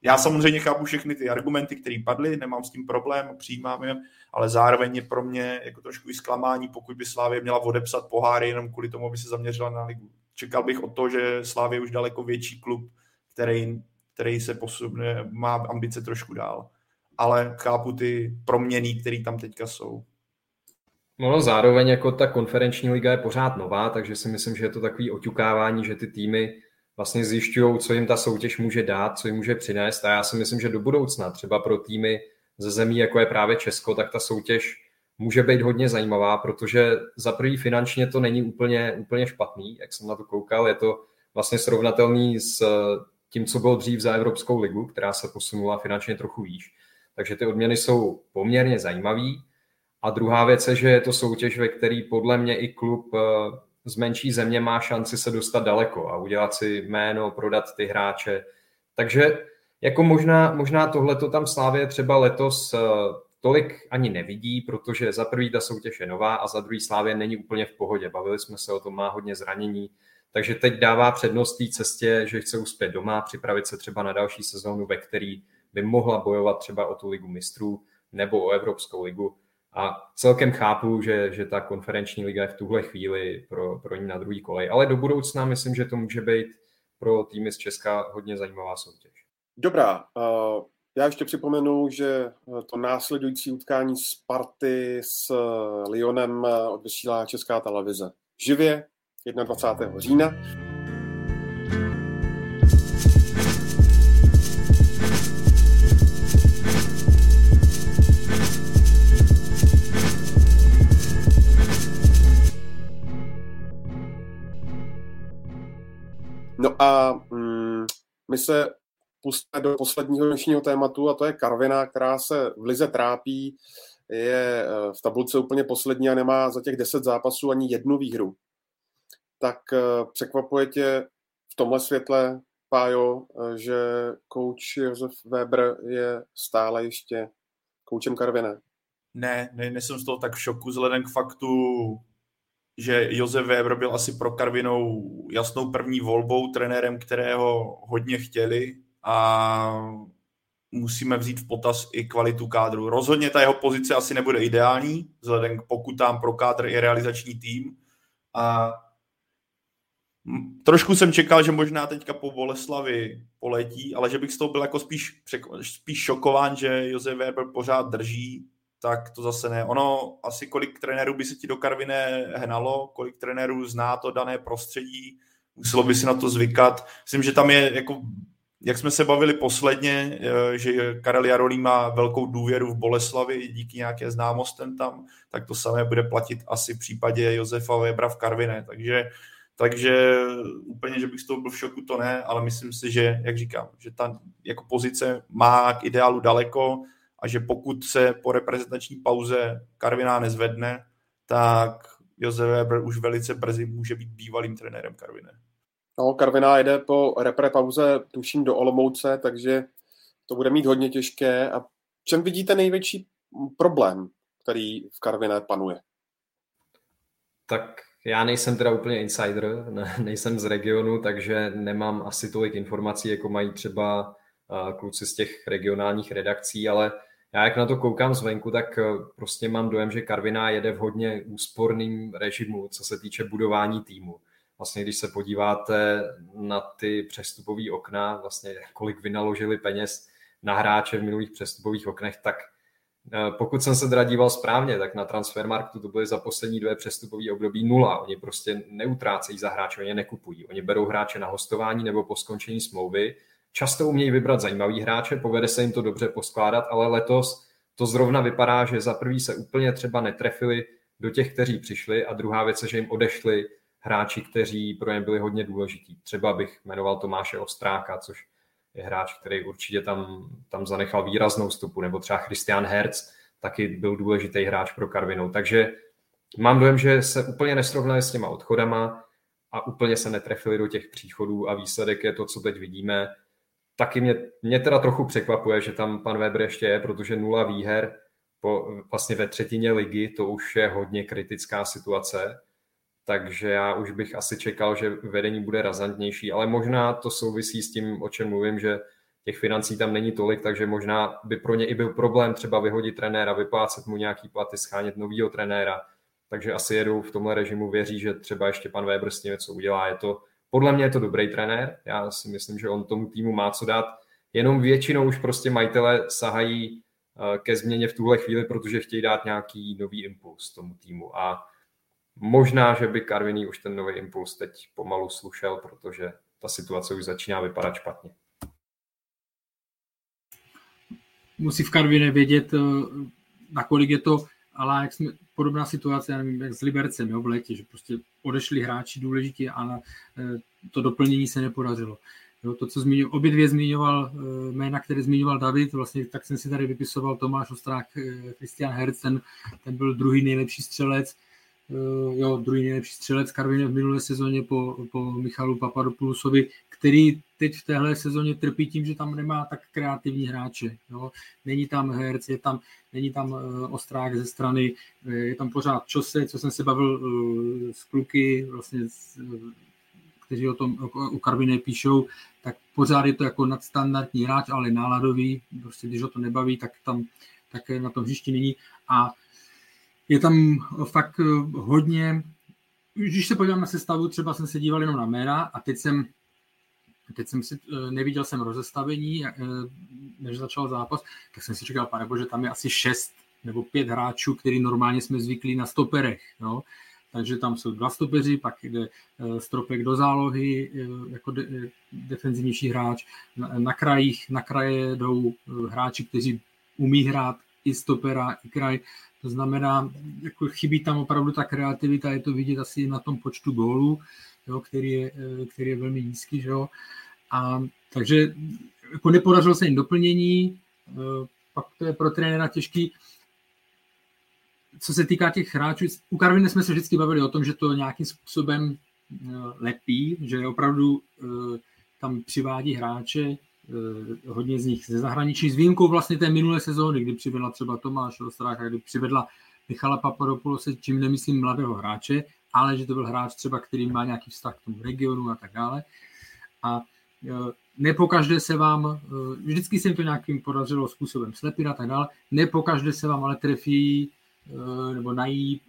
já samozřejmě chápu všechny ty argumenty, které padly, nemám s tím problém, přijímám je, ale zároveň je pro mě jako trošku i zklamání, pokud by Slávě měla odepsat poháry jenom kvůli tomu, aby se zaměřila na ligu. Čekal bych od toho, že Slávě už daleko větší klub, který, který se posune, má ambice trošku dál. Ale chápu ty proměny, které tam teďka jsou. No, zároveň jako ta konferenční liga je pořád nová, takže si myslím, že je to takový oťukávání, že ty týmy vlastně zjišťují, co jim ta soutěž může dát, co jim může přinést a já si myslím, že do budoucna třeba pro týmy ze zemí, jako je právě Česko, tak ta soutěž může být hodně zajímavá, protože za prvý finančně to není úplně, úplně špatný, jak jsem na to koukal, je to vlastně srovnatelný s tím, co bylo dřív za Evropskou ligu, která se posunula finančně trochu výš. Takže ty odměny jsou poměrně zajímavý. A druhá věc je, že je to soutěž, ve který podle mě i klub eh, z menší země má šanci se dostat daleko a udělat si jméno, prodat ty hráče. Takže jako možná, možná tohle to tam Slávě třeba letos eh, tolik ani nevidí, protože za prvý ta soutěž je nová a za druhý Slávě není úplně v pohodě. Bavili jsme se o tom, má hodně zranění, takže teď dává přednost té cestě, že chce uspět doma, připravit se třeba na další sezónu, ve který by mohla bojovat třeba o tu ligu mistrů nebo o Evropskou ligu. A celkem chápu, že, že ta konferenční liga je v tuhle chvíli pro, pro ní na druhý kolej. Ale do budoucna myslím, že to může být pro týmy z Česka hodně zajímavá soutěž. Dobrá, já ještě připomenu, že to následující utkání Sparty s Lyonem odvysílá Česká televize živě 21. října. No a mm, my se pustíme do posledního dnešního tématu a to je Karvina, která se v Lize trápí, je eh, v tabulce úplně poslední a nemá za těch deset zápasů ani jednu výhru. Tak eh, překvapuje tě v tomhle světle, Pájo, eh, že kouč Josef Weber je stále ještě koučem Karviné? Ne, ne, nejsem z toho tak v šoku vzhledem k faktu, že Josef Weber byl asi pro Karvinou jasnou první volbou, trenérem, kterého hodně chtěli a musíme vzít v potaz i kvalitu kádru. Rozhodně ta jeho pozice asi nebude ideální, vzhledem k pokutám pro kádr i realizační tým. A trošku jsem čekal, že možná teďka po Boleslavi poletí, ale že bych z toho byl jako spíš, spíš šokován, že Josef Weber pořád drží tak to zase ne. Ono asi kolik trenérů by se ti do Karviné hnalo, kolik trenérů zná to dané prostředí, muselo by si na to zvykat. Myslím, že tam je jako jak jsme se bavili posledně, eh, že Karel Jarolí má velkou důvěru v Boleslavi díky nějaké známostem tam, tak to samé bude platit asi v případě Josefa Webra v Karviné. Takže, takže úplně, že bych z toho byl v šoku, to ne, ale myslím si, že, jak říkám, že ta jako pozice má k ideálu daleko, a že pokud se po reprezentační pauze Karviná nezvedne, tak Josef Weber už velice brzy může být bývalým trenérem Karviné. No, Karviná jede po repre pauze, tuším, do Olomouce, takže to bude mít hodně těžké. A čem vidíte největší problém, který v Karviné panuje? Tak já nejsem teda úplně insider, ne, nejsem z regionu, takže nemám asi tolik informací, jako mají třeba kluci z těch regionálních redakcí, ale já jak na to koukám zvenku, tak eh, prostě mám dojem, že Karviná jede v hodně úsporným režimu, co se týče budování týmu. Vlastně když se podíváte na ty přestupové okna, vlastně kolik vynaložili peněz na hráče v minulých přestupových oknech, tak eh, pokud jsem se teda díval správně, tak na Transfermarktu to byly za poslední dvě přestupové období nula. Oni prostě neutrácejí za hráče, oni nekupují. Oni berou hráče na hostování nebo po skončení smlouvy často umějí vybrat zajímavý hráče, povede se jim to dobře poskládat, ale letos to zrovna vypadá, že za prvý se úplně třeba netrefili do těch, kteří přišli a druhá věc je, že jim odešli hráči, kteří pro ně byli hodně důležití. Třeba bych jmenoval Tomáše Ostráka, což je hráč, který určitě tam, tam zanechal výraznou stopu, nebo třeba Christian Herz, taky byl důležitý hráč pro Karvinou. Takže mám dojem, že se úplně nesrovnali s těma odchodama a úplně se netrefili do těch příchodů a výsledek je to, co teď vidíme taky mě, mě teda trochu překvapuje, že tam pan Weber ještě je, protože nula výher po, vlastně ve třetině ligy, to už je hodně kritická situace, takže já už bych asi čekal, že vedení bude razantnější, ale možná to souvisí s tím, o čem mluvím, že těch financí tam není tolik, takže možná by pro ně i byl problém třeba vyhodit trenéra, vyplácet mu nějaký platy, schánět novýho trenéra, takže asi jedou v tomhle režimu, věří, že třeba ještě pan Weber s tím něco udělá. Je to, podle mě je to dobrý trenér, já si myslím, že on tomu týmu má co dát, jenom většinou už prostě majitele sahají eh, ke změně v tuhle chvíli, protože chtějí dát nějaký nový impuls tomu týmu. A možná, že by Karviný už ten nový impuls teď pomalu slušel, protože ta situace už začíná vypadat špatně. Musí v Karviné vědět, eh, nakolik je to, ale jak jsme, podobná situace, já nevím, jak s Libercem jo, v létě, že prostě odešli hráči důležití a na, eh, to doplnění se nepodařilo. Jo, to, co zmiňoval, obě dvě zmiňoval eh, jména, které zmiňoval David, vlastně tak jsem si tady vypisoval Tomáš Ostrák, Christian Herz, ten, ten byl druhý nejlepší střelec, jo, druhý nejlepší střelec Karviné v minulé sezóně po, po Michalu Papadopoulosovi, který teď v téhle sezóně trpí tím, že tam nemá tak kreativní hráče. Jo. Není tam herc, je tam, není tam uh, ostrák ze strany, eh, je tam pořád čose, co jsem se bavil uh, s kluky, vlastně, kteří o tom u Karviné píšou, tak pořád je to jako nadstandardní hráč, ale náladový, prostě když ho to nebaví, tak tam tak na tom hřišti není. A je tam fakt hodně, když se podívám na sestavu, třeba jsem se díval jenom na jména a teď jsem Teď jsem si, eh, neviděl jsem rozestavení, eh, než začal zápas, tak jsem si říkal, pane bože, tam je asi šest nebo pět hráčů, který normálně jsme zvyklí na stoperech. Jo? Takže tam jsou dva stopeři, pak jde eh, stropek do zálohy jako de, defenzivnější hráč. Na, na krajích, na kraje jdou hráči, kteří umí hrát i stopera, i kraj. To znamená, jako chybí tam opravdu ta kreativita, je to vidět asi na tom počtu gólů jo, který, je, eh, který je velmi nízký. Že jo. A, takže jako nepodařilo se jim doplnění, eh, pak to je pro trenéra těžký. Co se týká těch hráčů, u Karviny jsme se vždycky bavili o tom, že to nějakým způsobem eh, lepí, že opravdu tam přivádí hráče, hodně z nich ze zahraničí, s výjimkou vlastně té minulé sezóny, kdy přivedla třeba Tomáš Ostráka, kdy přivedla Michala Papadopoulose, čím nemyslím mladého hráče, ale že to byl hráč třeba, který má nějaký vztah k tomu regionu a tak dále. A e, nepokaždé se vám, e, vždycky se jim to nějakým podařilo způsobem slepit a tak dále, nepokaždé se vám ale trefí e, nebo najít,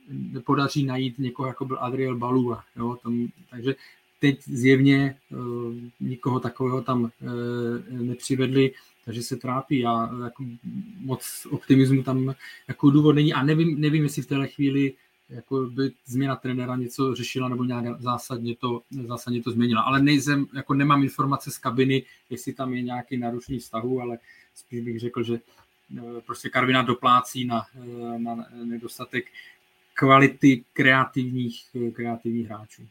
podaří najít někoho, jako byl Adriel Balua. Jo, tom, takže teď zjevně nikoho takového tam nepřivedli, takže se trápí a jako moc optimismu tam jako důvod není a nevím, nevím jestli v téhle chvíli jako by změna trenéra něco řešila nebo nějak zásadně to, zásadně to změnila. Ale nejsem, jako nemám informace z kabiny, jestli tam je nějaký narušení vztahu, ale spíš bych řekl, že eh, prostě Karvina doplácí na, eh, na nedostatek kvality kreativních, eh, kreativních hráčů.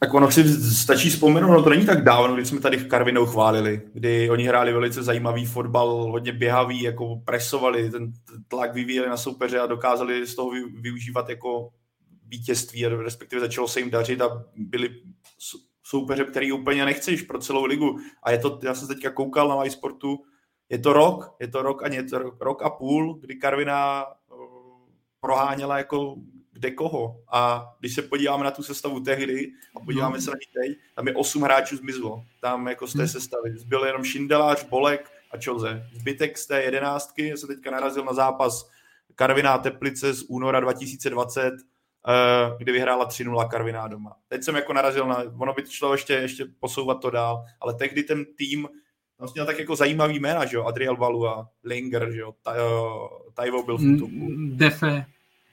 Tak ono si stačí vzpomenout, no to není tak dávno, když jsme tady v Karvinou chválili, kdy oni hráli velice zajímavý fotbal, hodně běhavý, jako presovali, ten tlak vyvíjeli na soupeře a dokázali z toho využívat jako vítězství, respektive začalo se jim dařit a byli soupeře, který úplně nechceš pro celou ligu. A je to, já jsem teďka koukal na sportu, je to rok, je to rok a, to rok, rok a půl, kdy Karvina eh, proháněla jako kde koho. A když se podíváme na tu sestavu tehdy a podíváme no. se na ní teď, tam je osm hráčů zmizlo. Tam jako z té hmm. sestavy. Zbyl jenom Šindelář, Bolek a Čoze. Zbytek z té jedenáctky se teďka narazil na zápas Karviná Teplice z února 2020, eh, kdy vyhrála 3-0 Karviná doma. Teď jsem jako narazil na, ono by šlo ještě, ještě posouvat to dál, ale tehdy ten tým vlastně tak jako zajímavý jména, že jo, Adriel Valua, Linger, že jo, Tajvo byl v útoku. Defe.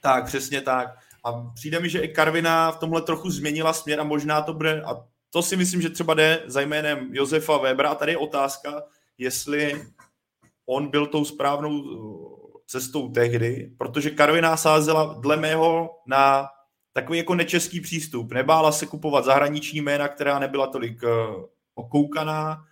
Tak, přesně tak. A přijde mi, že i Karvina v tomhle trochu změnila směr a možná to bude, a to si myslím, že třeba jde za jménem Josefa Webera. A tady je otázka, jestli on byl tou správnou uh, cestou tehdy, protože Karviná sázela dle mého na takový jako nečeský přístup. Nebála se kupovat zahraniční jména, která nebyla tolik uh, okoukaná,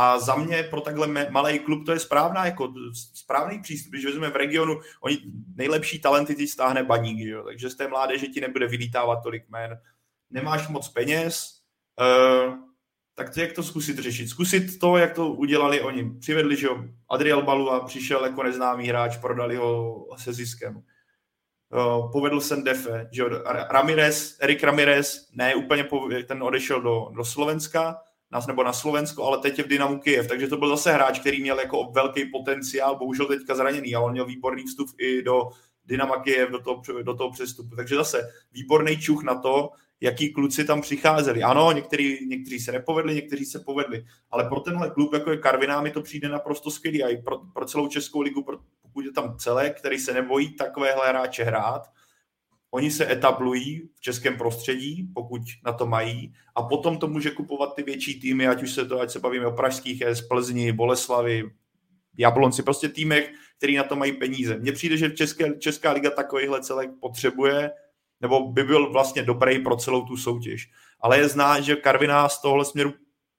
a za mě pro takhle malý klub to je správná, jako správný přístup. Když vezmeme v regionu, oni nejlepší talenty ti stáhne baník, že jo? takže z té mládeže ti nebude vylítávat tolik jmén. Nemáš moc peněz, uh, tak to jak to zkusit řešit? Zkusit to, jak to udělali oni. Přivedli, že jo, Adriel Balua přišel jako neznámý hráč, prodali ho se ziskem. Uh, povedl jsem Defe, že jo, Ramirez, Erik Ramirez, ne úplně, ten odešel do, do Slovenska, nás nebo na Slovensko, ale teď je v Dynamu Kiev, takže to byl zase hráč, který měl jako velký potenciál, bohužel teďka zraněný, ale on měl výborný vstup i do Dynama Kiev, do toho, do toho přestupu. Takže zase výborný čuch na to, jaký kluci tam přicházeli. Ano, některý, někteří se nepovedli, někteří se povedli, ale pro tenhle klub, jako je Karviná, mi to přijde naprosto skvělý. A i pro, pro celou Českou ligu, pro, pokud je tam celé, který se nebojí takovéhle hráče hrát, oni se etablují v českém prostředí, pokud na to mají, a potom to může kupovat ty větší týmy, ať už se to, ať se bavíme o pražských z Plzni, Boleslavy, Jablonci, prostě týmech, který na to mají peníze. Mně přijde, že České, Česká liga takovýhle celek potřebuje, nebo by byl vlastně dobrý pro celou tu soutěž. Ale je znát, že Karviná z tohle směru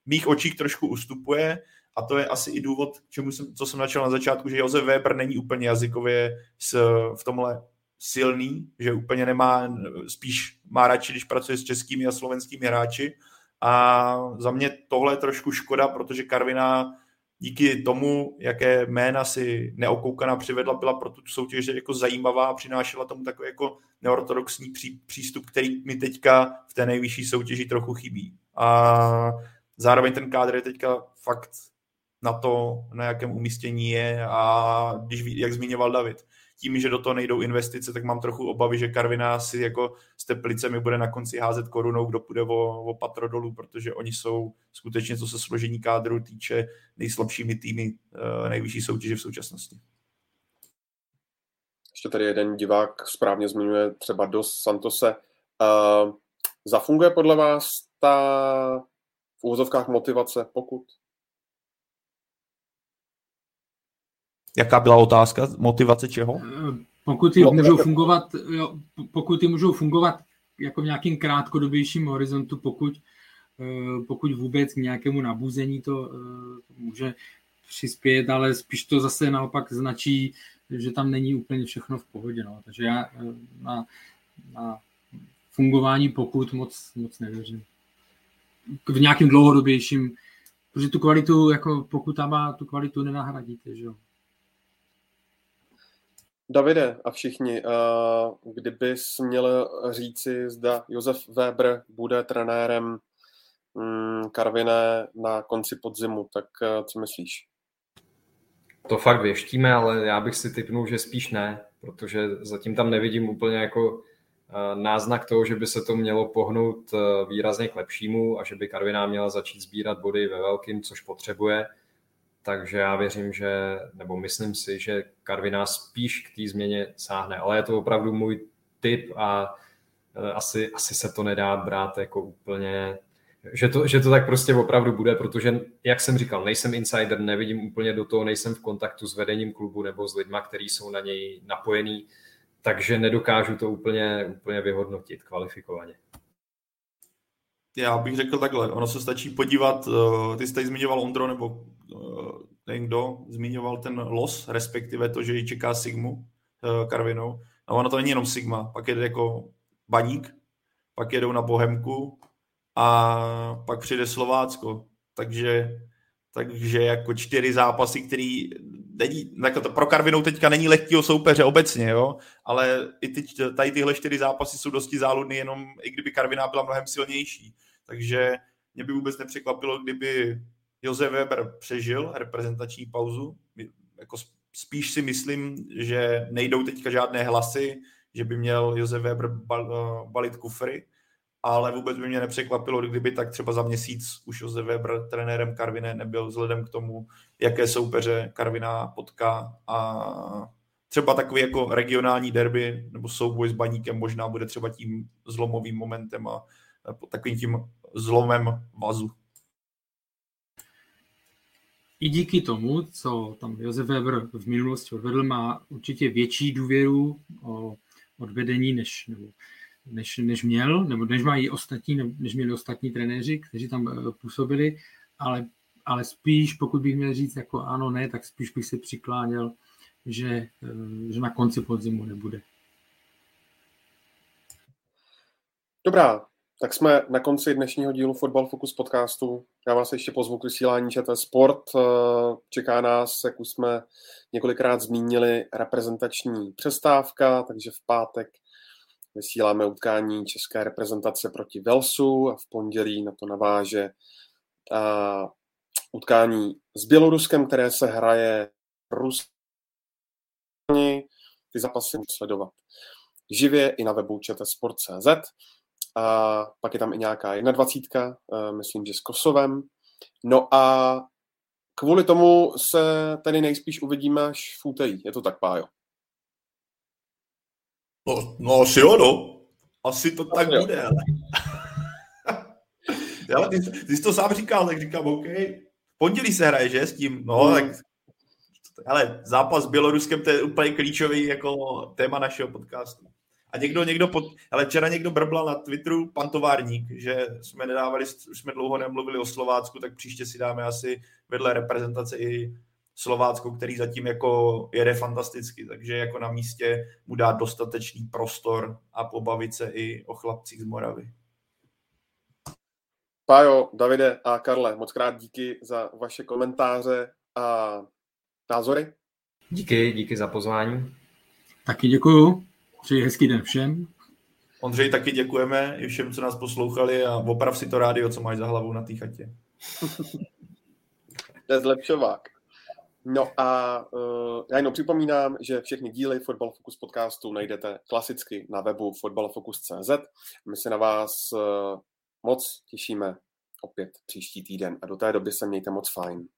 mých očích trošku ustupuje a to je asi i důvod, čemu jsem, co jsem začal na začátku, že Josef Weber není úplně jazykově s, v tomhle silný, že úplně nemá, spíš má radši, když pracuje s českými a slovenskými hráči. A za mě tohle je trošku škoda, protože Karviná díky tomu, jaké jména si neokoukaná přivedla, byla pro tu soutěž jako zajímavá a přinášela tomu takový jako neortodoxní pří, přístup, který mi teďka v té nejvyšší soutěži trochu chybí. A zároveň ten kádr je teďka fakt na to, na jakém umístění je a když, jak zmiňoval David, tím, že do toho nejdou investice, tak mám trochu obavy, že Karviná si jako s Teplicemi bude na konci házet korunou, kdo půjde o, o patro dolů, protože oni jsou skutečně, co se složení kádru týče, nejslabšími týmy uh, nejvyšší soutěže v současnosti. Ještě tady jeden divák správně zmiňuje třeba Dos Santose. Uh, zafunguje podle vás ta v úvozovkách motivace, pokud? Jaká byla otázka? Motivace čeho? Eh, pokud ty můžou fungovat, jo, pokud ty můžou fungovat jako v nějakým krátkodobějším horizontu, pokud, eh, pokud vůbec k nějakému nabuzení to eh, může přispět, ale spíš to zase naopak značí, že tam není úplně všechno v pohodě. No. Takže já na, na fungování pokud moc, moc nevěřím. V nějakým dlouhodobějším, protože tu kvalitu, jako pokud tam má, tu kvalitu nenahradíte, že jo. Davide a všichni, kdybys měl říci, zda Josef Weber bude trenérem mm, Karviné na konci podzimu, tak co myslíš? To fakt věštíme, ale já bych si typnul, že spíš ne, protože zatím tam nevidím úplně jako náznak toho, že by se to mělo pohnout výrazně k lepšímu a že by Karviná měla začít sbírat body ve velkým, což potřebuje takže já věřím, že, nebo myslím si, že Karviná spíš k té změně sáhne, ale je to opravdu můj tip a e, asi, asi se to nedá brát jako úplně, že to, že to tak prostě opravdu bude, protože, jak jsem říkal, nejsem insider, nevidím úplně do toho, nejsem v kontaktu s vedením klubu nebo s lidma, kteří jsou na něj napojení, takže nedokážu to úplně, úplně vyhodnotit kvalifikovaně. Já bych řekl takhle, ono se stačí podívat, uh, ty jsi tady zmiňoval Ondro, nebo uh, nevím kdo, zmiňoval ten los, respektive to, že ji čeká Sigmu uh, Karvinou. A ono to není jenom Sigma, pak jede jako Baník, pak jedou na Bohemku a pak přijde Slovácko. Takže, takže jako čtyři zápasy, který není, jako to pro Karvinou teďka není lehkýho soupeře obecně, jo? ale i ty, tady tyhle čtyři zápasy jsou dosti záludné, jenom i kdyby Karviná byla mnohem silnější. Takže mě by vůbec nepřekvapilo, kdyby Josef Weber přežil reprezentační pauzu. Jako spíš si myslím, že nejdou teďka žádné hlasy, že by měl Josef Weber bal, balit kufry, ale vůbec by mě nepřekvapilo, kdyby tak třeba za měsíc už Josef Weber trenérem Karviné nebyl vzhledem k tomu, jaké soupeře Karviná potká a třeba takový jako regionální derby nebo souboj s Baníkem možná bude třeba tím zlomovým momentem a takovým tím zlomem vazu. I díky tomu, co tam Josef Weber v minulosti odvedl, má určitě větší důvěru o odvedení, než, nebo, než, než měl, nebo než mají ostatní, než měli ostatní trenéři, kteří tam eh, působili, ale, ale spíš, pokud bych měl říct jako ano, ne, tak spíš bych se přikláněl, že, eh, že na konci podzimu nebude. Dobrá, tak jsme na konci dnešního dílu Football Focus podcastu. Já vás ještě pozvu k vysílání ČT Sport. Eh, čeká nás, jak už jsme několikrát zmínili, reprezentační přestávka, takže v pátek vysíláme utkání české reprezentace proti Velsu a v pondělí na to naváže uh, utkání s Běloruskem, které se hraje Rus. Ty zápasy sledovat živě i na webu čtsport.cz. A pak je tam i nějaká 21, uh, myslím, že s Kosovem. No a kvůli tomu se tedy nejspíš uvidíme až v úterý. Je to tak, Pájo? No, no asi jo, no. Asi to tak no, bude, ale. ale ty, ty jsi to sám říkal, tak říkám, OK. Pondělí se hraje, že, s tím? No, hmm. tak ale zápas s Běloruskem, to je úplně klíčový jako téma našeho podcastu. A někdo, někdo pod, ale včera někdo brblal na Twitteru, pan Továrník, že jsme nedávali, už jsme dlouho nemluvili o Slovácku, tak příště si dáme asi vedle reprezentace i Slovácko, který zatím jako jede fantasticky, takže jako na místě mu dá dostatečný prostor a pobavit se i o chlapcích z Moravy. Pájo, Davide a Karle, moc krát díky za vaše komentáře a názory. Díky, díky za pozvání. Taky děkuju. Přeji hezký den všem. Ondřej, taky děkujeme i všem, co nás poslouchali a oprav si to rádio, co máš za hlavou na té chatě. to je zlepšovák. No a uh, já jenom připomínám, že všechny díly Football Focus podcastu najdete klasicky na webu footballfocus.cz. My se na vás uh, moc těšíme opět příští týden a do té doby se mějte moc fajn.